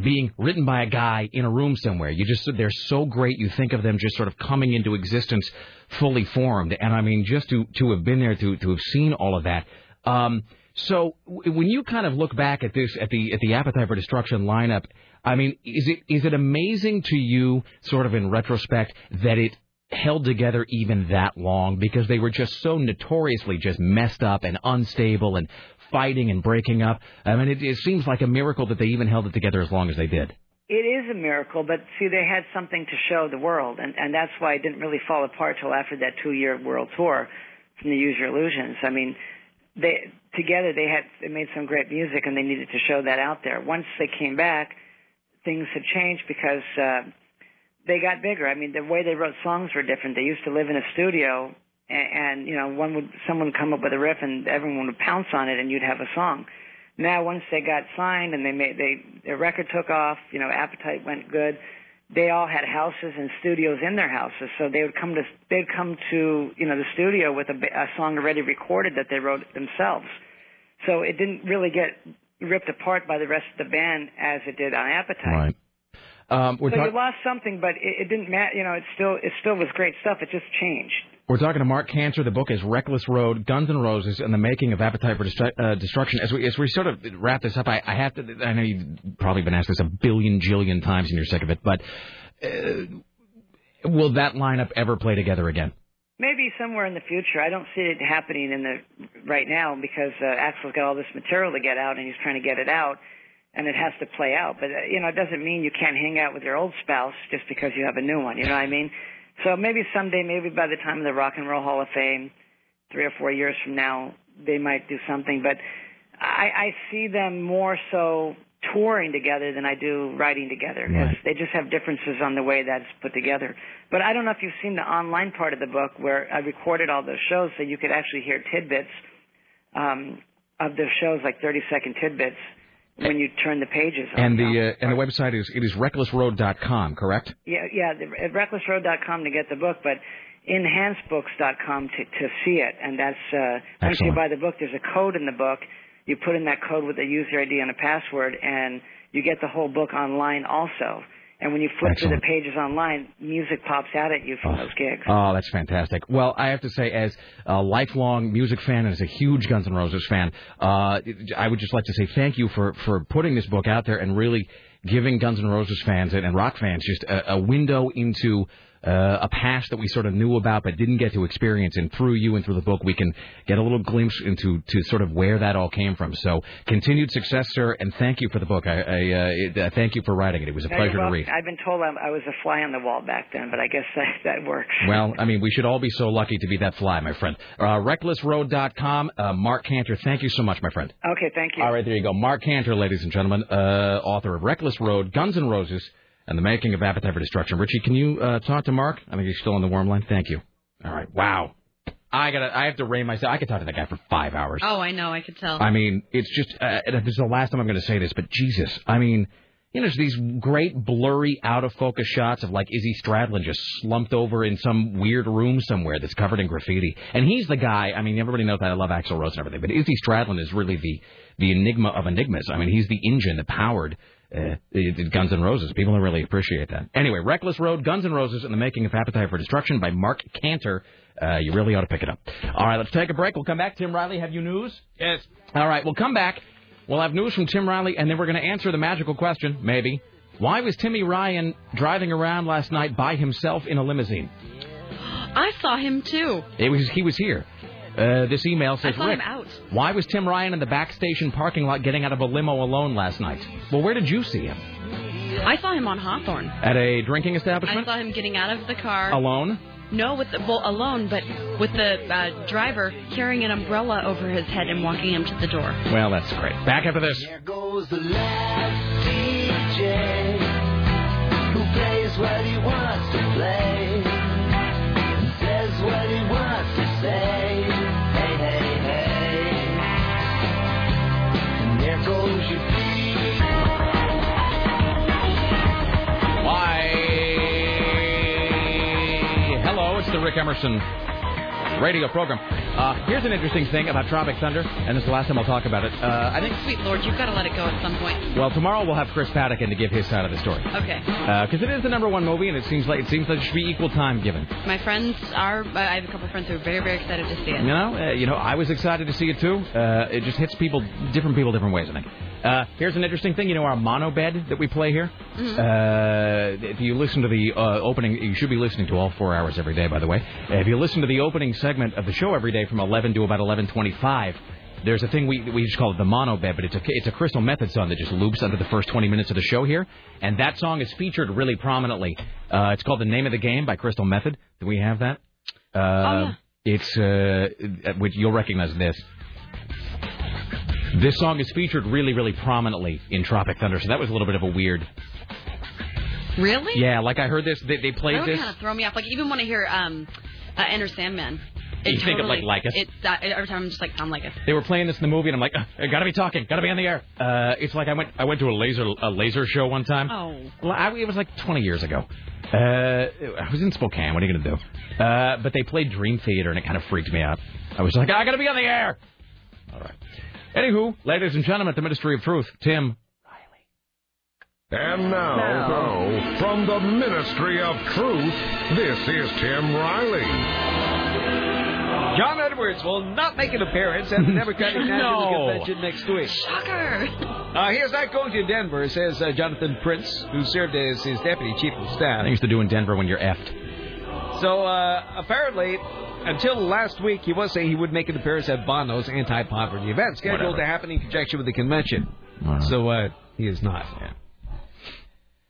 being written by a guy in a room somewhere. You just they're so great. You think of them just sort of coming into existence, fully formed. And I mean, just to to have been there, to to have seen all of that. Um, so when you kind of look back at this, at the at the Appetite for Destruction lineup, I mean, is it is it amazing to you, sort of in retrospect, that it held together even that long because they were just so notoriously just messed up and unstable and fighting and breaking up. I mean, it, it seems like a miracle that they even held it together as long as they did. It is a miracle, but see, they had something to show the world, and and that's why it didn't really fall apart till after that two-year world tour from the Use Your Illusions. I mean, they together they had they made some great music, and they needed to show that out there. Once they came back, things had changed because uh, they got bigger. I mean, the way they wrote songs were different. They used to live in a studio, and, and you know, one would someone would come up with a riff, and everyone would pounce on it, and you'd have a song. Now, once they got signed and they made they their record took off, you know, Appetite went good. They all had houses and studios in their houses, so they would come to they'd come to you know the studio with a, a song already recorded that they wrote themselves. So it didn't really get ripped apart by the rest of the band as it did on Appetite. Right. Um, we're so talk- you lost something, but it, it didn't matter. You know, it still it still was great stuff. It just changed. We're talking to Marc Canter. The book is Reckless Road, Guns N' Roses, and the Making of Appetite for Destru- uh, Destruction. As we as we sort of wrap this up, I, I have to. I know you've probably been asked this a billion jillion times, and you're sick of it. But uh, will that lineup ever play together again? Maybe somewhere in the future. I don't see it happening in the right now because uh, Axl's got all this material to get out, and he's trying to get it out, and it has to play out. But uh, you know, it doesn't mean you can't hang out with your old spouse just because you have a new one. You know what I mean? So maybe someday, maybe by the time of the Rock and Roll Hall of Fame, three or four years from now, they might do something. But I, I see them more so touring together than I do writing together. 'cause They just have differences on the way that's put together. But I don't know if you've seen the online part of the book where I recorded all those shows so you could actually hear tidbits um, of the shows, like 30 second tidbits, when you turn the pages. on. And the uh, and the website is it is recklessroad.com, correct? Yeah, yeah, the, at recklessroad.com to get the book, but enhancedbooks.com to to see it. And that's uh, once you buy the book, there's a code in the book. You put in that code with a user ID and a password, and you get the whole book online also. And when you flip through the pages online, music pops out at you from those gigs. Oh, that's fantastic. Well, I have to say, as a lifelong music fan and as a huge Guns N' Roses fan, uh, I would just like to say thank you for, for putting this book out there and really giving Guns N' Roses fans and, and rock fans just a, a window into uh, a past that we sort of knew about but didn't get to experience. And through you and through the book, we can get a little glimpse into to sort of where that all came from. So, continued success, sir, and thank you for the book. I, I uh, uh, thank you for writing it. It was a pleasure well, to read. I've been told I'm, I was a fly on the wall back then, but I guess that, that works. Well, I mean, we should all be so lucky to be that fly, my friend. Uh, recklessroad.com. Uh, Marc Canter, thank you so much, my friend. Okay, thank you. All right, there you go. Marc Canter, ladies and gentlemen, uh, author of Reckless Road, Guns N' Roses, and the Making of Appetite for Destruction. Richie, can you uh, talk to Mark? I think he's still on the warm line. Thank you. All right. Wow. I gotta. I have to rein myself. I could talk to that guy for five hours. Oh, I know. I could tell. I mean, it's just. Uh, this is the last time I'm going to say this, but Jesus, I mean, you know, there's these great blurry, out of focus shots of like Izzy Stradlin just slumped over in some weird room somewhere that's covered in graffiti, and he's the guy. I mean, everybody knows that I love Axl Rose and everything, but Izzy Stradlin is really the the enigma of enigmas. I mean, he's the engine that powered. Uh, the- the Guns N' Roses. People don't really appreciate that. Anyway, Reckless Road, Guns N' Roses, and the Making of Appetite for Destruction by Marc Canter. Uh, you really ought to pick it up. All right, let's take a break. We'll come back. Tim Riley, have you news? Yes. All right, we'll come back. We'll have news from Tim Riley, and then we're going to answer the magical question, maybe. Why was Timmy Ryan driving around last night by himself in a limousine? I saw him too. It was he was here. Uh, this email says, Rick, out. why was Tim Ryan in the back station parking lot getting out of a limo alone last night? Well, where did you see him? I saw him on Hawthorne. At a drinking establishment? I saw him getting out of the car. Alone? No, with the well, alone, but with the uh, driver carrying an umbrella over his head and walking him to the door. Well, that's great. Back after this. goes the last DJ who plays what he wants to play says what he wants to say. Hello, it's the Rick Emerson radio program. Uh, here's an interesting thing about Tropic Thunder, and this is the last time I'll talk about it. Uh, I think, Sweet Lord, you've got to let it go at some point. well, tomorrow we'll have Chris Paddock in to give his side of the story. Okay. Because it is the number one movie, and it seems like it seems like there should be equal time given. My friends are. I have a couple of friends who are very, very excited to see it. You know, uh, you know, I was excited to see it too. Uh, it just hits people, different people, different ways. I think. Uh, here's an interesting thing. You know, our mono bed that we play here. Mhm. Uh, if you listen to the uh, opening, you should be listening to all four hours every day. By the way, Uh, if you listen to the opening segment of the show every day from 11 to about 11:25. There's a thing we we just call it the mono bed, but it's a it's a Crystal Method song that just loops under the first 20 minutes of the show here, and that song is featured really prominently. Uh, it's called "The Name of the Game" by Crystal Method. Do we have that? Uh, Oh, yeah. It's uh, which you'll recognize this. This song is featured really, really prominently in Tropic Thunder, so that was a little bit of a weird. Really? Yeah, like I heard this, they, they That played this. kind of throw me off. Like even when I hear um, uh, Enter Sandman. It You think of, totally, like, Lycus? It, that, every time I'm just like I'm like They were playing this in the movie, and I'm like, "Ugh, I gotta be talking, gotta be on the air. Uh, it's like I went, I went to a laser, a laser show one time. Oh. Well, I, it was like 20 years ago. Uh, I was in Spokane. What are you gonna do? Uh, but they played Dream Theater, and it kind of freaked me out. I was like, I gotta be on the air. All right. Anywho, ladies and gentlemen, at the Ministry of Truth, Tim. Riley. And now, from the Ministry of Truth, this is Tim Riley. John Edwards will not make an appearance at the Democratic National No. Convention next week. Shocker. Uh, he is not going to Denver, says uh, Jonathan Prince, who served as his deputy chief of staff. Things to do in Denver when you're effed. So uh, apparently, until last week, he was saying he would make an appearance at Bono's anti-poverty event scheduled Whatever. to happen in conjunction with the convention. All right. So uh, he is not.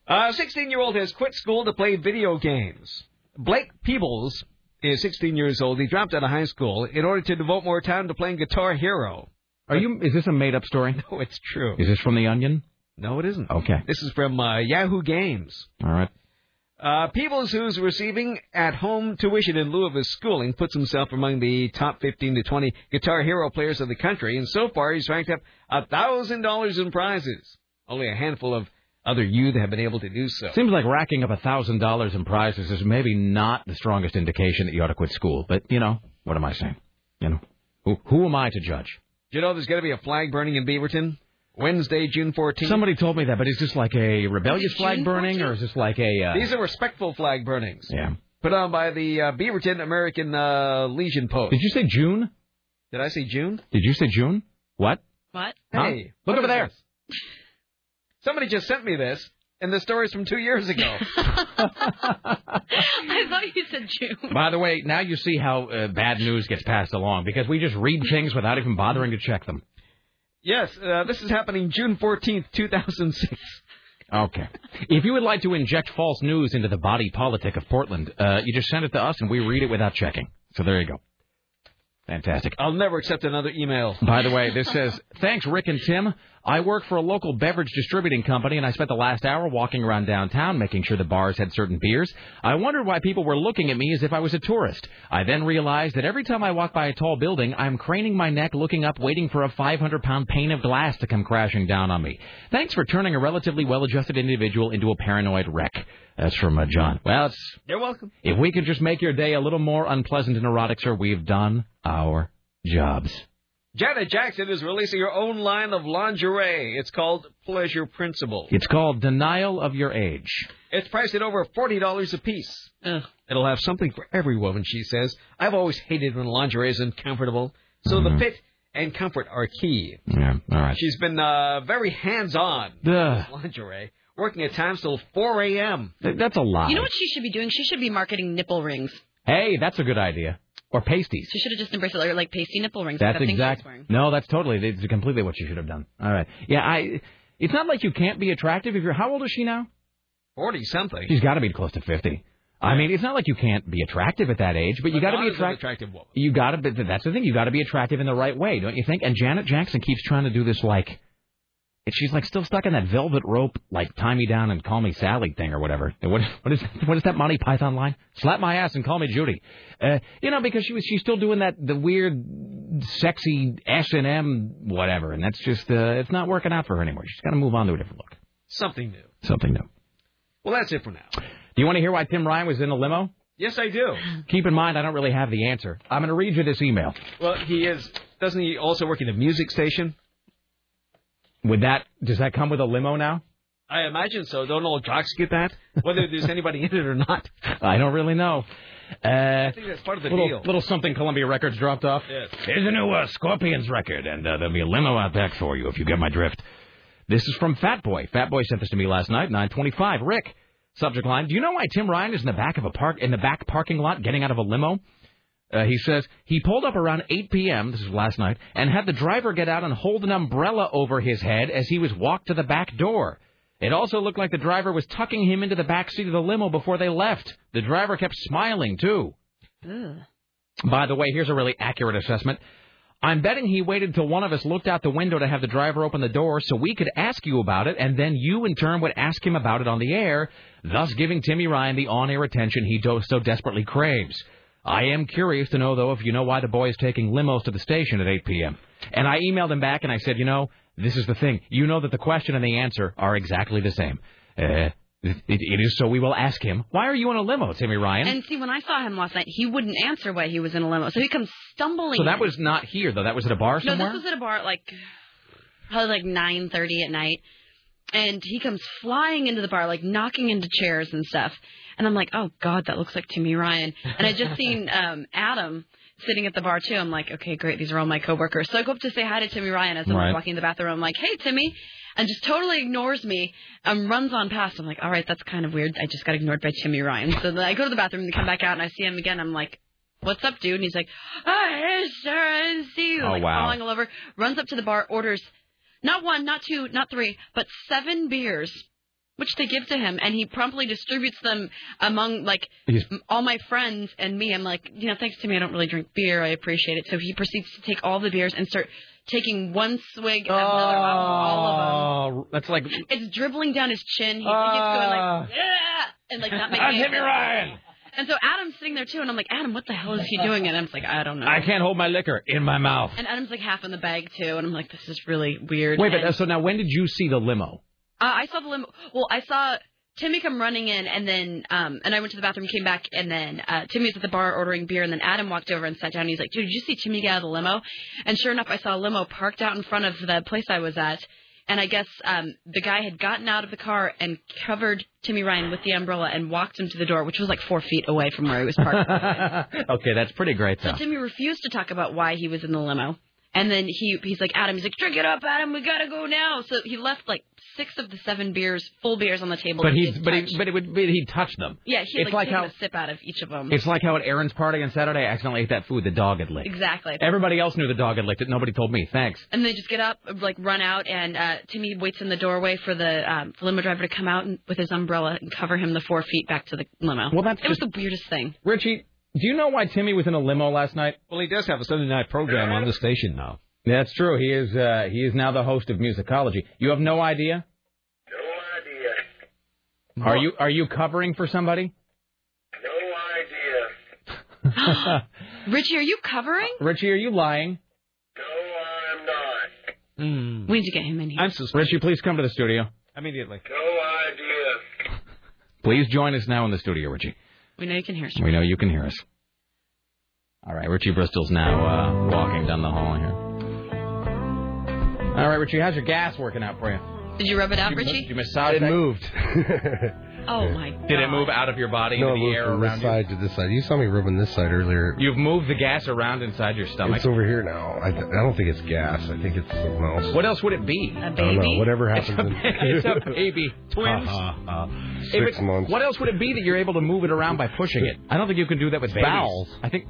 A 16-year-old has quit school to play video games. Blake Peebles is 16 years old. He dropped out of high school in order to devote more time to playing Guitar Hero. Are you? Is this a made-up story? No, it's true. Is this from The Onion? No, it isn't. Okay. This is from uh, Yahoo Games. All right. Uh, Peebles, who's receiving at-home tuition in lieu of his schooling, puts himself among the top 15 to 20 Guitar Hero players of the country, and so far he's ranked up thousand dollars in prizes. Only a handful of other youth have been able to do so. Seems like racking up a thousand dollars in prizes is maybe not the strongest indication that you ought to quit school. But you know, what am I saying? You know, who who am I to judge? Do you know there's going to be a flag burning in Beaverton Wednesday, June 14th? Somebody told me that, but is this like a rebellious flag burning, or is this like a? Uh, These are respectful flag burnings. yeah. Put on by the uh, Beaverton American uh, Legion Post. Did you say June? Did I say June? Did you say June? What? What? Huh? Hey, Look what over is there. This? Somebody just sent me this, and the story's from two years ago. I thought you said June. By the way, now you see how uh, bad news gets passed along because we just read things without even bothering to check them. yes, uh, this is happening June 14th, 2006. Okay. If you would like to inject false news into the body politic of Portland, uh, you just send it to us and we read it without checking. So there you go. Fantastic. I'll never accept another email. By the way, this says, Thanks, Rick and Tim. I work for a local beverage distributing company, and I spent the last hour walking around downtown making sure the bars had certain beers. I wondered why people were looking at me as if I was a tourist. I then realized that every time I walk by a tall building, I'm craning my neck, looking up, waiting for a 500 pound pane of glass to come crashing down on me. Thanks for turning a relatively well adjusted individual into a paranoid wreck. That's from uh, John. Well, it's, You're welcome. if we could just make your day a little more unpleasant and erotic, sir, we've done our jobs. Janet Jackson is releasing her own line of lingerie. It's called Pleasure Principle. It's called Denial of Your Age. It's priced at over $40 a piece. It'll have something for every woman, she says. I've always hated when lingerie is uncomfortable, so the fit and comfort are key. Yeah, all right. She's been uh, very hands-on with lingerie, working at times till 4 a.m. That's a lot. You know what she should be doing? She should be marketing nipple rings. Hey, that's a good idea. Or pasties. She should have just embraced it, or like pasty nipple rings. That's like that exact. No, that's totally. It's completely what you should have done. All right. Yeah, I. It's not like you can't be attractive if you're. How old is she now? 40 something. She's got to be close to fifty. I mean, it's not like you can't be attractive at that age, but you got to be as attractive. attractive woman. You got to. That's the thing. You got to be attractive in the right way, don't you think? And Janet Jackson keeps trying to do this like. And She's like still stuck in that velvet rope, like tie me down and call me Sally thing or whatever. What what is what is that Monty Python line? Slap my ass and call me Judy. Uh, you know because she was she's still doing that the weird, sexy S and M whatever, and that's just uh, it's not working out for her anymore. She's got to move on to a different look, Something new. something new. Well, that's it for now. Do you want to hear why Tim Ryan was in a limo? Yes, I do. Keep in mind, I don't really have the answer. I'm going to read you this email. Well, he is. Doesn't he also work in a music station? Would that does that come with a limo now? I imagine so. Don't all jocks get that? Whether there's anybody in it or not. I don't really know. Uh, I think that's part of the little, deal. little something Columbia Records dropped off. Yes. Here's a new uh, Scorpions record, and uh, there'll be a limo out back for you if you get my drift. This is from Fat Boy. Fat Boy sent this to me last night, 9:25. Rick, subject line: Do you know why Tim Ryan is in the back of a park in the back parking lot getting out of a limo? Uh, he says he pulled up around 8 p.m. This is last night, and had the driver get out and hold an umbrella over his head as he was walked to the back door. It also looked like the driver was tucking him into the back seat of the limo before they left. The driver kept smiling too. By the way, here's a really accurate assessment. I'm betting he waited till one of us looked out the window to have the driver open the door so we could ask you about it, and then you in turn would ask him about it on the air, thus giving Timmy Ryan the on-air attention he so desperately craves. I am curious to know, though, if you know why the boy is taking limos to the station at 8 p.m. And I emailed him back and I said, you know, this is the thing. You know that the question and the answer are exactly the same. Uh, it, it is so we will ask him, why are you in a limo, Timmy Ryan? And see, when I saw him last night, he wouldn't answer why he was in a limo. So he comes stumbling. so that was not here, though. That was at a bar somewhere? No, this was at a bar at like probably like nine thirty at night, and he comes flying into the bar, like knocking into chairs and stuff. And I'm like, oh god, that looks like Timmy Ryan. And I just seen um Adam sitting at the bar too. I'm like, okay, great, these are all my coworkers. So I go up to say hi to Timmy Ryan as I'm Right. walking in the bathroom. I'm like, hey Timmy. And just totally ignores me, and runs on past. I'm like, all right, that's kind of weird. I just got ignored by Timmy Ryan. So then I go to the bathroom and come back out and I see him again. I'm like, what's up, dude? And he's like, oh, hey, sir, I didn't see you. Oh, like, wow. falling all over. Runs up to the bar, orders not one, not two, not three, but seven beers, which they give to him, and he promptly distributes them among like He's- all my friends and me. I'm like, you know, thanks to me, I don't really drink beer. I appreciate it. So he proceeds to take all the beers and start taking one swig another off of all of them. Oh, that's like It's dribbling down his chin. He, he keeps Ah. going like, yeah, and like not making I'm Timmy. Ryan. And so Adam's sitting there too, and I'm like, Adam, what the hell is he doing? And I'm like, I don't know. I can't hold my liquor in my mouth. And Adam's like half in the bag too, and I'm like, this is really weird. Wait, but And- uh, so now when did you see the limo? Uh, I saw the limo. Well, I saw Timmy come running in, and then um, and I went to the bathroom, came back, and then uh, Timmy was at the bar ordering beer, and then Adam walked over and sat down. And he's like, "Dude, did you see Timmy get out of the limo?" And sure enough, I saw a limo parked out in front of the place I was at. And I guess um, the guy had gotten out of the car and covered Timmy Ryan with the umbrella and walked him to the door, which was like four feet away from where he was parked. okay, that's pretty great, So. Timmy refused to talk about why he was in the limo. And then he he's like, Adam, he's like, drink it up, Adam, we gotta go now. So he left like six of the seven beers, full beers on the table. But that he's but touch. he but it would but he'd touch them. yeah, he it's like, like taken how a sip out of each of them. it's like how at Aaron's party on Saturday, I accidentally ate that food the dog had licked. exactly. Everybody else knew the dog had licked it. Nobody told me. Thanks. And they just get up, like run out, and uh, Timmy waits in the doorway for the um, limo driver to come out and, with his umbrella and cover him the four feet back to the limo. Well, that's it was the weirdest thing. Richie, do you know why Timmy was in a limo last night? Well, he does have a Sunday night program on the station now. That's true. He is uh, he is now the host of Musicology. You have no idea? No idea. Are you are you covering for somebody? No idea. Richie, are you covering? Richie, are you lying? No, I'm not. Mm. We need to get him in here. I'm suspicious. Richie, please come to the studio. Immediately. No idea. please join us now in the studio, Richie. We know you can hear us. We know you can hear us. All right, Richie Bristol's now uh, walking down the hall here. All right, Richie, how's your gas working out for you? Did you rub it out, Did you, Richie? did you massage It that? moved. Oh my god. Did it move out of your body no, into it the moved air from around this you? side to this side. You saw me rubbing this side earlier. You've moved the gas around inside your stomach. It's over here now. I, th- I don't think it's gas. I think it's something else. What else would it be? A I don't know. Whatever It's happens. a, in- it's a baby. Twins. Ha, ha, ha. Hey, Six but months. What else would it be that you're able to move it around by pushing it? I don't think you can do that with babies. Bowels. I think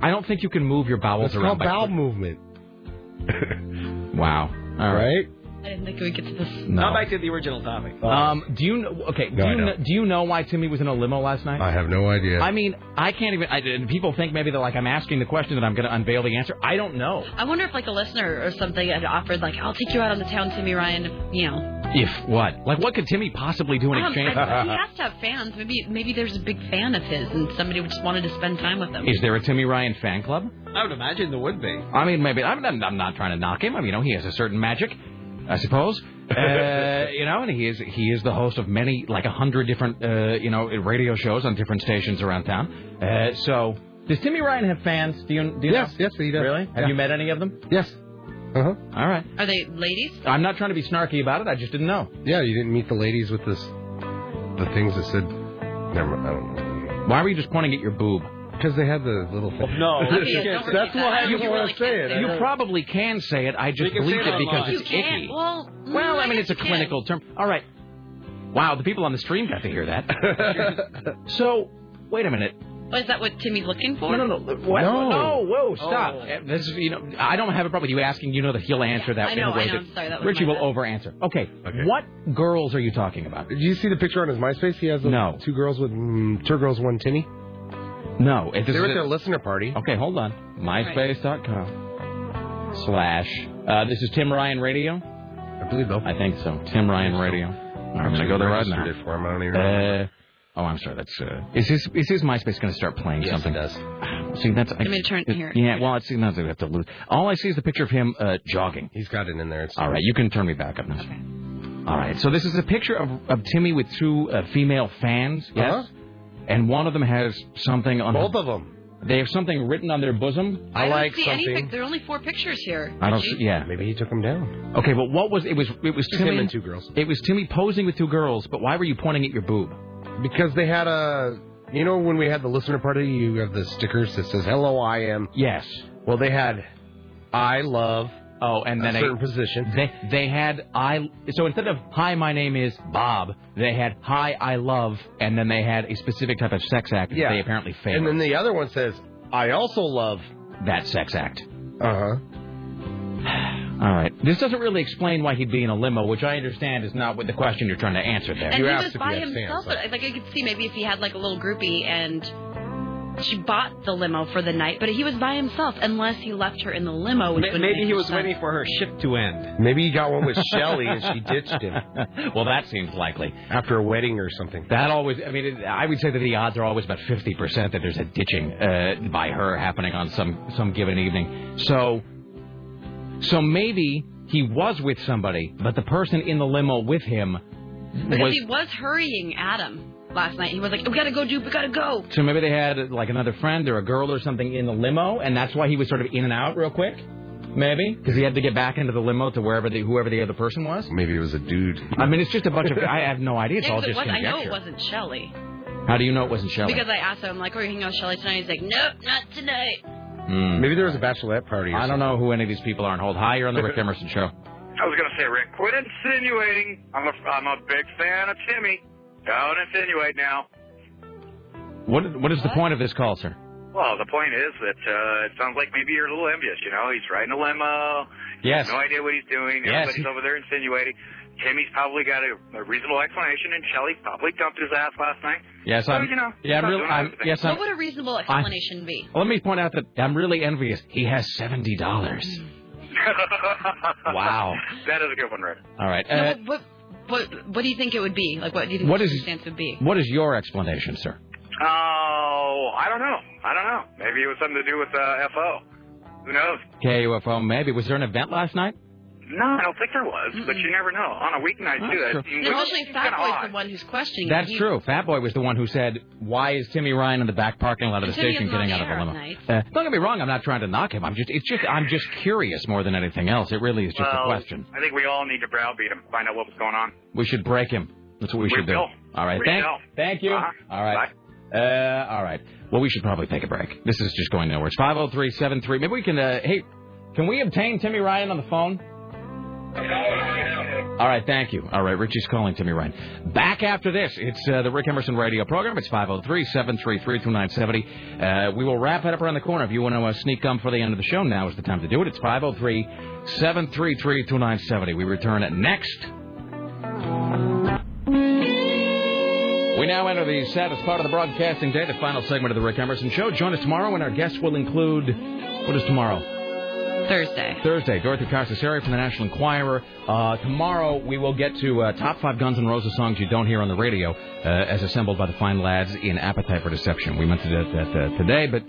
I don't think you can move your bowels It's around called by bowel push- movement. Wow. All right. Right? I didn't think we could get to this. No. Now back to the original topic. Um, do you know? Okay. Do No, you know, don't. you know why Timmy was in a limo last night? I have no idea. I mean, I can't even. I, and people think maybe that like I'm asking the question that I'm going to unveil the answer. I don't know. I wonder if like a listener or something had offered like, I'll take you out on the town, Timmy Ryan. You know, If what? Like, what could Timmy possibly do in Um, exchange? I- he has to have fans. Maybe maybe there's a big fan of his, and somebody just wanted to spend time with him. Is there a Timmy Ryan fan club? I would imagine there would be. I mean, maybe I'm, I'm I'm not trying to knock him. I mean, you know, he has a certain magic, I suppose. Uh, you know, and he is he is the host of many, like a hundred different, uh, you know, radio shows on different stations around town. Uh, so, does Timmy Ryan have fans? Do you? Do you Yes, know? yes, he does. Really? Have Yeah. you met any of them? Yes. Uh huh. All right. Are they ladies? I'm not trying to be snarky about it. I just didn't know. Yeah, you didn't meet the ladies with this, the things that said. Never mind. I don't know. Why were you just pointing at your boob? Because they had the little thing. No, that's why I you, didn't want to say it. You probably can say it. I just You can say bleeped it it because it's You icky. Well, Well, I mean, it's a clinical term. All right. Wow, the people on the stream got to hear that. so, wait a minute. can. Is that what Timmy's looking for? No, no, no. What? No. No, whoa, stop. Oh. This you know, I don't have a problem with you asking. You know that he'll answer that I know, in a way I know. that I'm sorry, that was Richie will bad. over answer. Okay. okay. What girls are you talking about? Did you see the picture on his MySpace? He has No. two girls with mm, two girls, one tinny. No, it They were at their listener party. Okay, hold on. MySpace.com slash. Uh, this is Tim Ryan Radio. I believe so. I think so. Tim Ryan Radio. I'm gonna go there right now. It for him. I don't even know. Uh, oh, I'm sorry. That's uh, is his is his MySpace going to start playing Yes, something? it does. See, that's Let me turn here. Yeah, well, it's that's we have to lose. All I see is the picture of him uh, jogging. He's got it in there. It's All right, you can turn me back up now. All right, so this is a picture of, of Timmy with two uh, female fans. Yes, Uh-huh. And one of them has something on. Both her, of them. They have something written on their bosom. I, don't like see any pic- there are only four pictures here. I don't. See, yeah. Maybe he took them down. Okay, but what was it? Was it was Timmy and two girls. It was Timmy posing with two girls. But why were you pointing at your boob? Because they had a, you know, when we had the listener party, you have the stickers that says "Hello, I am." Yes. Well, they had, "I love." Oh, and then a a- certain position. They they had I so instead of hi my name is Bob they had hi I love and then they had a specific type of sex act that Yeah. they apparently failed. And then the other one says, "I also love." that sex act. Uh huh. All right. This doesn't really explain why he'd be in a limo, which I understand is not what the question you're trying to answer there. And You he asked was if by himself. fans, but like I could see maybe if he had like a little groupie and she bought the limo for the night, but he was by himself unless he left her in the limo. which Ma- wouldn't Maybe he was sense. waiting for her shift to end. Maybe he got one with Shelly and she ditched him well, that seems likely. after a wedding or something. That always, I mean, it, I would say that the odds are always about 50% that there's a ditching uh, by her happening on some, some given evening. So, so maybe he was with somebody, but the person in the limo with him Because was. he was hurrying Adam last night. He was like, "We gotta go, dude. We gotta go." So maybe they had like another friend or a girl or something in the limo, and that's why he was sort of in and out real quick. Maybe because he had to get back into the limo to wherever the whoever the other person was. Maybe it was a dude. I mean, it's just a bunch of. I have no idea. It's Yeah, all 'cause just it was, I know it wasn't Shelly How do you know it wasn't Shelley? because I asked him like, "Are you hanging out with Shelly tonight?" He's like, "Nope, not tonight." Hmm. Maybe there was a bachelorette party. Or I don't know who any of these people are. And hold hi, you're on the Rick Emerson show. I was going to say, Rick, quit insinuating. I'm a, I'm a big fan of Timmy. Don't insinuate now. What what is the point of this call, sir? Well, the point is that uh, it sounds like maybe you're a little envious. You know, he's riding a limo. Yes. No idea what he's doing. Yes. Everybody's over there insinuating. Timmy's probably got a, a reasonable explanation, and Shelley probably dumped his ass last night. Yes, So, I'm. you know, yeah, I'm not really. I'm, everything. yes, I'm. what would a reasonable explanation be? Let me point out that I'm really envious. He has seventy dollars. Wow. that is a good one, Rick. All right. No, Uh, what, what what do you think it would be? Like, what do you think What the is- circumstance would be? what is your explanation, sir? Oh, I don't know. I don't know. Maybe it was something to do with uh, FO. Who knows? KUFO, maybe. Was there an event last night? No, I don't think there was, but you never know. On a weeknight, That's too, true. that seems, And that especially seems Fat Boy's the one who's questioning. That's He- true. Fat Boy was the one who said, "Why is Timmy Ryan in the back parking lot of the Timmy station getting out of air the limo?" night. Uh, don't get me wrong. I'm not trying to knock him. I'm just. It's just. I'm just curious more than anything else. It really is just well, a question. I think we all need to browbeat him, find out what was going on. We should break him. That's what we, We should do. All right. We thank, will. thank you. Uh-huh. All right. Uh, all right. Well, we should probably take a break. This is just going nowhere. It's 50373. Maybe we can, uh, hey, can we obtain Timmy Ryan on the phone? All right, thank you. All right, Richie's calling Timmy Ryan. Back after this, it's uh, the Rick Emerson radio program. It's 503 733 2970. Uh, We will wrap it up around the corner. If you want to uh, sneak gum for the end of the show, now is the time to do it. It's 503 733 2970. We return at next. We now enter the saddest part of the broadcasting day, the final segment of the Rick Emerson Show. Join us tomorrow when our guests will include. What is tomorrow? Thursday. Thursday, Dorothy Carcassari from the National Enquirer. Uh, tomorrow, we will get to uh, top five Guns N' Roses songs you don't hear on the radio, uh, as assembled by the fine lads in Appetite for Deception. We meant to do that uh, today, but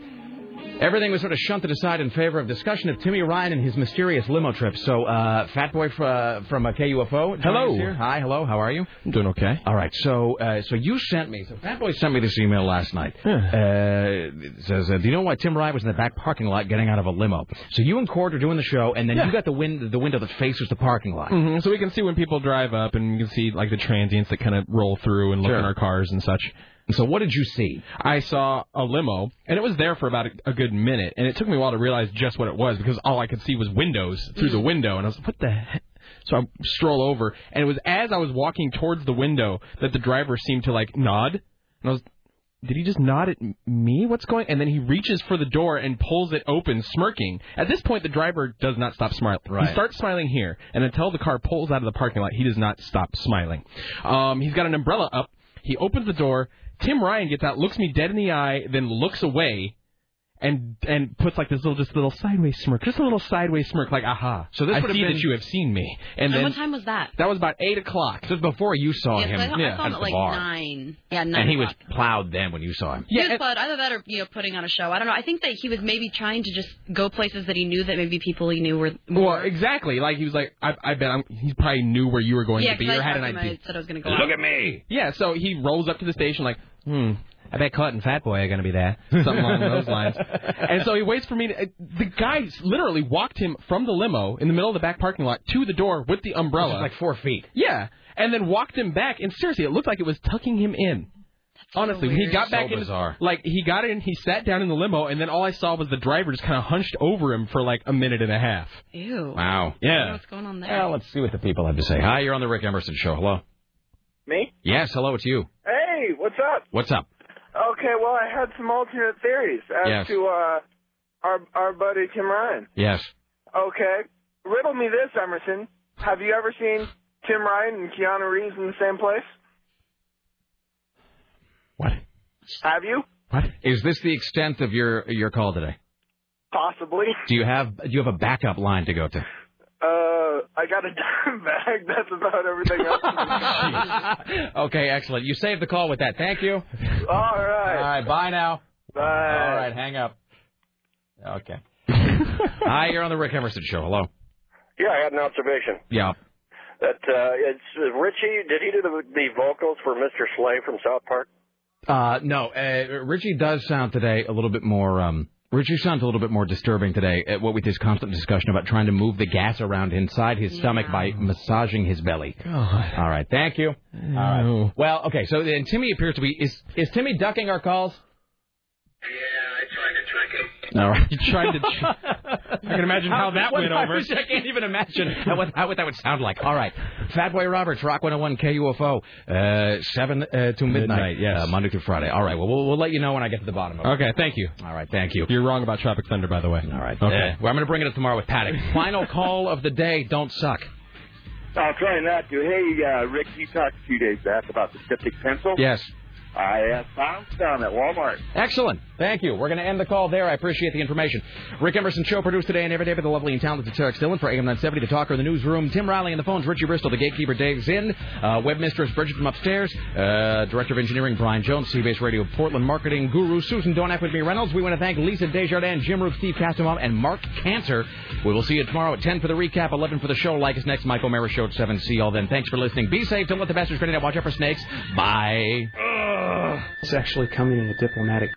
Everything was sort of shunted aside in favor of discussion of Timmy Ryan and his mysterious limo trip. So, uh, Fat Boy uh, from uh, KUFO. Hello. here. Hi, hello. How are you? I'm doing okay. All right. So, uh, so you sent me. So, Fat Boy sent me this email last night. Uh, it says, uh, "Do you know why Tim Ryan was in the back parking lot getting out of a limo?" So you and Cord are doing the show, and then you got the win- the window that faces the parking lot. hmm So we can see when people drive up, and you can see like the transients that kind of roll through and look Sure. in our cars and such. So what did you see? I saw a limo, and it was there for about a, a good minute, and it took me a while to realize just what it was because all I could see was windows through the window, and I was like, "What the?" heck? So I stroll over, and it was as I was walking towards the window that the driver seemed to like nod, and I was. Did he just nod at me? What's going? And then he reaches for the door and pulls it open, smirking. At this point, the driver does not stop smiling. Right. He starts smiling here, and until the car pulls out of the parking lot, he does not stop smiling. Um, he's got an umbrella up. He opens the door. Tim Ryan gets out, looks me dead in the eye, then looks away, and and puts like this little just little sideways smirk, just a little sideways smirk, like aha. So this I would have see been- that you have seen me. And And then what time was that? that was about eight o'clock. Just before you saw Yes, him I, thought- I saw at him the at like bar. nine. Yeah, nine. and he was o'clock. plowed then when you saw him. He was plowed. Either that or you know putting on a show. I don't know. I think that he was maybe trying to just go places that he knew that maybe people he knew were Well, exactly. Like he was like, I, I bet I'm, he probably knew where you were going yeah, to be 'cause or I had an talked to him, idea. I said I was going to go. Look out. at me. Yeah, so he rolls up to the station like, hmm, I bet Clutt and Fat Boy are going to be there. Something along those lines. And so he waits for me to. The guy literally walked him from the limo in the middle of the back parking lot to the door with the umbrella. Like four feet. Yeah, and then walked him back. And seriously, it looked like it was tucking him in. Honestly, when he got back So in. bizarre. Like he got in, he sat down in the limo, and then all I saw was the driver just kind of hunched over him for like a minute and a half. Ew. Wow. I don't know Yeah. what's going on there? Well, let's see what the people have to say. Hi, you're on the Rick Emerson Show. Hello. Me? Yes, hello, it's you. Hey, what's up? What's up? Okay, well, I had some alternate theories as Yes. to uh, our our buddy Tim Ryan. Yes. Okay, riddle me this, Emerson. Have you ever seen Tim Ryan and Keanu Reeves in the same place? What? Have you? What? Is this the extent of your your call today? Possibly. Do you have do you have a backup line to go to? Uh, I got a dime bag. That's about everything else. okay, excellent. You saved the call with that. Thank you. All right. All right, bye now. Bye. All right, hang up. Okay. Hi, you're on the Rick Emerson Show. Hello. Yeah, I had an observation. Yeah. That uh, it's uh, Richie. Did he do the, the vocals for Mr. Slave from South Park? Uh, no, uh, Richie does sound today a little bit more. Um, Richie sounds a little bit more disturbing today. At what with his constant discussion about trying to move the gas around inside his stomach by massaging his belly. All right, thank you. All right. Well, okay. So then Timmy appears to be is is Timmy ducking our calls? All right. You tried to. I can imagine how that went I over. wish I can't even imagine how, what, how what that would sound like. All right. Fat Boy Roberts, Rock 101 KUFO, uh, 7 uh, to midnight, Midnight, yes. uh, Monday through Friday. All right. Well, we'll, we'll let you know when I get to the bottom of it. Okay, thank you. All right, thank you. You're wrong about Tropic Thunder, by the way. All right. Okay. Uh, well, I'm going to bring it up tomorrow with Paddock. Final call of the day. Don't suck. I'll try not to. Hey, uh, Rick, you talked a few days back about the styptic pencil. Yes. I uh, found some at Walmart. Excellent. Thank you. We're going to end the call there. I appreciate the information. Rick Emerson Show produced today and every day by the lovely and talented Tarek Dillon for AM 970, the talker in the newsroom. Tim Riley in the phones, Richie Bristol, the gatekeeper Dave Zinn, uh, web mistress Bridget from upstairs, uh, director of engineering Brian Jones, CBS Radio Portland marketing guru Susan Donak with me Reynolds. We want to thank Lisa Desjardins, Jim Roop, Steve Kastenbaum, and Marc Canter. We will see you tomorrow at 10 for the recap, 11 for the show. Like us next, Michael Mara Show at 7. See y'all then. Thanks for listening. Be safe. Don't let the bastards grenade out. Watch out for snakes. Bye. It's actually coming in a diplomatic